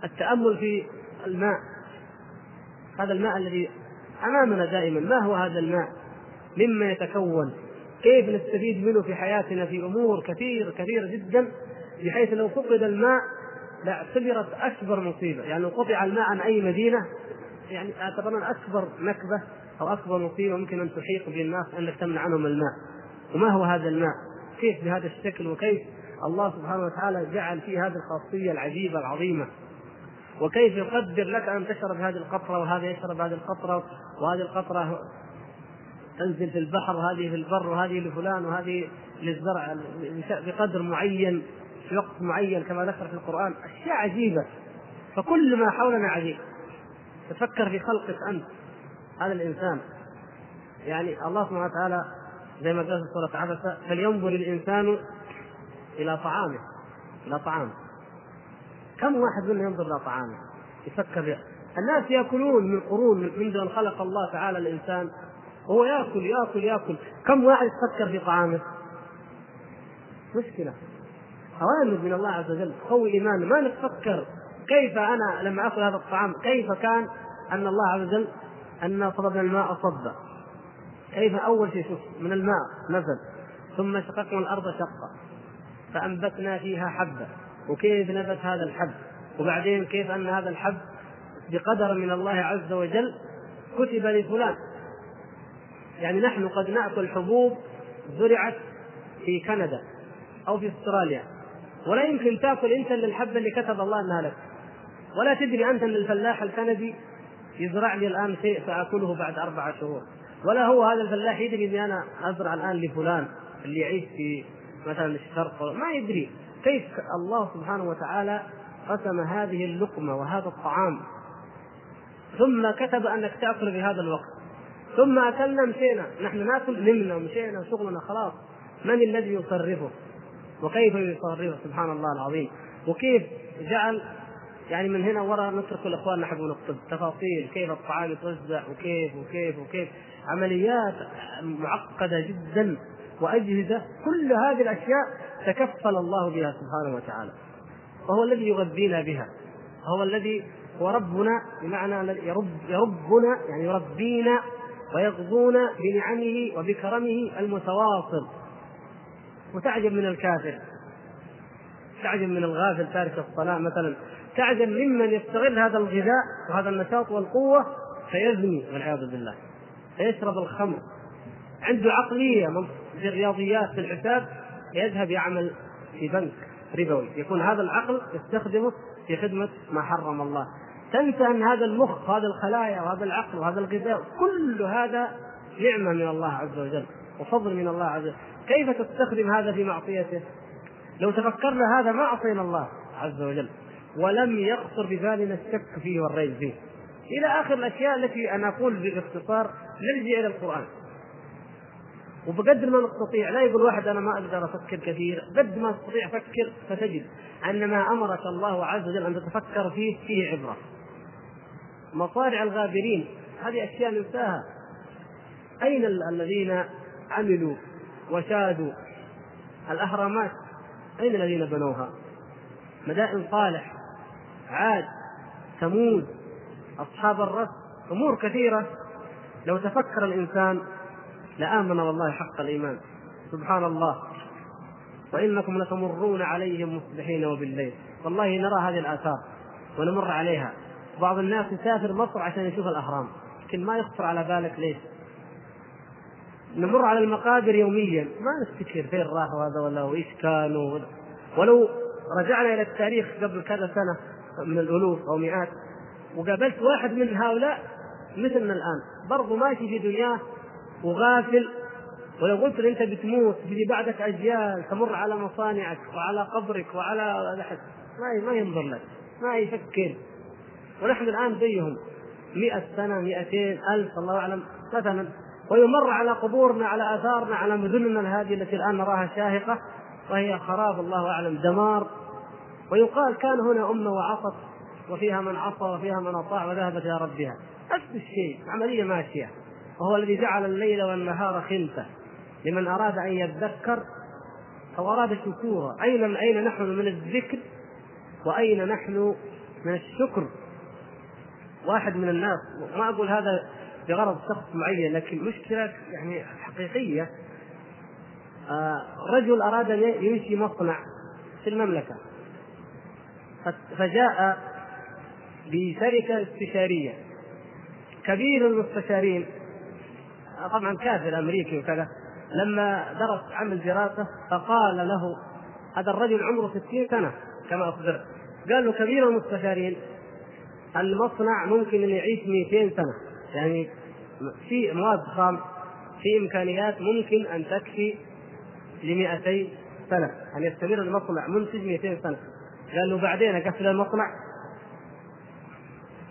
التأمل في الماء. هذا الماء الذي أمامنا دائما. ما هو هذا الماء؟ مما يتكون. كيف نستفيد منه في حياتنا في أمور كثير كثيرة جدا بحيث لو فقد الماء لاعتبرت أكبر مصيبة. يعني لو قطع الماء عن أي مدينة يعني اعتبرنا أكبر نكبة أو أكبر مصيبة ممكن أن تحيق بالناس أنك تمنع عنهم الماء. وما هو هذا الماء؟ كيف بهذا الشكل؟ وكيف الله سبحانه وتعالى جعل فيه هذه الخاصية العجيبة العظيمة؟ وكيف يقدر لك أن تشرب هذه القطرة وهذا يشرب هذه القطرة وهذه القطرة تنزل في البحر وهذه في البر وهذه لفلان وهذه للزرع بقدر معين في وقت معين كما ذكر في القرآن. أشياء عجيبة. فكل ما حولنا عجيب. تفكر في خلقك أنت هذا الإنسان. يعني الله سبحانه وتعالى زي ما قال في سورة عبسة فلينظر الإنسان إلى طعامه إلى طعامه كم واحد منا ينظر إلى طعامه؟ يفكر فيه. الناس يأكلون من قرون منذ ان خلق الله تعالى الإنسان. وهو يأكل يأكل يأكل. كم واحد يفكر في طعامه؟ مشكلة. أوامر من الله عز وجل. قوي ايماننا ما نتفكر كيف أنا لما أكل هذا الطعام كيف كان أن الله عز وجل أن صببنا الماء صبا. كيف أول شيء شوف من الماء نزل ثم شققنا الأرض شقا فأنبتنا فيها حبة. وكيف نبت هذا الحب؟ وبعدين كيف أن هذا الحب بقدر من الله عز وجل كتب لفلان؟ يعني نحن قد نأكل حبوب زرعت في كندا أو في أستراليا ولا يمكن تأكل انت الا الحبه اللي كتب الله أنها لك. ولا تدري أنت ان الفلاح الكندي يزرع لي الآن شيء فاكله بعد اربعه شهور. ولا هو هذا الفلاح يدري إني أنا أزرع الآن لفلان اللي يعيش في مثلا الشرق. ما يدري كيف الله سبحانه وتعالى قسم هذه اللقمة وهذا الطعام. ثم كتب أنك تأكل في هذا الوقت. ثم أكلنا مشينا. نحن نأكل نمنا ومشينا وشغلنا خلاص. من الذي يصرفه؟ وكيف يصرفه؟ سبحان الله العظيم. وكيف جعل يعني من هنا ورا نترك الإخوان نحن نكتب تفاصيل كيف الطعام يتوزع وكيف وكيف وكيف. عمليات معقدة جدا وأجهزة كل هذه الأشياء تكفل الله بها سبحانه وتعالى. وهو الذي يغذينا بها. هو الذي هو ربنا بمعنى يرب يربنا يعني يربينا ويغضون بنعمه وبكرمه المتواصل. وتعجب من الكافر. تعجب من الغافل تارك الصلاة مثلا. تعجب ممن يستغل هذا الغذاء وهذا النشاط والقوة فيزني والعياذ بالله. فيشرب الخمر. عنده عقلية في الرياضيات في الحساب يذهب يعمل في بنك ربوي. يكون هذا العقل يستخدمه في خدمة ما حرم الله. تنسى ان هذا المخ هذا الخلايا وهذا العقل وهذا الغذاء. كل هذا نعمة من الله عز وجل وفضل من الله عز وجل. كيف تستخدم هذا في معصيته؟ لو تفكرنا هذا ما عصينا الله عز وجل. ولم يخطر ببالنا الشك فيه والريب فيه. إلى آخر الأشياء التي أنا أقول باختصار نرجع إلى القرآن. وبقدر ما نستطيع لا يقول واحد أنا ما أقدر أفكر كثير قد ما تستطيع فكر فتجد أن ما أمرك الله عز وجل أن تتفكر فيه فيه عبرة. مصارع الغابرين هذه أشياء ننساها. أين الذين عملوا وشادوا الأهرامات؟ أين الذين بنوها؟ مدائن صالح. عاد ثمود أصحاب الرس أمور كثيرة. لو تفكر الإنسان لآمن والله حق الإيمان. سبحان الله. وإنكم لتمرون عليهم مصبحين وبالليل. والله نرى هذه الآثار ونمر عليها. بعض الناس يسافر مصر عشان يشوف الأهرام لكن ما يخطر على بالك ليش؟ نمر على المقابر يوميا. ما نفتكر فين راحوا هذا ولا وإيش كانوا ولو رجعنا إلى التاريخ قبل كذا سنة. من الألوف أو مئات. وقابلت واحد من هؤلاء مثلنا الآن. برضه ماشي في دنياه وغافل. ولو قلت له أنت بتموت بيجي بعدك أجيال تمر على مصانعك وعلى قبرك وعلى ما ما ينظر لك. ما يفكر. ونحن الآن زيهم. مئة سنة مئتين ألف الله أعلم. مثلا ويمر على قبورنا على آثارنا على مدننا هذه التي الآن نراها شاهقة وهي خراب الله أعلم دمار. ويقال كان هنا أمة وعصت وفيها من عصى وفيها من أطاع وذهبت إلى ربها. نفس الشيء عملية ماشية. وهو الذي جعل الليل والنهار خلفة. لمن أراد أن يذكر أو أراد شكورا أين أين نحن من الذكر؟ وأين نحن من الشكر؟ واحد من الناس ما أقول هذا بغرض شخص معين لكن مشكلة يعني حقيقية. آه رجل أراد أن ينشي مصنع في المملكة. فجاء بشركة استشارية. كبير المستشارين طبعا كافر أمريكي وكذا لما درس عمل دراسه فقال له هذا الرجل عمره 60 سنة كما اخبر قال له كبير المستشارين المصنع ممكن أن يعيش 200 سنة يعني في مواد خام في إمكانيات ممكن أن تكفي ل 200 سنة ان يستمر المصنع منتج 200 سنة. له بعدين اقفل المصنع.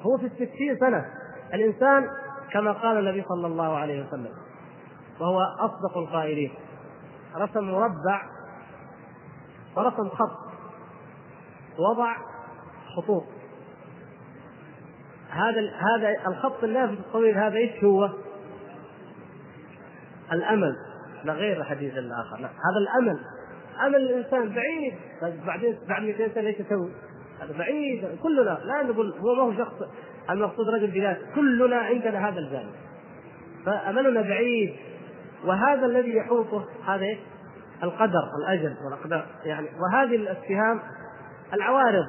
هو في الستين سنة. الإنسان كما قال النبي صلى الله عليه وسلم وهو أصدق القائلين رسم مربع ورسم خط وضع خطوط. هذا هذا الخط اللافت الطويل هذا إيش هو؟ الأمل. لا غير الحديث الآخر لا. هذا الأمل. امل الإنسان بعيد طيب بعدين بعد 200 سنة إيش يسوي؟ هذا بعيد كلنا لا نقول هو ما هو شخص المقصود رجل بذات كلنا عندنا هذا الجانب فأملنا بعيد. وهذا الذي يحوطه هذا؟ القدر الاجل والأقدار. يعني وهذه الاتهام العوارض.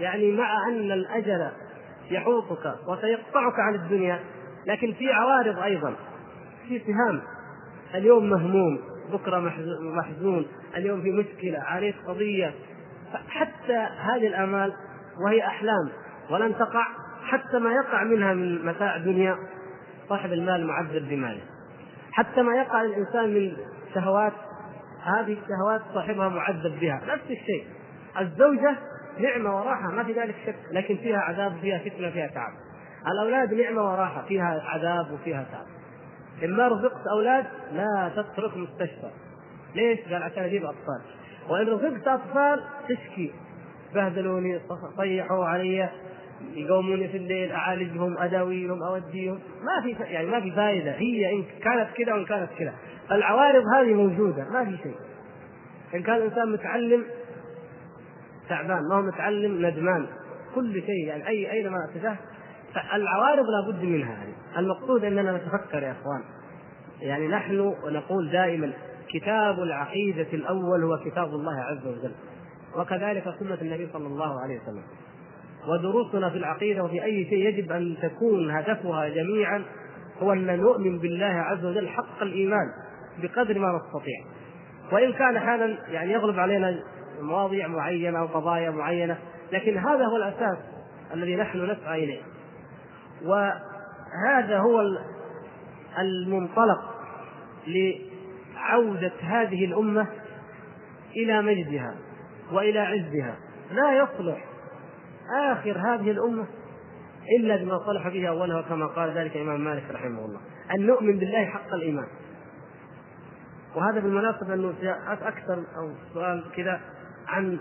يعني مع أن الاجل يحوطك وسيقطعك عن الدنيا لكن في عوارض أيضا. في سهام اليوم مهموم. بكرة محزون اليوم في مشكلة عليك قضية. حتى هذه الامال وهي أحلام ولن تقع حتى ما يقع منها من متاع دنيا صاحب المال معذب بماله حتى ما يقع للانسان من شهوات هذه الشهوات صاحبها معذب بها. نفس الشيء. الزوجة نعمة وراحة ما في ذلك شك لكن فيها عذاب وفيها فتنة وفيها تعب. الأولاد نعمة وراحة فيها عذاب وفيها تعب. إن ما رزقت أولاد لا تترك مستشفى. ليش؟ قال عشان أجيب أطفال. وإن رزقت أطفال تشكي. بهدلوني طيحوا علي يقوموني في الليل أعالجهم أداويهم أوديهم. ما في يعني ما في فائده هي إن كانت كذا وإن كانت كذا العوارض هذه موجودة. ما في شيء. إن كان الانسان متعلم تعبان. ما هو متعلم ندمان. كل شيء. يعني اي أينما اتجاه فالعوارض لابد منها. المقصود اننا نتفكر يا اخوان. يعني نحن نقول دائما كتاب العقيدة الأول هو كتاب الله عز وجل. وكذلك سنة النبي صلى الله عليه وسلم. ودروسنا في العقيدة وفي أي شيء يجب أن تكون هدفها جميعا هو أن نؤمن بالله عز وجل حق الإيمان بقدر ما نستطيع. وإن كان أحيانا يعني يغلب علينا مواضيع معينة أو قضايا معينة لكن هذا هو الأساس الذي نحن نسعى إليه. وهذا هو المنطلق لعودة هذه الأمة إلى مجدها وإلى عزها. لا يصلح آخر هذه الأمة إلا بما صلح به أولها كما قال ذلك الإمام مالك رحمه الله. أن نؤمن بالله حق الإيمان. وهذا بالمناسبة أنه أكثر أو سؤال كذا عن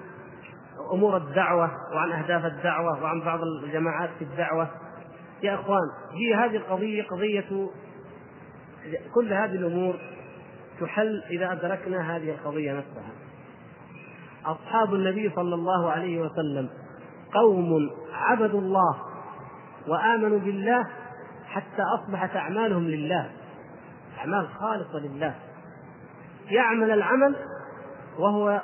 أمور الدعوة وعن أهداف الدعوة وعن بعض الجماعات في الدعوة. يا إخوان هي هذه القضية قضية كل هذه الأمور تحل إذا أدركنا هذه القضية نفسها. أصحاب النبي صلى الله عليه وسلم قوم عبدوا الله وآمنوا بالله حتى أصبحت أعمالهم لله أعمال خالصة لله. يعمل العمل وهو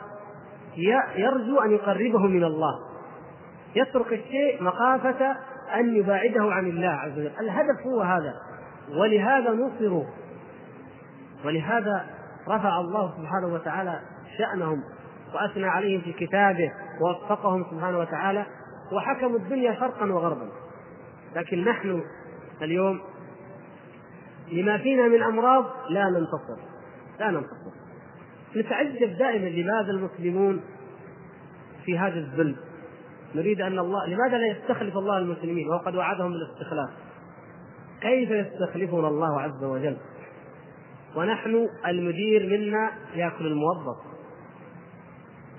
يرجو أن يقربه من الله. يترك الشيء مخافة أن يباعده عن الله عز وجل. الهدف هو هذا. ولهذا نصروا. ولهذا رفع الله سبحانه وتعالى شأنهم وأثنى عليهم في كتابه ووفقهم سبحانه وتعالى وحكموا الدنيا شرقا وغربا. لكن نحن اليوم لما فينا من أمراض لا ننتصر. لا ننتصر. نتعجب دائما لماذا المسلمون في هذا الذل نريد أن الله لماذا لا يستخلف الله المسلمين؟ وقد وعدهم بالاستخلاف. كيف يستخلفنا الله عز وجل؟ ونحن المدير منا يأكل الموظف.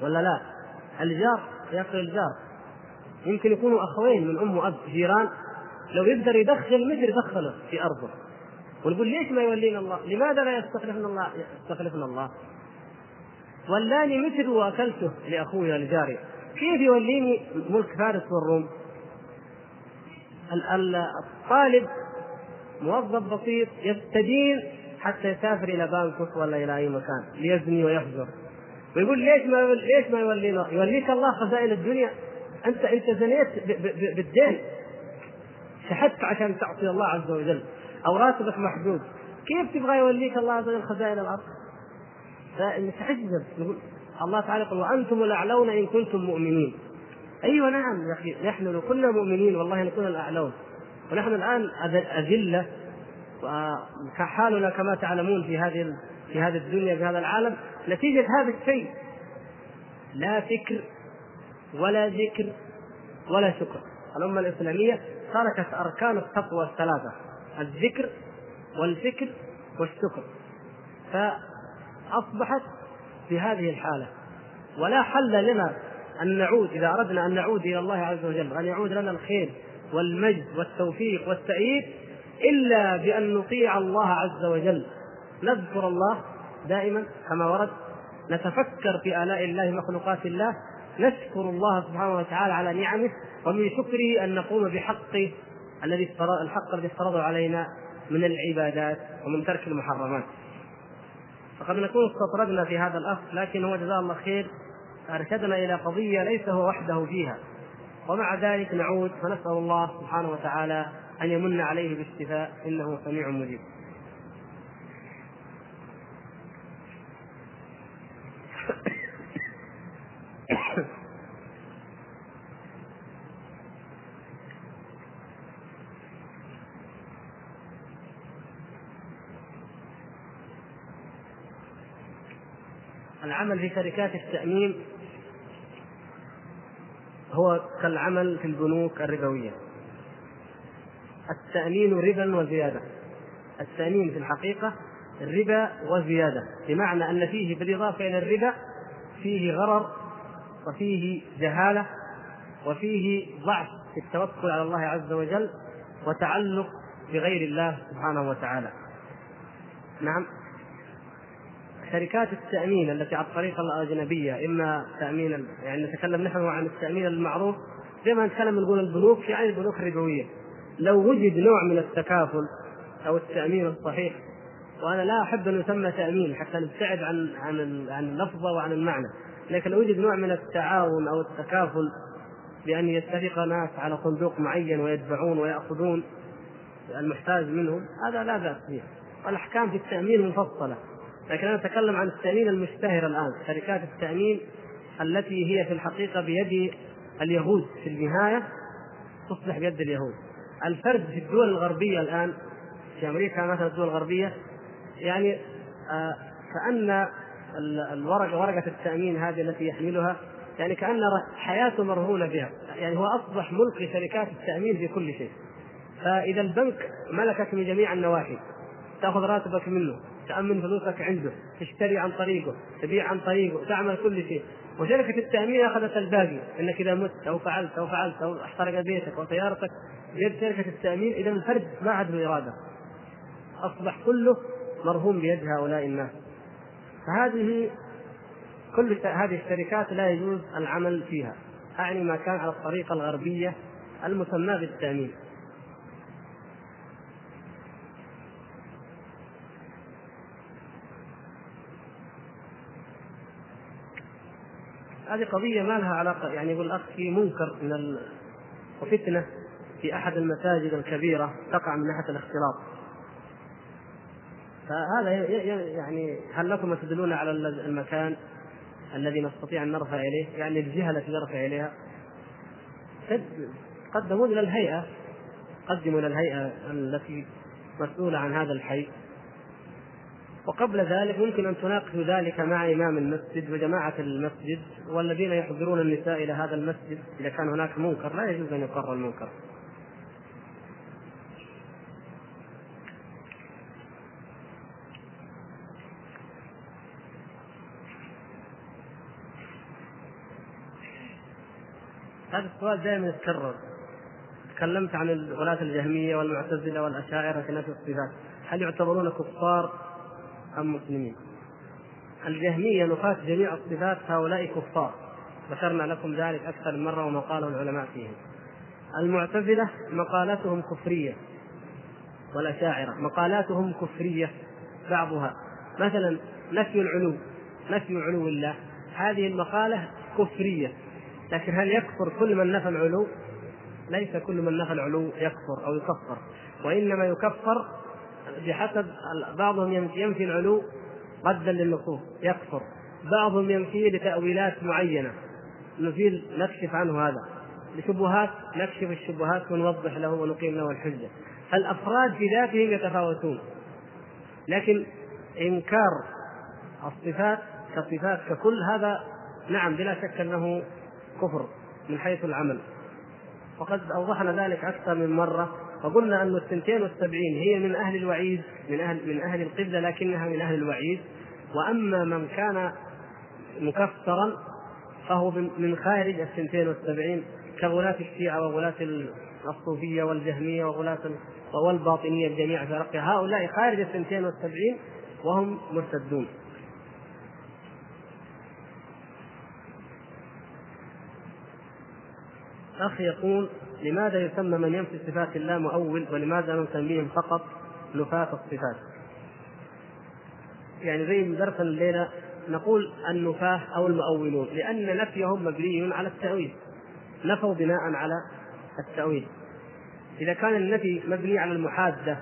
ولا لا؟ الجار يأكل الجار. يمكن يكونوا أخوين من أم وأب جيران. لو يقدر يدخل متر يدخله في أرضه. ونقول ليش ما يولينا الله؟ لماذا لا يستخلفنا الله؟ يستخلفنا الله؟ ولاني متر وأكلته لأخوي لجاري كيف يوليني ملك فارس والروم؟ الطالب موظف بسيط يستدين حتى يسافر إلى بانكوك ولا إلى أي مكان ليزني ويفجر ويقول ليش ما ليش ما يولينا؟ يوليك الله خزائن الدنيا انت أنت زنيت بالدين شحدت عشان تعصي الله عز وجل أو راتبك محدود كيف تبغى يوليك الله عز وجل خزائن الأرض؟ فنتعجب نقول الله تعالى يقول وأنتم الأعلون إن كنتم مؤمنين. أيوه نعم يا أخي نحن لو كنا مؤمنين والله نكون الأعلون. ونحن الآن أذلة وحالنا كما تعلمون في هذه في هذه الدنيا في هذا العالم نتيجة هذا الشيء. لا فكر ولا ذكر ولا شكر. الأمة الإسلامية تركت أركان التقوى الثلاثة الذكر والفكر والشكر. فأصبحت في هذه الحالة ولا حل لنا أن نعود إذا أردنا أن نعود إلى الله عز وجل وأن يعود لنا الخير والمجد والتوفيق والتأييد إلا بأن نطيع الله عز وجل نذكر الله دائما كما ورد نتفكر في آلاء الله مخلوقات الله نشكر الله سبحانه وتعالى على نعمه ومن شكره أن نقوم بحق الذي الحق الذي افترضه علينا من العبادات ومن ترك المحرمات. فقد نكون استطردنا في هذا الاخ لكن هو جزاه الله خير. أرشدنا إلى قضية ليس هو وحده فيها. ومع ذلك نعود فنسأل الله سبحانه وتعالى أن يمن عليه بالشفاء. إنه سميع مجيب. العمل في شركات التأمين هو كالعمل في البنوك الربوية. التأمين ربا وزيادة. التأمين في الحقيقة الربا وزيادة بمعنى أن فيه بالإضافة إلى الربا فيه غرر وفيه جهالة وفيه ضعف في التوكل على الله عز وجل وتعلق بغير الله سبحانه وتعالى. نعم. شركات التأمين التي على الطريقة الأجنبية إما تأمين يعني نتكلم نحن عن التأمين المعروف زي ما نتكلم نقول البنوك يعني البنوك الربوية. لو وجد نوع من التكافل أو التأمين الصحيح وأنا لا أحب أن يسمى تأمين حتى نبتعد عن عن عن اللفظة وعن المعنى لكن لو وجد نوع من التعاون أو التكافل بأن يتفق ناس على صندوق معين ويدفعون ويأخذون المحتاج منهم هذا لا بأس به. الأحكام في التأمين مفصلة لكن أنا أتكلم عن التأمين المشتهر الآن شركات التأمين التي هي في الحقيقة بيد اليهود في النهاية تصبح بيد اليهود. الفرد في الدول الغربية الآن في أمريكا مثلا الدول الغربية يعني آه كأن الورقه ورقة التأمين هذه التي يحملها يعني كأن حياته مرهونة بها. يعني هو أصبح ملك لشركات التأمين في كل شيء. فإذا البنك ملكك من جميع النواحي تأخذ راتبك منه. تأمن فلوسك عنده تشتري عن طريقه تبيع عن طريقه تعمل كل شيء. وشركة التأمين أخذت الباقي أنك إذا مت أو فعلت أو فعلت أو أحترق بيتك أو سيارتك بيد شركة التأمين. إذا الفرد ما عاد له إرادة. أصبح كله مرهون بيد هؤلاء الناس. فهذه كل هذه الشركات لا يجوز العمل فيها. أعني ما كان على الطريقة الغربية المسمى بالتأمين. هذه قضية ما لها علاقة يعني يقول الأخ في منكر من ال... وفتنة في أحد المساجد الكبيرة تقع من ناحية الاختلاط. فهذا يعني هل لكم تدلون على المكان الذي نستطيع أن نرفع إليه؟ يعني الجهة التي نرفع إليها؟ قدموا إلى الهيئة قدموا إلى الهيئة التي مسؤولة عن هذا الحي. وقبل ذلك ممكن أن تناقشوا ذلك مع إمام المسجد وجماعة المسجد والذين يحضرون النساء إلى هذا المسجد. إذا كان هناك منكر لا يجوز أن يقر المنكر. هذا السؤال دائما يتكرر. تكلمت عن الغلاة الجهمية والمعتزلة والأشاعرة في نفس الصفات. هل يعتبرون كفار أم مسلمين. الجهمية نفاة جميع الصفات هؤلاء كفار. ذكرنا لكم ذلك أكثر من مرة وما قاله العلماء فيهم المعتزلة مقالاتهم كفرية والأشاعرة مقالاتهم كفرية بعضها. مثلا نفي العلو نفي علو الله. هذه المقالة كفرية. لكن هل يكفر كل من نفى العلو؟ ليس كل من نفى العلو يكفر أو يكفر وإنما يكفر بحسب بعضهم ينفي العلو ردا للنصوص يكفر. بعضهم ينفيه لتأويلات معينة. نزيل نكشف عنه هذا. لشبهات نكشف الشبهات ونوضح له ونقيم له الحجة. الأفراد في ذاتهم يتفاوتون. لكن إنكار الصفات كصفات ككل هذا نعم بلا شك أنه كفر من حيث العمل. وقد أوضحنا ذلك أكثر من مرة. فقلنا أن الثنتين والسبعين هي من أهل الوعيد من أهل من أهل القبلة لكنها من أهل الوعيد. وأما من كان مكفرا فهو من خارج الثنتين والسبعين كغلاة الشيعة وغلاة الصوفية والجهمية وغلاة والباطنية الجميع في هؤلاء خارج الثنتين والسبعين وهم مرتدون. أخ يقول لماذا يسمى من ينفي صفات الله مؤول ولماذا نسميهم فقط نفاة الصفات؟ يعني زي درس الليلة نقول النفاة أو المؤولون لأن نفيهم مبني على التأويل. نفوا بناء على التأويل. إذا كان النفي مبني على المحادة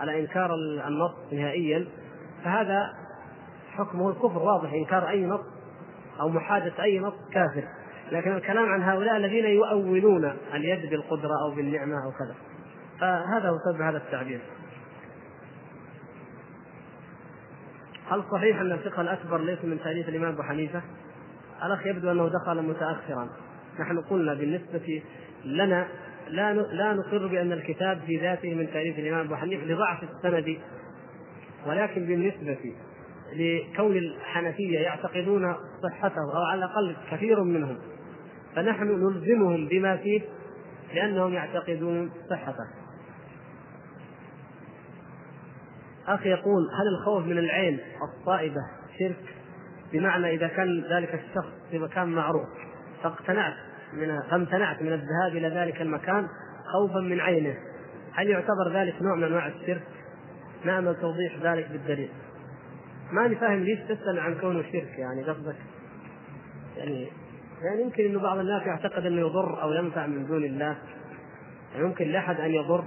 على إنكار النص نهائيا فهذا حكمه الكفر واضح. إنكار أي نص أو محادة أي نص كافر. لكن الكلام عن هؤلاء الذين يؤولون اليد بالقدرة أو بالنعمة أو كذا. فهذا هو سبب هذا التعبير. هل صحيح أن الفقه الأكبر ليس من تأليف الإمام أبو حنيفة؟ الأخ يبدو أنه دخل متاخرا. نحن قلنا بالنسبة لنا لا لا نقر بأن الكتاب في ذاته من تأليف الإمام أبو حنيفة لضعف السند ولكن بالنسبة لكون الحنفية يعتقدون صحته أو على الأقل كثير منهم فنحن نلزمهم بما فيه لأنهم يعتقدون صحته. أخي يقول هل الخوف من العين الصائبة شرك؟ بمعنى إذا كان ذلك الشخص في مكان معروف فاقتنعت من فامتنعت من الذهاب إلى ذلك المكان خوفا من عينه. هل يعتبر ذلك نوع من أنواع الشرك؟ نعمل توضيح ذلك بالدليل؟ ماني فاهم ليش تسأل عن كونه شرك يعني قصدك؟ يعني يعني يمكن إنه بعض الناس يعتقد إنه يضر أو ينفع من دون الله. يعني يمكن لأحد أن يضر.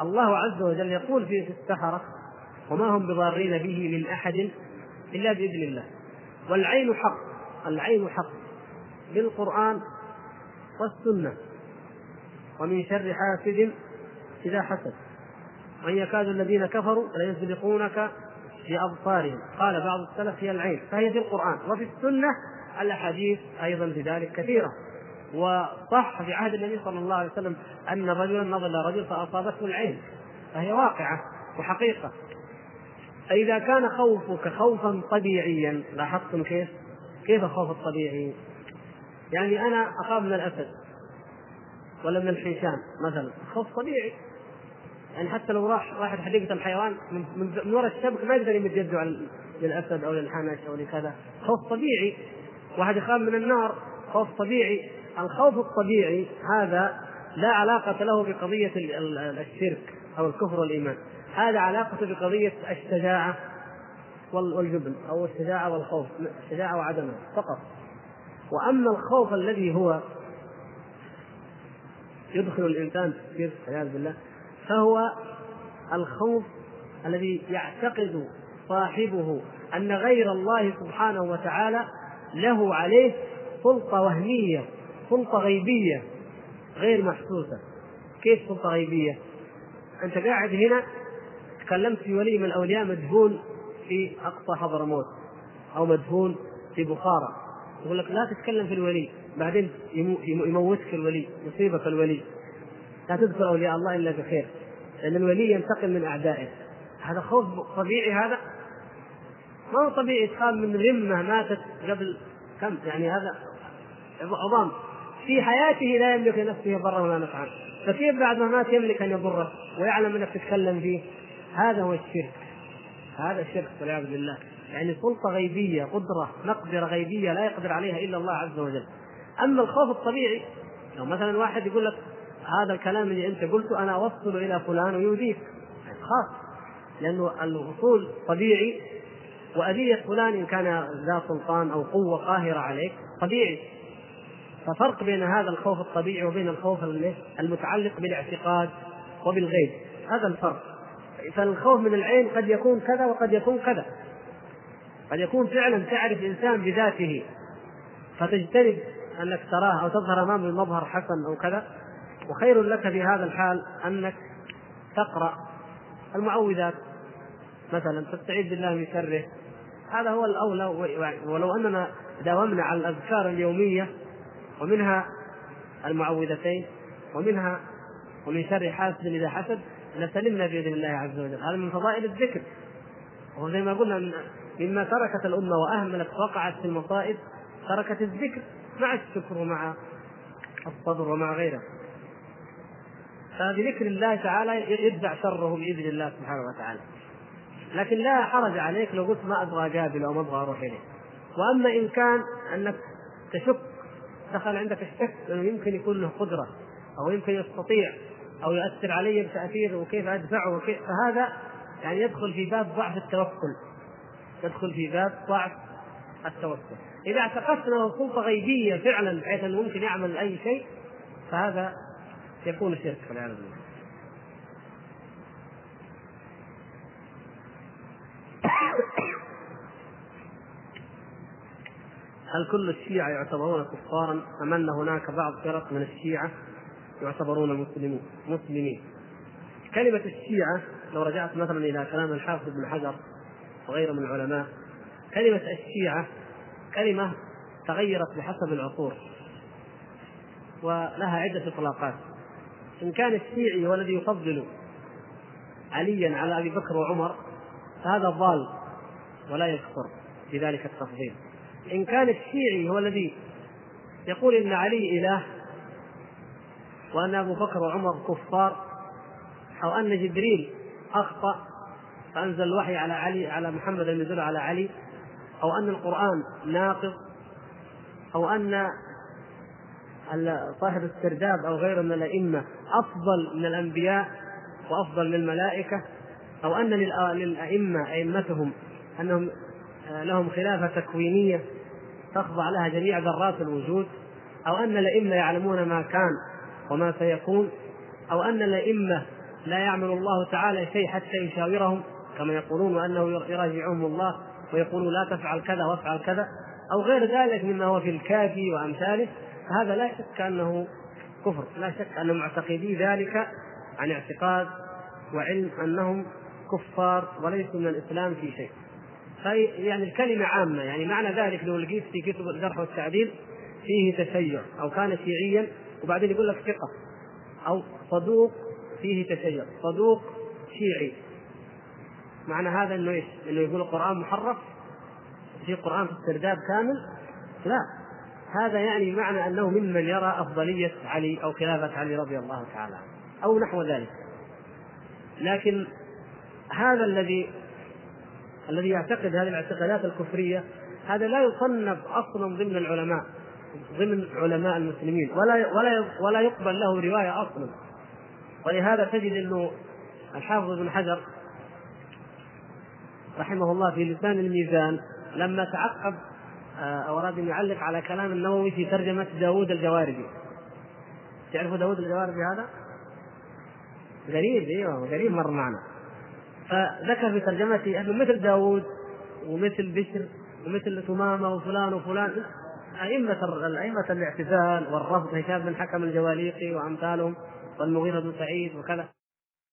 الله عز وجل يقول في السحرة وما هم بضارين به من أحد إلا بإذن الله. والعين حق العين حق بالقرآن والسنة. ومن شر حاسد إذا حسد. وإن يكاد الذين كفروا ليسبقونك بابصارهم قال بعض السلف هي العين. فهي في القرآن. وفي السنة الأحاديث أيضا في ذلك كثيرة. وصح في عهد النبي صلى الله عليه وسلم أن رجلا نظر إلى رجل فأصابته العين. فهي واقعة وحقيقة. فإذا كان خوفك خوفا طبيعيا لاحظتم كيف؟ كيف الخوف الطبيعي؟ يعني أنا أخاف من الأسد ولا من الحيشان مثلا. خوف طبيعي. يعني حتى لو راح واحد حديقة الحيوان من, من وراء الشبك ما يقدر يمد يده للأسد أو للحنش أو لكذا. خوف طبيعي. واحد يخاف من النار خوف طبيعي. الخوف الطبيعي هذا لا علاقة له بقضية الشرك أو الكفر والإيمان. هذا علاقته بقضية الشجاعة والجبن أو الشجاعة والخوف الشجاعة وعدمها فقط. وأما الخوف الذي هو يدخل الإنسان في والعياذ بالله فهو الخوف الذي يعتقد صاحبه أن غير الله سبحانه وتعالى له عليه سلطة وهمية سلطة غيبية غير محسوسة. كيف سلطة غيبية؟ أنت قاعد هنا تكلمت في ولي من الأولياء مدفون في أقصى حضرموت أو مدفون في بخارى يقول لك لا تتكلم في الولي بعدين يموتك الولي يصيبك الولي. لا تذكر أولياء الله إلا بخير لأن الولي ينتقم من أعدائه. هذا خوف طبيعي هذا؟ ما هو طبيعي تخاف من رمه ماتت قبل كم؟ يعني هذا عظام. في حياته لا يملك لنفسه ضرا ولا نفعا. فكيف بعد ما مات يملك أن يضره ويعلم أنك تتكلم فيه؟ هذا هو الشرك. هذا الشرك والعياذ بالله. يعني سلطة غيبية قدرة مقدرة غيبية لا يقدر عليها إلا الله عز وجل. أما الخوف الطبيعي لو مثلا واحد يقول لك هذا الكلام اللي أنت قلته أنا أوصله إلى فلان ويؤذيك. خاص لأنه الوصول طبيعي وأذية فلان إن كان ذا سلطان أو قوة قاهرة عليك طبيعي. ففرق بين هذا الخوف الطبيعي وبين الخوف المتعلق بالاعتقاد وبالغيب. هذا الفرق. فالخوف من العين قد يكون كذا وقد يكون كذا. قد يكون فعلا تعرف إنسان بذاته فتجتنب أنك تراه أو تظهر امامه بمظهر حسن أو كذا. وخير لك في هذا الحال أنك تقرأ المعوذات. مثلا تستعيذ بالله من شره. هذا هو الأولى ولو أننا داومنا على الأذكار اليومية ومنها المعوذتين ومنها ومن شر حاسد إذا حسد لسلمنا باذن الله عز وجل. هذا من فضائل الذكر. وهو زي ما قلنا مما تركت الأمة وأهملت وقعت في المصائب تركت الذكر مع الشكر ومع الصبر ومع غيره. فبذكر الله تعالى يدفع شره بإذن الله سبحانه وتعالى. لكن لا حرج عليك لو قلت ما أبغى اقابله أو ما أبغى أروح إليه. وأما إن كان أنك تشك دخل عندك الشك أنه يمكن يكون له قدرة أو يمكن يستطيع أو يؤثر علي بتأثير وكيف أدفعه وكيف فهذا يعني يدخل في باب ضعف التوكل. يدخل في باب ضعف التوسل إذا اعتقدت أنه سلطة غيبية فعلا بحيث أنه ممكن يعمل أي شيء فهذا يكون شرك والعياذ بالله. هل كل الشيعة يعتبرون كفارا أم أن هناك بعض فرق من الشيعة يعتبرون مسلمين؟ مسلمين. كلمة الشيعة لو رجعت مثلا إلى كلام الحافظ بن حجر وغيره من العلماء كلمة الشيعة كلمة تغيرت بحسب العصور ولها عدة إطلاقات. إن كان الشيعي هو الذي يفضل عليا على أبي بكر وعمر فهذا ضال ولا يكفر بذلك التفضيل. إن كان الشيعي هو الذي يقول إن علي إله وأن أبو بكر وعمر كفار أو أن جبريل أخطأ فأنزل الوحي على علي على محمد لم يدل على علي أو أن القرآن ناقض أو أن صاحب السرداب أو غيره من الأئمة أفضل من الأنبياء وأفضل من الملائكة أو أن للأئمة أئمتهم أنهم لهم خلافة تكوينية تخضع لها جميع ذرات الوجود أو أن الأئمة يعلمون ما كان وما سيكون أو أن الأئمة لا يعمل الله تعالى شيء حتى يشاورهم كما يقولون وأنه يراجعهم الله ويقولون لا تفعل كذا وافعل كذا أو غير ذلك مما هو في الكافي وأمثاله فهذا لا شك أنه كفر لا شك أن معتقدي ذلك عن اعتقاد وعلم أنهم كفار وليسوا من الإسلام في شيء. يعني الكلمة عامة يعني معنى ذلك لو لقيت في كتب الجرح والتعديل فيه تشيع أو كان شيعيا وبعدين يقول لك ثقة أو صدوق فيه تشيع صدوق شيعي. معنى هذا إنه إيش؟ إنه يقول القرآن محرف؟ في قرآن في السرداب كامل؟ لا. هذا يعني معنى أنه ممن يرى أفضلية علي أو خلافة علي رضي الله تعالى عنه أو نحو ذلك. لكن هذا الذي الذي يعتقد هذه الاعتقادات الكفرية هذا لا يصنف أصلا ضمن العلماء ضمن علماء المسلمين ولا ولا ولا يقبل له رواية أصلا. ولهذا تجد إنه الحافظ ابن حجر رحمه الله في لسان الميزان لما تعقب آه، أو أراد أن يعلق على كلام النووي في ترجمة داوود الجواربي. تعرفوا داوود الجواربي هذا؟ غريب أيوه غريب مر معنا. فذكر في ترجمته انه مثل داوود ومثل بشر ومثل ثمامه وفلان وفلان. أئمة الأئمة الاعتزال والرفض هشام بن حكم الجواليقي وأمثالهم والمغيرة بن سعيد وكذا.